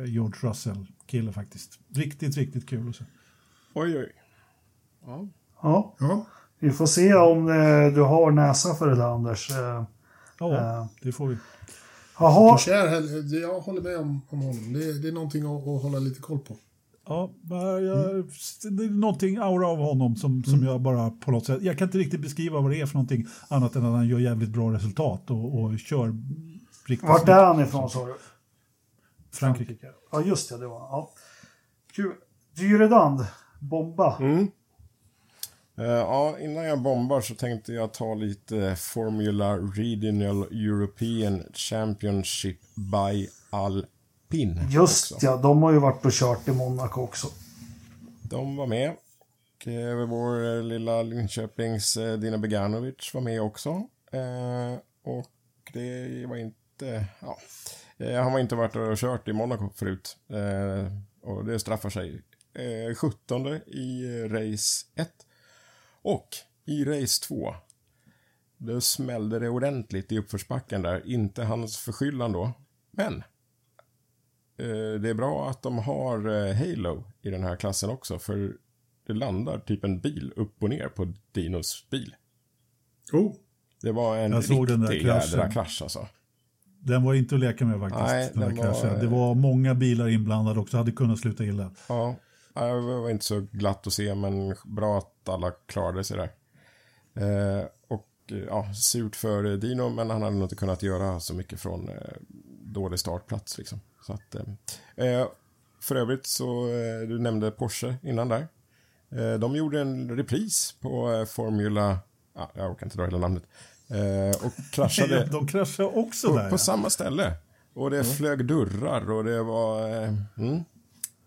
[SPEAKER 3] George Russell kille faktiskt. Riktigt, riktigt kul att se.
[SPEAKER 1] Oj, oj. Ja.
[SPEAKER 2] ja,
[SPEAKER 4] Ja.
[SPEAKER 2] vi får se om du har näsa för det där Anders.
[SPEAKER 3] Ja, det får vi.
[SPEAKER 2] Jaha,
[SPEAKER 4] Porcher, jag håller med om, om honom. Det, det är någonting att, att hålla lite koll på.
[SPEAKER 3] Ja, jag, det är någonting aura av honom som, som jag bara på något sätt, jag kan inte riktigt beskriva vad det är för någonting annat än att han gör jävligt bra resultat och, och kör riktigt
[SPEAKER 2] vart är han ifrån sa du?
[SPEAKER 3] Frankrike.
[SPEAKER 2] Ja, just det, det var ja. Dyredand, bomba.
[SPEAKER 1] Mm. Eh, ja, innan jag bombar så tänkte jag ta lite Formula Regional European Championship by Alpin.
[SPEAKER 2] Just
[SPEAKER 1] också.
[SPEAKER 2] ja, de har ju varit och kört i Monaco också.
[SPEAKER 1] De var med. Och eh, vår eh, lilla Linköpings Dina Beganovic var med också. Och det var inte... Ja, han har inte varit och kört i Monaco förut. Och det straffar sig. Eh, 17 i race 1. Och i race 2. Då smällde det ordentligt i uppförsbacken där. Inte hans förskyllan då. Men eh, det är bra att de har eh, Halo i den här klassen också. För det landar typ en bil upp och ner på Dinos bil.
[SPEAKER 4] Oh,
[SPEAKER 1] Det var en riktig jädra krasch alltså.
[SPEAKER 3] Den var inte att leka med faktiskt.
[SPEAKER 1] Nej,
[SPEAKER 3] den
[SPEAKER 1] den var-
[SPEAKER 3] kraschen. Det var många bilar inblandade också, hade kunnat sluta illa.
[SPEAKER 1] Ja, det var inte så glatt att se, men bra att alla klarade sig där. Eh, och eh, ja, surt för Dino, men han hade nog inte kunnat göra så mycket från eh, dålig startplats. Liksom. Så att, eh, för övrigt så, du nämnde Porsche innan där. De gjorde en repris på Formula, ah, jag orkar inte dra hela namnet, och kraschade.
[SPEAKER 3] de kraschade också
[SPEAKER 1] på,
[SPEAKER 3] där.
[SPEAKER 1] På samma ställe. Och det mm. flög dörrar och det var mm,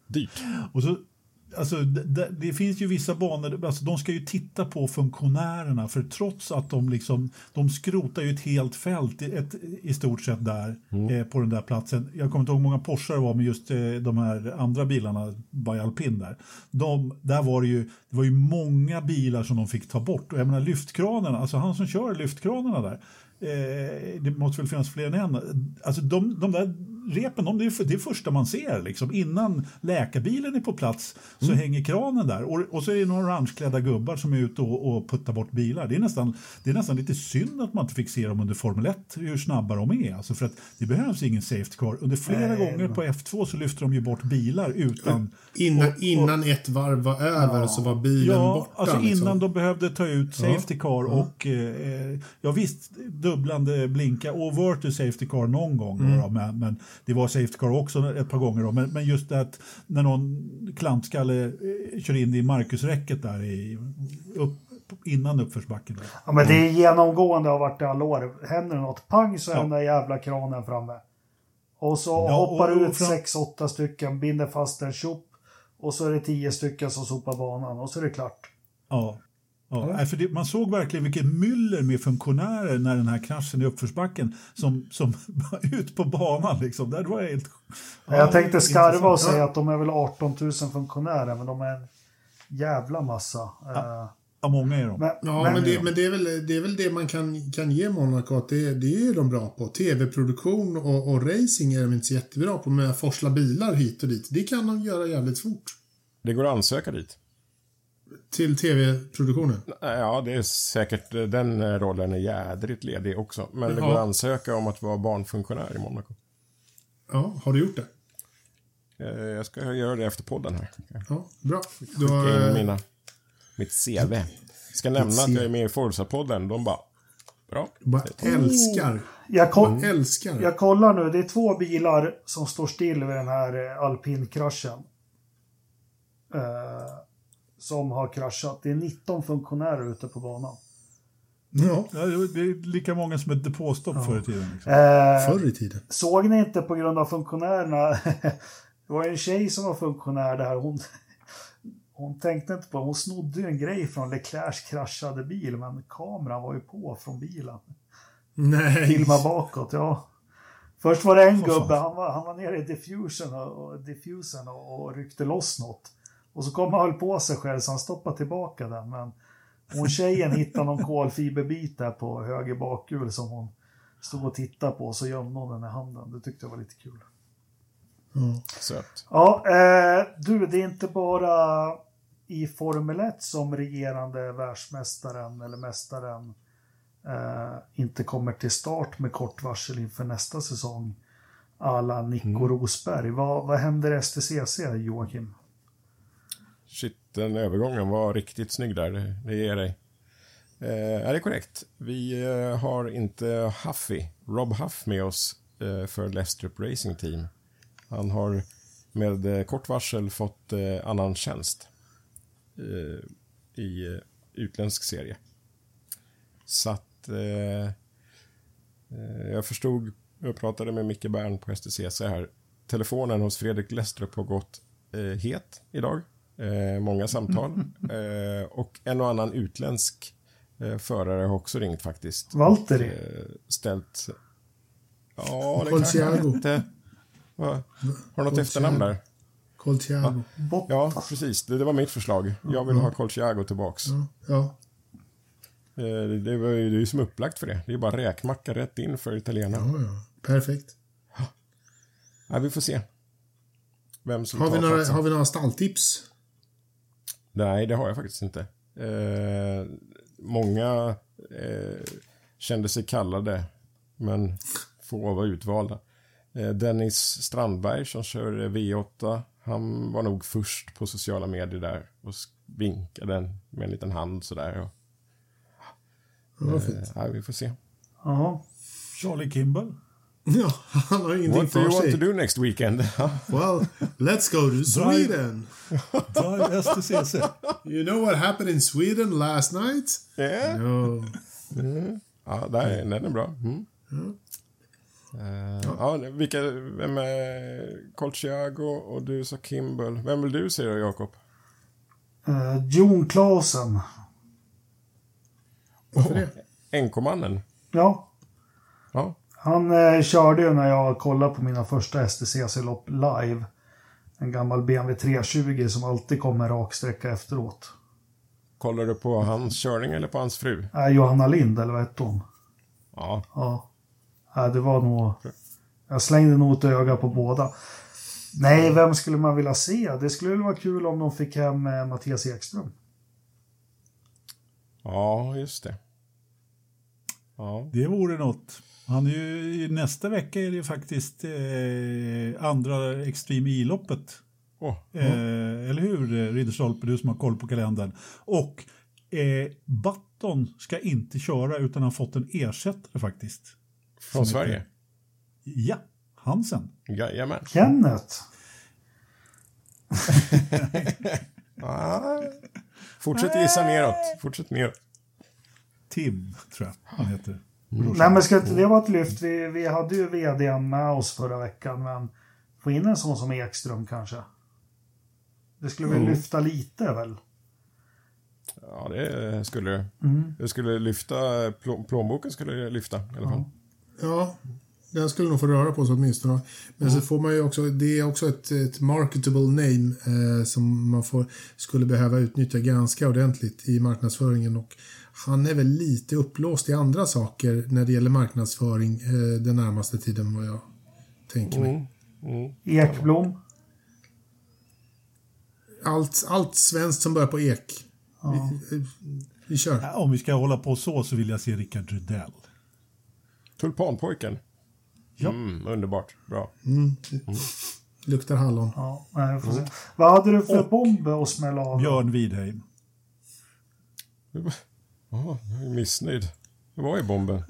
[SPEAKER 1] dyrt.
[SPEAKER 3] Och så Alltså, det, det, finns ju vissa banor, alltså, de ska ju titta på funktionärerna för trots att de liksom, de skrotar ju ett helt fält ett, i stort sett där mm. eh, på den där platsen. Jag kommer inte ihåg hur många Porsche det var med just eh, de här andra bilarna by alpin där. De, där var det ju, det var ju många bilar som de fick ta bort och jag menar lyftkranen, alltså han som kör lyftkranarna där, eh, det måste väl finnas fler än en. Alltså de, de där repen, de, det, är, det första man ser. Liksom. Innan läkarbilen är på plats så mm. hänger kranen där. Och, och så är det några orangeklädda gubbar som är ute och, och puttar bort bilar. Det är, nästan, det är nästan lite synd att man inte fick se dem under Formel 1, hur snabba de är. Alltså för att det behövs ingen safety car. Under flera Nej, gånger på F2 så lyfter de ju bort bilar utan...
[SPEAKER 4] Innan, och, och, innan ett varv var över ja, så var bilen
[SPEAKER 3] ja,
[SPEAKER 4] borta.
[SPEAKER 3] Alltså liksom. innan de behövde ta ut safety car ja, och... Eh, ja visst, dubblande blinka over to safety car någon gång. Mm. Då, men, men det var Safety Car också ett par gånger. Då. Men, men just det att när någon klantskalle eh, kör in i Marcusräcket där i, upp, innan uppförsbacken.
[SPEAKER 2] Ja, men det är genomgående har varit det alla år. Händer det något, pang så är den där jävla kranen framme. Och så ja, hoppar och, ut fram... sex, åtta stycken, binder fast den, tjopp. Och så är det tio stycken som sopar banan och så är det klart.
[SPEAKER 3] Ja, Ja, för det, man såg verkligen vilket myller med funktionärer när den här kraschen i uppförsbacken som, som ut på banan. Liksom. Det var helt,
[SPEAKER 2] ja, jag tänkte skarva och säga att de är väl 18 000 funktionärer, men de är en jävla massa.
[SPEAKER 3] Ja. Ja, många är de.
[SPEAKER 4] Men, ja, men, det, men det, är väl, det är väl det man kan, kan ge Monaco, att det, det är de bra på. TV-produktion och, och racing är de inte så jättebra på, med att forsla bilar hit och dit. Det kan de göra jävligt fort.
[SPEAKER 1] Det går att ansöka dit.
[SPEAKER 4] Till tv-produktionen?
[SPEAKER 1] Ja, det är säkert. Den rollen är jädrigt ledig också. Men det går att ansöka om att vara barnfunktionär i Monaco.
[SPEAKER 4] Ja, har du gjort det?
[SPEAKER 1] Eh, jag ska göra det efter podden här.
[SPEAKER 4] Ja, bra.
[SPEAKER 1] Du har... in mina, mitt CV. Jag ska nämna att jag är med i Forza-podden. De bara... Bra.
[SPEAKER 4] bara älskar. Oh.
[SPEAKER 2] Jag, koll älskar. jag kollar nu. Det är två bilar som står still vid den här eh, alpinkraschen. Uh, som har kraschat. Det är 19 funktionärer ute på banan.
[SPEAKER 3] Ja. ja det är lika många som ett depåstopp ja. förr i tiden. Liksom.
[SPEAKER 4] Eh, förr i tiden.
[SPEAKER 2] Såg ni inte på grund av funktionärerna? det var en tjej som var funktionär där. Hon, hon tänkte inte på Hon snodde ju en grej från Leclercs kraschade bil, men kameran var ju på från bilen.
[SPEAKER 4] Nej.
[SPEAKER 2] Filma bakåt, ja. Först var det en gubbe, han var, han var nere i diffusen och, och, diffusen och, och ryckte loss något. Och så kom han höll på sig själv så han stoppade tillbaka den. Men hon tjejen hittade någon kolfiberbit där på höger bakhjul som hon stod och tittade på och så gömde hon den i handen. Det tyckte jag var lite kul.
[SPEAKER 1] Mm. Söt.
[SPEAKER 2] Ja, eh, du, det är inte bara i Formel 1 som regerande världsmästaren eller mästaren eh, inte kommer till start med kort varsel inför nästa säsong. Alla Nico mm. Rosberg. Vad, vad händer STCC, Joakim?
[SPEAKER 1] Shit, den övergången var riktigt snygg där. Det, det ger dig. Eh, är det korrekt? Vi eh, har inte Huffy, Rob Huff med oss eh, för Lestrup Racing Team. Han har med eh, kort varsel fått eh, annan tjänst eh, i eh, utländsk serie. Så att eh, eh jag förstod, jag pratade med Micke Bern på STCC här. Telefonen hos Fredrik Lestrup har gått eh, het idag. Eh, många samtal. Eh, och en och annan utländsk eh, förare har också ringt faktiskt.
[SPEAKER 2] Valtteri?
[SPEAKER 1] Eh, ställt... Ja, det kanske inte... Va? Har du något efternamn där?
[SPEAKER 4] Colciago.
[SPEAKER 1] Ja, ja, precis. Det, det, var mitt förslag. Jag vill ha Colciago tillbaks.
[SPEAKER 4] Ja. ja.
[SPEAKER 1] Eh, det, det, var ju, det är ju som upplagt för det. Det är bara räkmacka rätt in för italienarna.
[SPEAKER 4] Ja, ja. Perfekt.
[SPEAKER 1] Ja, vi får se. Vem som
[SPEAKER 4] har, vi några, har vi några stalltips?
[SPEAKER 1] Nej, det har jag faktiskt inte. Eh, många eh, kände sig kallade, men få var utvalda. Eh, Dennis Strandberg som kör V8, han var nog först på sociala medier där och vinkade med en liten hand sådär. Och,
[SPEAKER 4] ja, fint.
[SPEAKER 1] Eh, vi får se.
[SPEAKER 2] Ja.
[SPEAKER 3] Charlie Kimball.
[SPEAKER 4] Ja, han har ingenting
[SPEAKER 1] What do you
[SPEAKER 4] för
[SPEAKER 1] want to
[SPEAKER 4] sig.
[SPEAKER 1] do next weekend?
[SPEAKER 4] Well, let's go to Sweden.
[SPEAKER 3] Drive STCC.
[SPEAKER 4] You know what happened in Sweden last night?
[SPEAKER 1] yeah.
[SPEAKER 4] No.
[SPEAKER 1] Ja, där, den är bra. Mm. Eh, ja, vilka, vem är Colchiago och du sa Kimball. Vem vill du se då, Jakob?
[SPEAKER 2] Eh, Jon Claesen.
[SPEAKER 4] Varför det?
[SPEAKER 1] NK-mannen?
[SPEAKER 2] Ja,
[SPEAKER 1] Ja.
[SPEAKER 2] Han eh, körde ju när jag kollade på mina första STCC-lopp live. En gammal BMW 320 som alltid kom med raksträcka efteråt.
[SPEAKER 1] Kollar du på hans körning eller på hans fru?
[SPEAKER 2] Äh, Johanna Lind, eller vad hette hon?
[SPEAKER 1] Ja.
[SPEAKER 2] Ja. ja, det var nog... Jag slängde nog ett öga på båda. Nej, vem skulle man vilja se? Det skulle väl vara kul om de fick hem eh, Mattias Ekström.
[SPEAKER 1] Ja, just det. Ja.
[SPEAKER 3] Det vore något. Han är ju, nästa vecka är det faktiskt eh, andra Extreme E-loppet.
[SPEAKER 1] Åh,
[SPEAKER 3] Eh, eller hur, eh, Ridderstolpe, du som har koll på kalendern. Och eh, Button ska inte köra utan har fått en ersättare faktiskt.
[SPEAKER 1] från
[SPEAKER 3] Som
[SPEAKER 1] Sverige?
[SPEAKER 3] heter- Ja, Hansen.
[SPEAKER 1] Jajamän.
[SPEAKER 2] Kenneth.
[SPEAKER 1] Ah. Fortsätt gissa neråt. Fortsätt neråt.
[SPEAKER 3] Tim, tror jag han heter.
[SPEAKER 2] Nej, men ska inte det vara ett lyft? Vi, vi hade ju vdn med oss förra veckan, men få in en sån som Ekström kanske. Det skulle väl lyfta lite väl?
[SPEAKER 1] Ja, det skulle det.
[SPEAKER 2] Mm.
[SPEAKER 1] Det skulle lyfta, plå- plånboken skulle lyfta i alla fall.
[SPEAKER 4] Ja, den skulle nog få röra på sig åtminstone. Men så får man ju också, det är också ett, ett marketable name eh, som man får, skulle behöva utnyttja ganska ordentligt i marknadsföringen. Och han är väl lite upplåst i andra saker när det gäller marknadsföring eh, den närmaste tiden vad jag tänker mig.
[SPEAKER 1] Mm.
[SPEAKER 2] Ekblom.
[SPEAKER 4] Allt, allt svenskt som börjar på ek. Vi, vi kör.
[SPEAKER 3] Ja, om vi ska hålla på så så vill jag se Rickard Rydell.
[SPEAKER 1] Tulpanpojken.
[SPEAKER 3] Ja.
[SPEAKER 1] Mm, underbart. Bra.
[SPEAKER 4] Luktar hallon.
[SPEAKER 2] Ja, nej, vi får se. Vad hade du för
[SPEAKER 3] Och-
[SPEAKER 2] bomb att smälla av?
[SPEAKER 3] Björn Widheim.
[SPEAKER 1] Ja, jag är missnöjd. Det var ju bomben.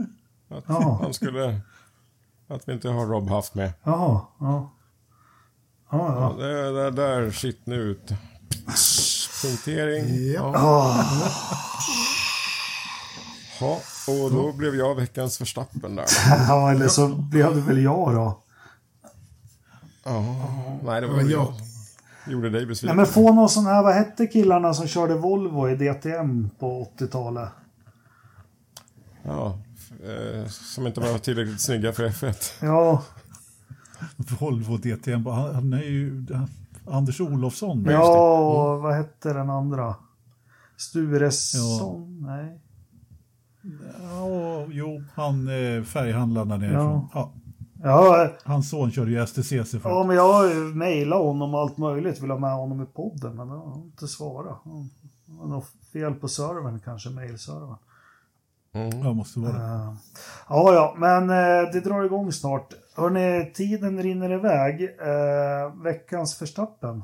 [SPEAKER 1] Att
[SPEAKER 2] Ja.
[SPEAKER 1] han skulle... Att vi inte har Rob haft med.
[SPEAKER 2] Ja. Ja,
[SPEAKER 1] Ja,
[SPEAKER 2] ja.
[SPEAKER 1] det, det där, shit nu ut. Punktering.
[SPEAKER 4] Ja.
[SPEAKER 1] Ja. Ja, och då blev jag veckans Verstappen där.
[SPEAKER 2] ja, eller så blev det väl jag då.
[SPEAKER 1] Ja, nej det var väl
[SPEAKER 4] jag-
[SPEAKER 1] gjorde dig
[SPEAKER 2] Nej,
[SPEAKER 1] besviken.
[SPEAKER 2] men få någon sån här, vad hette killarna som körde Volvo i DTM på 80-talet?
[SPEAKER 1] Ja, eh, som inte var tillräckligt snygga för F1.
[SPEAKER 2] Ja,
[SPEAKER 3] Volvo DTM. Han, han är ju Anders Olofsson.
[SPEAKER 2] ja och vad hette den andra? Sturesson? Nej.
[SPEAKER 3] Ja, jo, han eh, färghandlaren där nerifrån. Ja.
[SPEAKER 2] Ja,
[SPEAKER 3] Hans son körde ju STCC
[SPEAKER 2] ja,
[SPEAKER 3] för.
[SPEAKER 2] men jag har ju mejlat honom allt möjligt. Vill ha med honom i podden, men han har inte svarat. Det var nog fel på servern kanske, mejlservern.
[SPEAKER 3] Ja, måste vara det.
[SPEAKER 2] Uh, ja, ja, men eh, det drar igång snart. Hörrni, tiden rinner iväg. Uh, veckans förstappen.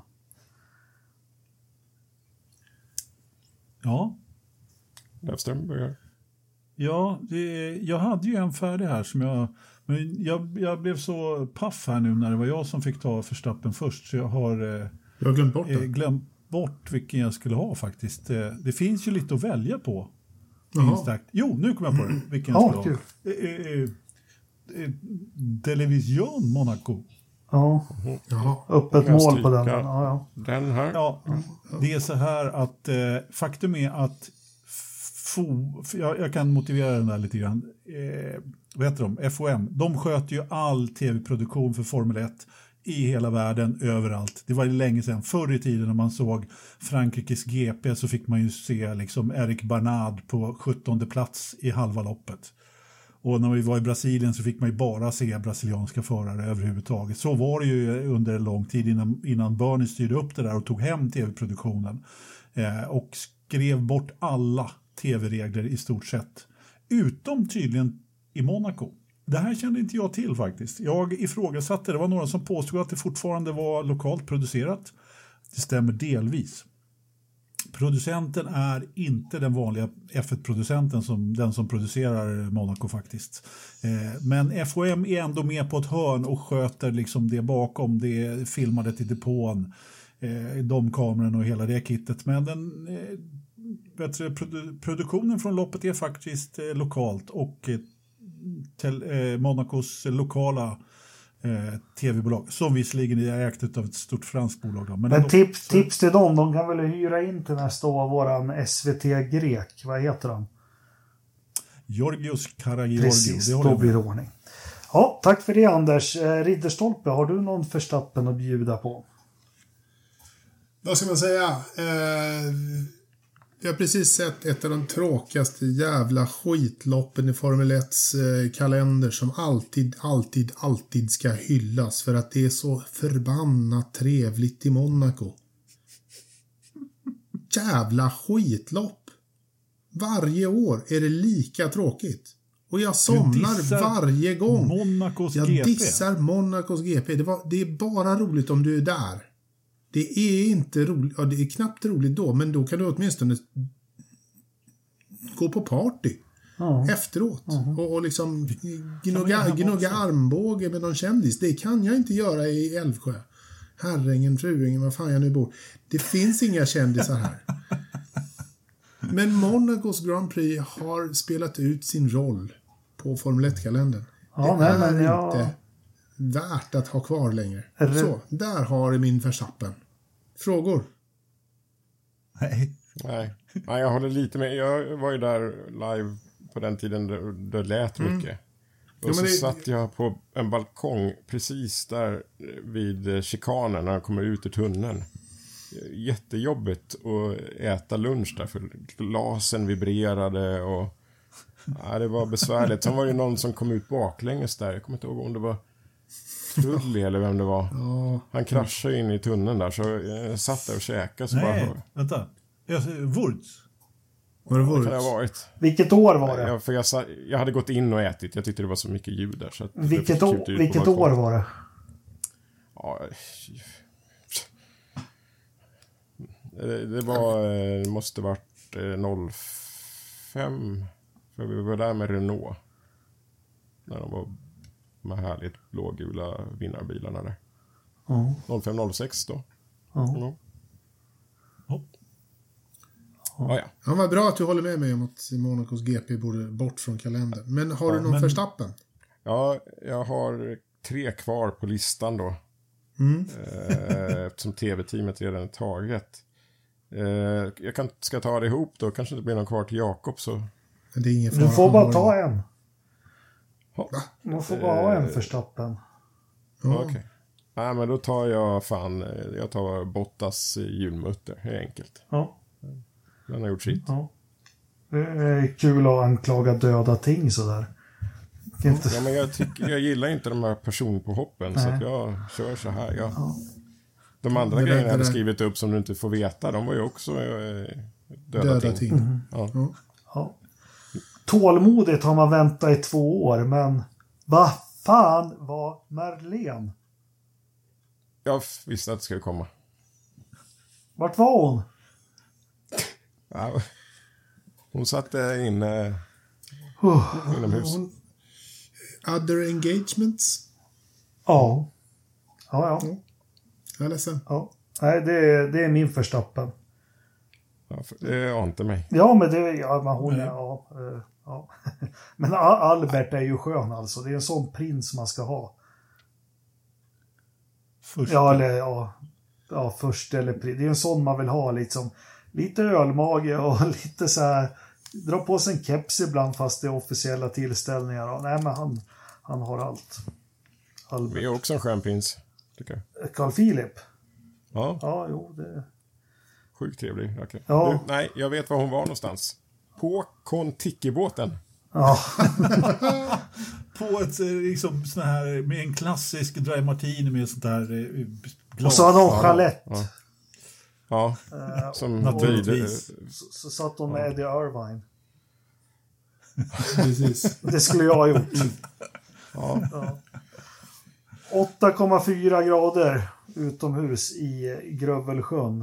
[SPEAKER 3] Ja,
[SPEAKER 1] Löfström börjar.
[SPEAKER 3] ja det, jag hade ju en färdig här som jag... Men jag, jag blev så paff här nu när det var jag som fick ta förstappen först. Så jag har eh,
[SPEAKER 4] Jag har glömt bort
[SPEAKER 3] eh, glömt bort vilken jag skulle ha faktiskt. Eh, det finns ju lite att välja på. Jo, nu kommer jag på det. Vilken jag
[SPEAKER 2] Ja,
[SPEAKER 3] skulle ha. Eh, eh, eh, eh, Television Monaco.
[SPEAKER 2] Ja,
[SPEAKER 4] Jaha.
[SPEAKER 2] öppet mål på den. Ja, ja.
[SPEAKER 1] Den här.
[SPEAKER 3] Ja, det är så här att eh, faktum är att FO, jag, jag kan motivera den där lite grann. Eh, vad heter de? FOM. De sköter ju all tv-produktion för Formel 1 i hela världen, överallt. Det var länge sedan. Förr i tiden när man såg Frankrikes GP så fick man ju se liksom Eric Barnard på 17 plats i halva loppet. Och när vi var i Brasilien så fick man ju bara se brasilianska förare överhuvudtaget. Så var det ju under en lång tid innan, innan Bernie styrde upp det där och tog hem tv-produktionen. Eh, och skrev bort alla tv-regler i stort sett. Utom tydligen i Monaco. Det här kände inte jag till faktiskt. Jag ifrågasatte, det var några som påstod att det fortfarande var lokalt producerat. Det stämmer delvis. producenten är inte den vanliga F1-producenten som den som producerar Monaco faktiskt. Eh, men FOM är ändå med på ett hörn och sköter liksom det bakom, det filmade till depån, eh, de kamerorna och hela det kittet. Men den bättre produ produktionen från loppet är faktiskt eh, lokalt och eh, eh, Monacos lokala eh, tv-bolag som visserligen är ägt av ett stort franskt bolag. Då,
[SPEAKER 2] men men tips, tips till dem, de kan väl hyra in till nästa år våran SVT-grek, vad heter han?
[SPEAKER 3] Georgios Karagiorgio.
[SPEAKER 2] Precis, då blir det ordning. Ja, tack för det Anders. Eh, Ridderstolpe, har du någon förstappen att bjuda på?
[SPEAKER 4] Vad ska man säga? Eh, vi har precis sett ett av de tråkigaste jävla skitloppen i Formel 1s eh, kalender som alltid, alltid, alltid ska hyllas för att det är så förbannat trevligt i Monaco. Jävla skitlopp! Varje år är det lika tråkigt. Och jag somnar varje gång.
[SPEAKER 3] Monacos
[SPEAKER 4] jag
[SPEAKER 3] GP.
[SPEAKER 4] dissar Monacos GP. Det, var, det är bara roligt om du är där. Det är inte roligt, ja, det är knappt roligt då, men då kan du åtminstone gå på party.
[SPEAKER 2] Ja.
[SPEAKER 4] Efteråt. Och, och liksom gnugga, gnugga armbåge med någon kändis. Det kan jag inte göra i Älvsjö. Herrängen, Fruängen, var fan jag nu bor. Det finns inga kändisar här. Men Monacos Grand Prix har spelat ut sin roll på Formel 1-kalendern.
[SPEAKER 2] Ja,
[SPEAKER 4] det
[SPEAKER 2] nej,
[SPEAKER 4] är
[SPEAKER 2] men jag-
[SPEAKER 4] inte värt att ha kvar längre.
[SPEAKER 2] Det-
[SPEAKER 4] Så, där har du min Verstappen. Frågor?
[SPEAKER 3] Nej.
[SPEAKER 1] Nej. Nej, jag håller lite med. Jag var ju där live på den tiden det, det lät mycket. Och
[SPEAKER 4] Mm. Ja,
[SPEAKER 1] så
[SPEAKER 4] det-
[SPEAKER 1] satt jag på en balkong precis där vid eh, chikanen när jag kommer ut ur tunneln. Jättejobbigt att äta lunch där för glasen vibrerade och ja, det var besvärligt. Sen var det någon som kom ut baklänges där. Jag kommer inte ihåg om det var Trulli eller vem det var.
[SPEAKER 4] Ja,
[SPEAKER 1] Han kraschade in i tunneln där så jag satt där och käkade så
[SPEAKER 3] Nej,
[SPEAKER 1] bara...
[SPEAKER 3] vänta. Jag Wurz.
[SPEAKER 4] var det
[SPEAKER 1] Det kan det
[SPEAKER 4] varit?
[SPEAKER 1] ha varit.
[SPEAKER 2] Vilket år var det?
[SPEAKER 1] Jag, för jag, sa- jag hade gått in och ätit. Jag tyckte det var så mycket ljud där. Så att
[SPEAKER 2] Vilket,
[SPEAKER 1] skjuta ut på
[SPEAKER 2] vilket år var det?
[SPEAKER 1] Ja, det, det var, eh, det måste varit eh, 05. För vi var där med Renault. När de var de här härligt blågula vinnarbilarna där.
[SPEAKER 2] Ja.
[SPEAKER 1] 05-06 då.
[SPEAKER 2] Ja.
[SPEAKER 1] Mm.
[SPEAKER 3] Ja.
[SPEAKER 1] Ja, ja.
[SPEAKER 4] Ja, vad bra att du håller med mig om att Monacos GP borde bort från kalendern. Men har du någon
[SPEAKER 3] men-
[SPEAKER 4] Verstappen?
[SPEAKER 1] ja, jag har tre kvar på listan då.
[SPEAKER 4] Mm.
[SPEAKER 1] Eh, eftersom tv-teamet redan är taget. Eh, jag kan, ska ta det ihop då. Kanske inte blir någon kvar till Jakob så.
[SPEAKER 4] Det är ingen fara.
[SPEAKER 2] Du får bara ta en.
[SPEAKER 1] Ja.
[SPEAKER 2] Man får bara ha en
[SPEAKER 1] Eh,
[SPEAKER 2] förstappen.
[SPEAKER 4] Ja.
[SPEAKER 1] Okej. Nej, men då tar jag fan, jag tar Bottas julmutter. Det är enkelt.
[SPEAKER 2] Ja.
[SPEAKER 1] Den har gjort sitt.
[SPEAKER 2] ja. Det är kul att anklaga döda ting sådär. Inte...
[SPEAKER 1] Ja, men jag, tycker, jag gillar inte de här personpåhoppen så att jag kör så här. Jag, De andra
[SPEAKER 4] Det
[SPEAKER 1] grejerna jag hade skrivit upp som du inte får veta, de var ju också eh, döda,
[SPEAKER 4] Döda
[SPEAKER 1] ting.
[SPEAKER 4] ting.
[SPEAKER 1] Ja.
[SPEAKER 4] Ja.
[SPEAKER 2] Ja. Tålmodigt har man väntat i två år, men vad fan var Marlene?
[SPEAKER 1] Jag visste att det skulle komma.
[SPEAKER 2] Vart var hon?
[SPEAKER 1] Ja. Hon satt inne
[SPEAKER 2] Uh,
[SPEAKER 1] inomhus.
[SPEAKER 4] Hon- Other engagements?
[SPEAKER 2] ja. Ja, ja.
[SPEAKER 4] Jag är ledsen.
[SPEAKER 2] ja. Nej, det är, det är min förstappen.
[SPEAKER 1] Ja, för det ante mig.
[SPEAKER 2] Ja, men det... Ja, men hon är...
[SPEAKER 3] Nej.
[SPEAKER 2] Ja, eh, ja. Men Al- Albert är ju skön alltså. Det är en sån prins man ska ha.
[SPEAKER 3] Först.
[SPEAKER 2] Ja, eller ja. Ja, först eller prins. Det är en sån man vill ha liksom. Lite ölmage och lite så här. Dra på sig en keps ibland fast det är officiella tillställningar. Ja, nej, men han, han har allt.
[SPEAKER 1] Vi
[SPEAKER 2] Albert.
[SPEAKER 1] är också en skön prins, tycker jag.
[SPEAKER 2] Carl Philip.
[SPEAKER 1] Ja,
[SPEAKER 2] Ja, jo, det...
[SPEAKER 1] sjukt trevlig rackare.
[SPEAKER 2] Ja.
[SPEAKER 1] Du, nej, jag vet var hon var någonstans. På Kon-Tiki-båten.
[SPEAKER 2] Ja,
[SPEAKER 3] På ett eh, liksom sån här med en klassisk dry martini med sånt där eh, glas.
[SPEAKER 2] och så har någon chalett.
[SPEAKER 1] Ja. Ja,
[SPEAKER 2] Eh,
[SPEAKER 1] som
[SPEAKER 3] Naturligtvis.
[SPEAKER 2] Så, så satt hon med Eddie Irvine.
[SPEAKER 4] Precis.
[SPEAKER 2] Det skulle jag ha gjort.
[SPEAKER 1] Ja.
[SPEAKER 2] Ja. 8,4 grader utomhus i Grövelsjön.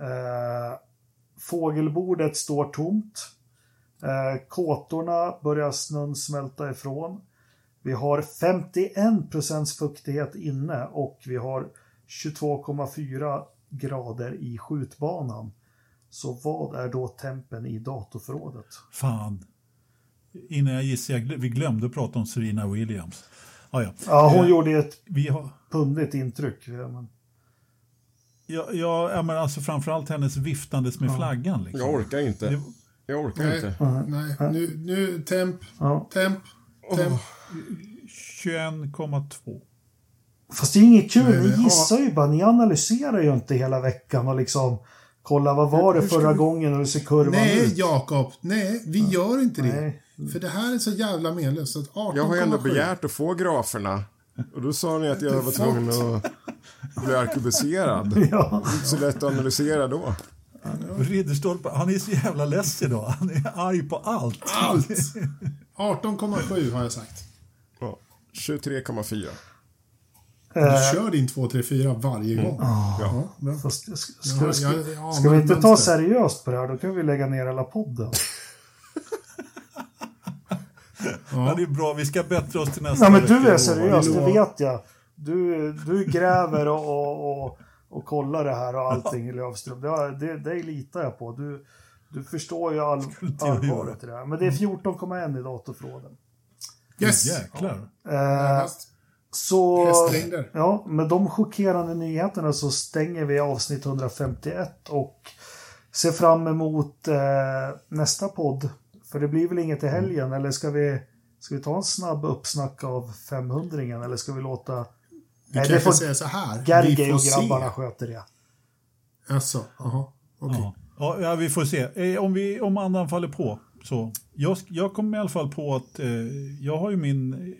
[SPEAKER 2] Eh, fågelbordet står tomt. Eh, kåtorna börjar snön smälta ifrån. Vi har 51% fuktighet inne och vi har 22,4 grader i skjutbanan. Så vad är då tempen i datorförrådet?
[SPEAKER 3] Fan. Innan jag gissar, vi glömde prata om Serena Williams. Ah, ja.
[SPEAKER 2] Ja, hon
[SPEAKER 3] Eh,
[SPEAKER 2] gjorde ett
[SPEAKER 3] Vi har,
[SPEAKER 2] pundigt intryck. Men...
[SPEAKER 3] ja, ja, ja, men alltså framförallt hennes viftandes med flaggan. Liksom.
[SPEAKER 1] Jag orkar inte.
[SPEAKER 3] Det-
[SPEAKER 1] Jag orkar
[SPEAKER 4] Nej,
[SPEAKER 1] inte.
[SPEAKER 4] nej. Nu, nu temp,
[SPEAKER 2] Ja.
[SPEAKER 4] temp, temp.
[SPEAKER 3] 21,2.
[SPEAKER 2] Fast det är inget kul,
[SPEAKER 4] Nej,
[SPEAKER 2] ni gissar ju bara. Ni analyserar ju inte hela veckan och liksom kolla vad var det förra
[SPEAKER 4] vi-
[SPEAKER 2] gången och hur ser kurvan
[SPEAKER 4] Nej,
[SPEAKER 2] ut.
[SPEAKER 4] Jakob. Nej, vi gör inte det.
[SPEAKER 2] Nej.
[SPEAKER 4] För det här är så jävla menlöst. så att 18,7.
[SPEAKER 1] Jag har ändå begärt att få graferna. Och då sa ni att jag var tvungen att bli arkebuserad.
[SPEAKER 2] Ja.
[SPEAKER 1] Inte så lätt att analysera då.
[SPEAKER 3] Ridderstolpe, han är så jävla less idag. Han är arg på allt.
[SPEAKER 4] Allt! 18,7 har jag sagt.
[SPEAKER 1] Ja. 23,4.
[SPEAKER 4] Du
[SPEAKER 2] Eh,
[SPEAKER 4] kör din 2, 3, 4 varje gång. Ja, bra.
[SPEAKER 2] fast, ska, ska,
[SPEAKER 4] Ja,
[SPEAKER 2] ska,
[SPEAKER 4] anar
[SPEAKER 2] ska vi inte ta seriöst på det här? Då kan vi lägga ner hela podden.
[SPEAKER 3] Ja, det är bra, vi ska bättra oss till nästa
[SPEAKER 2] Ja, men du är seriös, det vet jag. Du, du gräver och, och, och, och kollar det här och allting, Löfström. Det, det, det litar jag på. Du, du förstår ju all, allvaret i det här. Men det är 14,1 i datorförråden.
[SPEAKER 4] Yes!
[SPEAKER 3] Jäklar.
[SPEAKER 2] Eh, så...
[SPEAKER 4] Hästlängder.
[SPEAKER 2] Ja, med de chockerande nyheterna så stänger vi avsnitt 151 och ser fram emot eh, nästa podd. För det blir väl inget i helgen, eller ska vi, ska vi ta en snabb uppsnack av 500 eller ska vi låta
[SPEAKER 4] Vi
[SPEAKER 2] Nej, det
[SPEAKER 4] kanske
[SPEAKER 2] får
[SPEAKER 4] säger så här.
[SPEAKER 2] Gergej och
[SPEAKER 4] se.
[SPEAKER 2] grabbarna sköter det?
[SPEAKER 4] Alltså, jaha. Okej.
[SPEAKER 3] Ja. Ja, ja, vi får se. Eh, om, vi, om andan faller på. Så. Jag, jag kommer i alla fall på att eh, jag har ju min...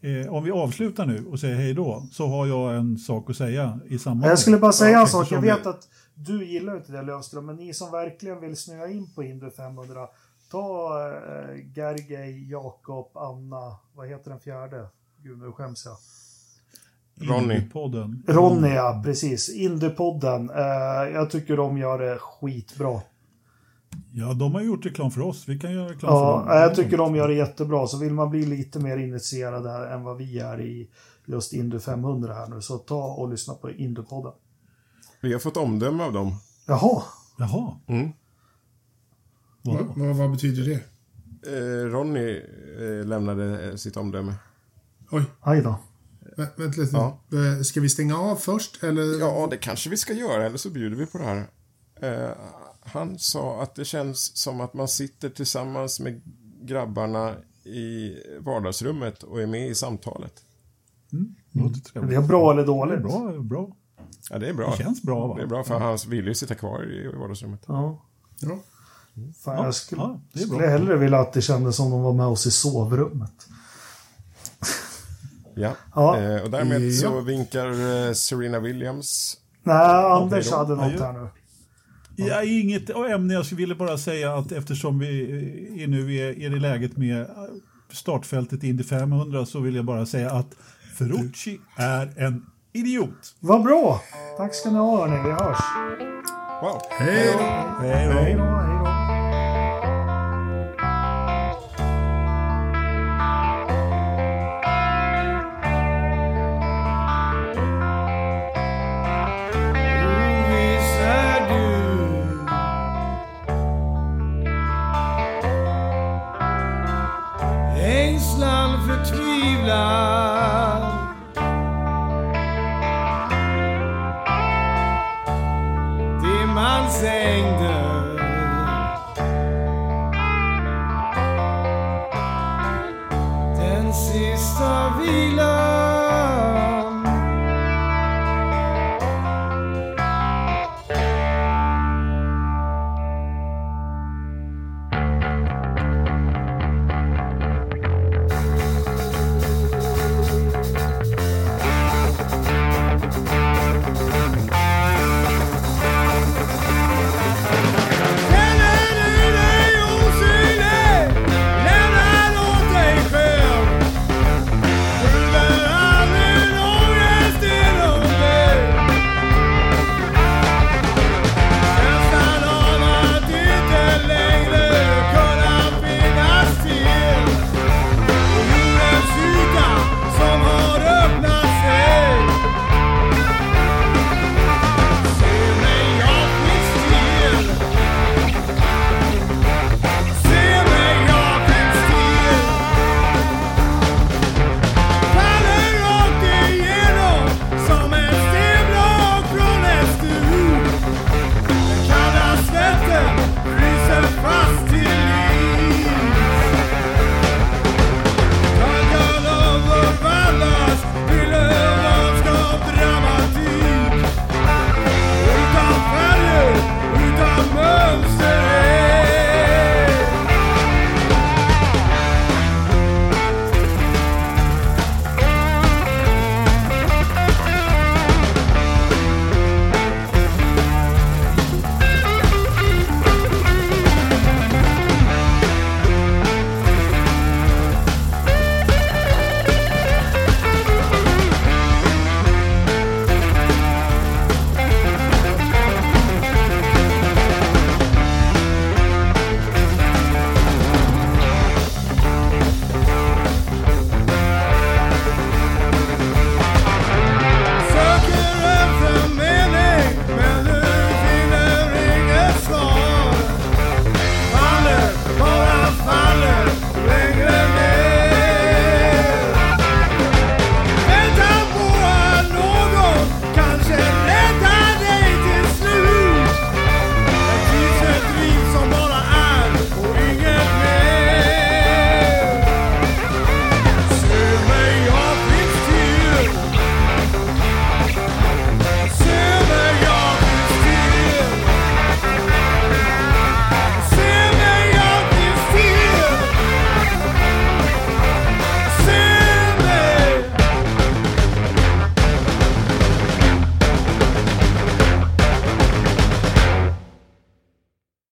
[SPEAKER 3] Eh, om vi avslutar nu och säger hej då, så har jag en sak att säga i samband
[SPEAKER 2] Jag skulle bara säga en sak. Jag vet att du gillar inte det Löfström, men ni som verkligen vill snöa in på Indy 500, ta eh, Gergej, Jakob, Anna, vad heter den fjärde? Gud, nu skäms jag.
[SPEAKER 1] Ronny.
[SPEAKER 3] podden.
[SPEAKER 2] Ronny, ja, precis. Indypodden. Eh, jag tycker de gör det skitbra.
[SPEAKER 3] Ja, de har gjort reklam för oss. Vi kan göra reklam
[SPEAKER 2] Ja,
[SPEAKER 3] för dem.
[SPEAKER 2] jag tycker de gör det jättebra. Så vill man bli lite mer initierad här än vad vi är i just Indy 500 här nu, så ta och lyssna på Indypodden.
[SPEAKER 1] Vi har fått omdöme av dem.
[SPEAKER 2] Jaha,
[SPEAKER 3] Jaha.
[SPEAKER 1] Mm.
[SPEAKER 3] Vadå?
[SPEAKER 4] Vad, vad, vad betyder det?
[SPEAKER 1] Eh, Ronny eh, lämnade sitt omdöme.
[SPEAKER 4] Oj,
[SPEAKER 2] aj då.
[SPEAKER 4] Vä vänta lite.
[SPEAKER 1] Ja.
[SPEAKER 4] Ska vi stänga av först eller?
[SPEAKER 1] Ja, det kanske vi ska göra, eller så bjuder vi på det här. Eh, han sa att det känns som att man sitter tillsammans med grabbarna i vardagsrummet och är med i samtalet.
[SPEAKER 2] Men
[SPEAKER 3] trevligt.
[SPEAKER 2] det är bra eller dåligt?
[SPEAKER 3] bra, bra.
[SPEAKER 1] Ja, det är bra.
[SPEAKER 3] Det känns bra, va?
[SPEAKER 1] Det är bra, för han vill ju sitta kvar i vardagsrummet.
[SPEAKER 2] Ja.
[SPEAKER 4] Ja.
[SPEAKER 2] Fan,
[SPEAKER 3] Ja,
[SPEAKER 2] jag skulle,
[SPEAKER 3] ja, det är bra.
[SPEAKER 2] skulle hellre vilja att det kändes som de var med oss i sovrummet.
[SPEAKER 1] Ja.
[SPEAKER 2] Ja.
[SPEAKER 1] Eh, och därmed
[SPEAKER 4] Ja.
[SPEAKER 1] så vinkar eh, Serena Williams.
[SPEAKER 2] Nej, Anders hade något här nu.
[SPEAKER 3] Ja, inget ämne. Jag ville bara säga att eftersom vi är nu är, är i läget med startfältet Indy 500 så vill jag bara säga att Ferrucci är en idiot.
[SPEAKER 2] Vad bra! Tack ska ni ha hörni, vi hörs.
[SPEAKER 1] Wow!
[SPEAKER 4] Hej då!
[SPEAKER 3] Hej då.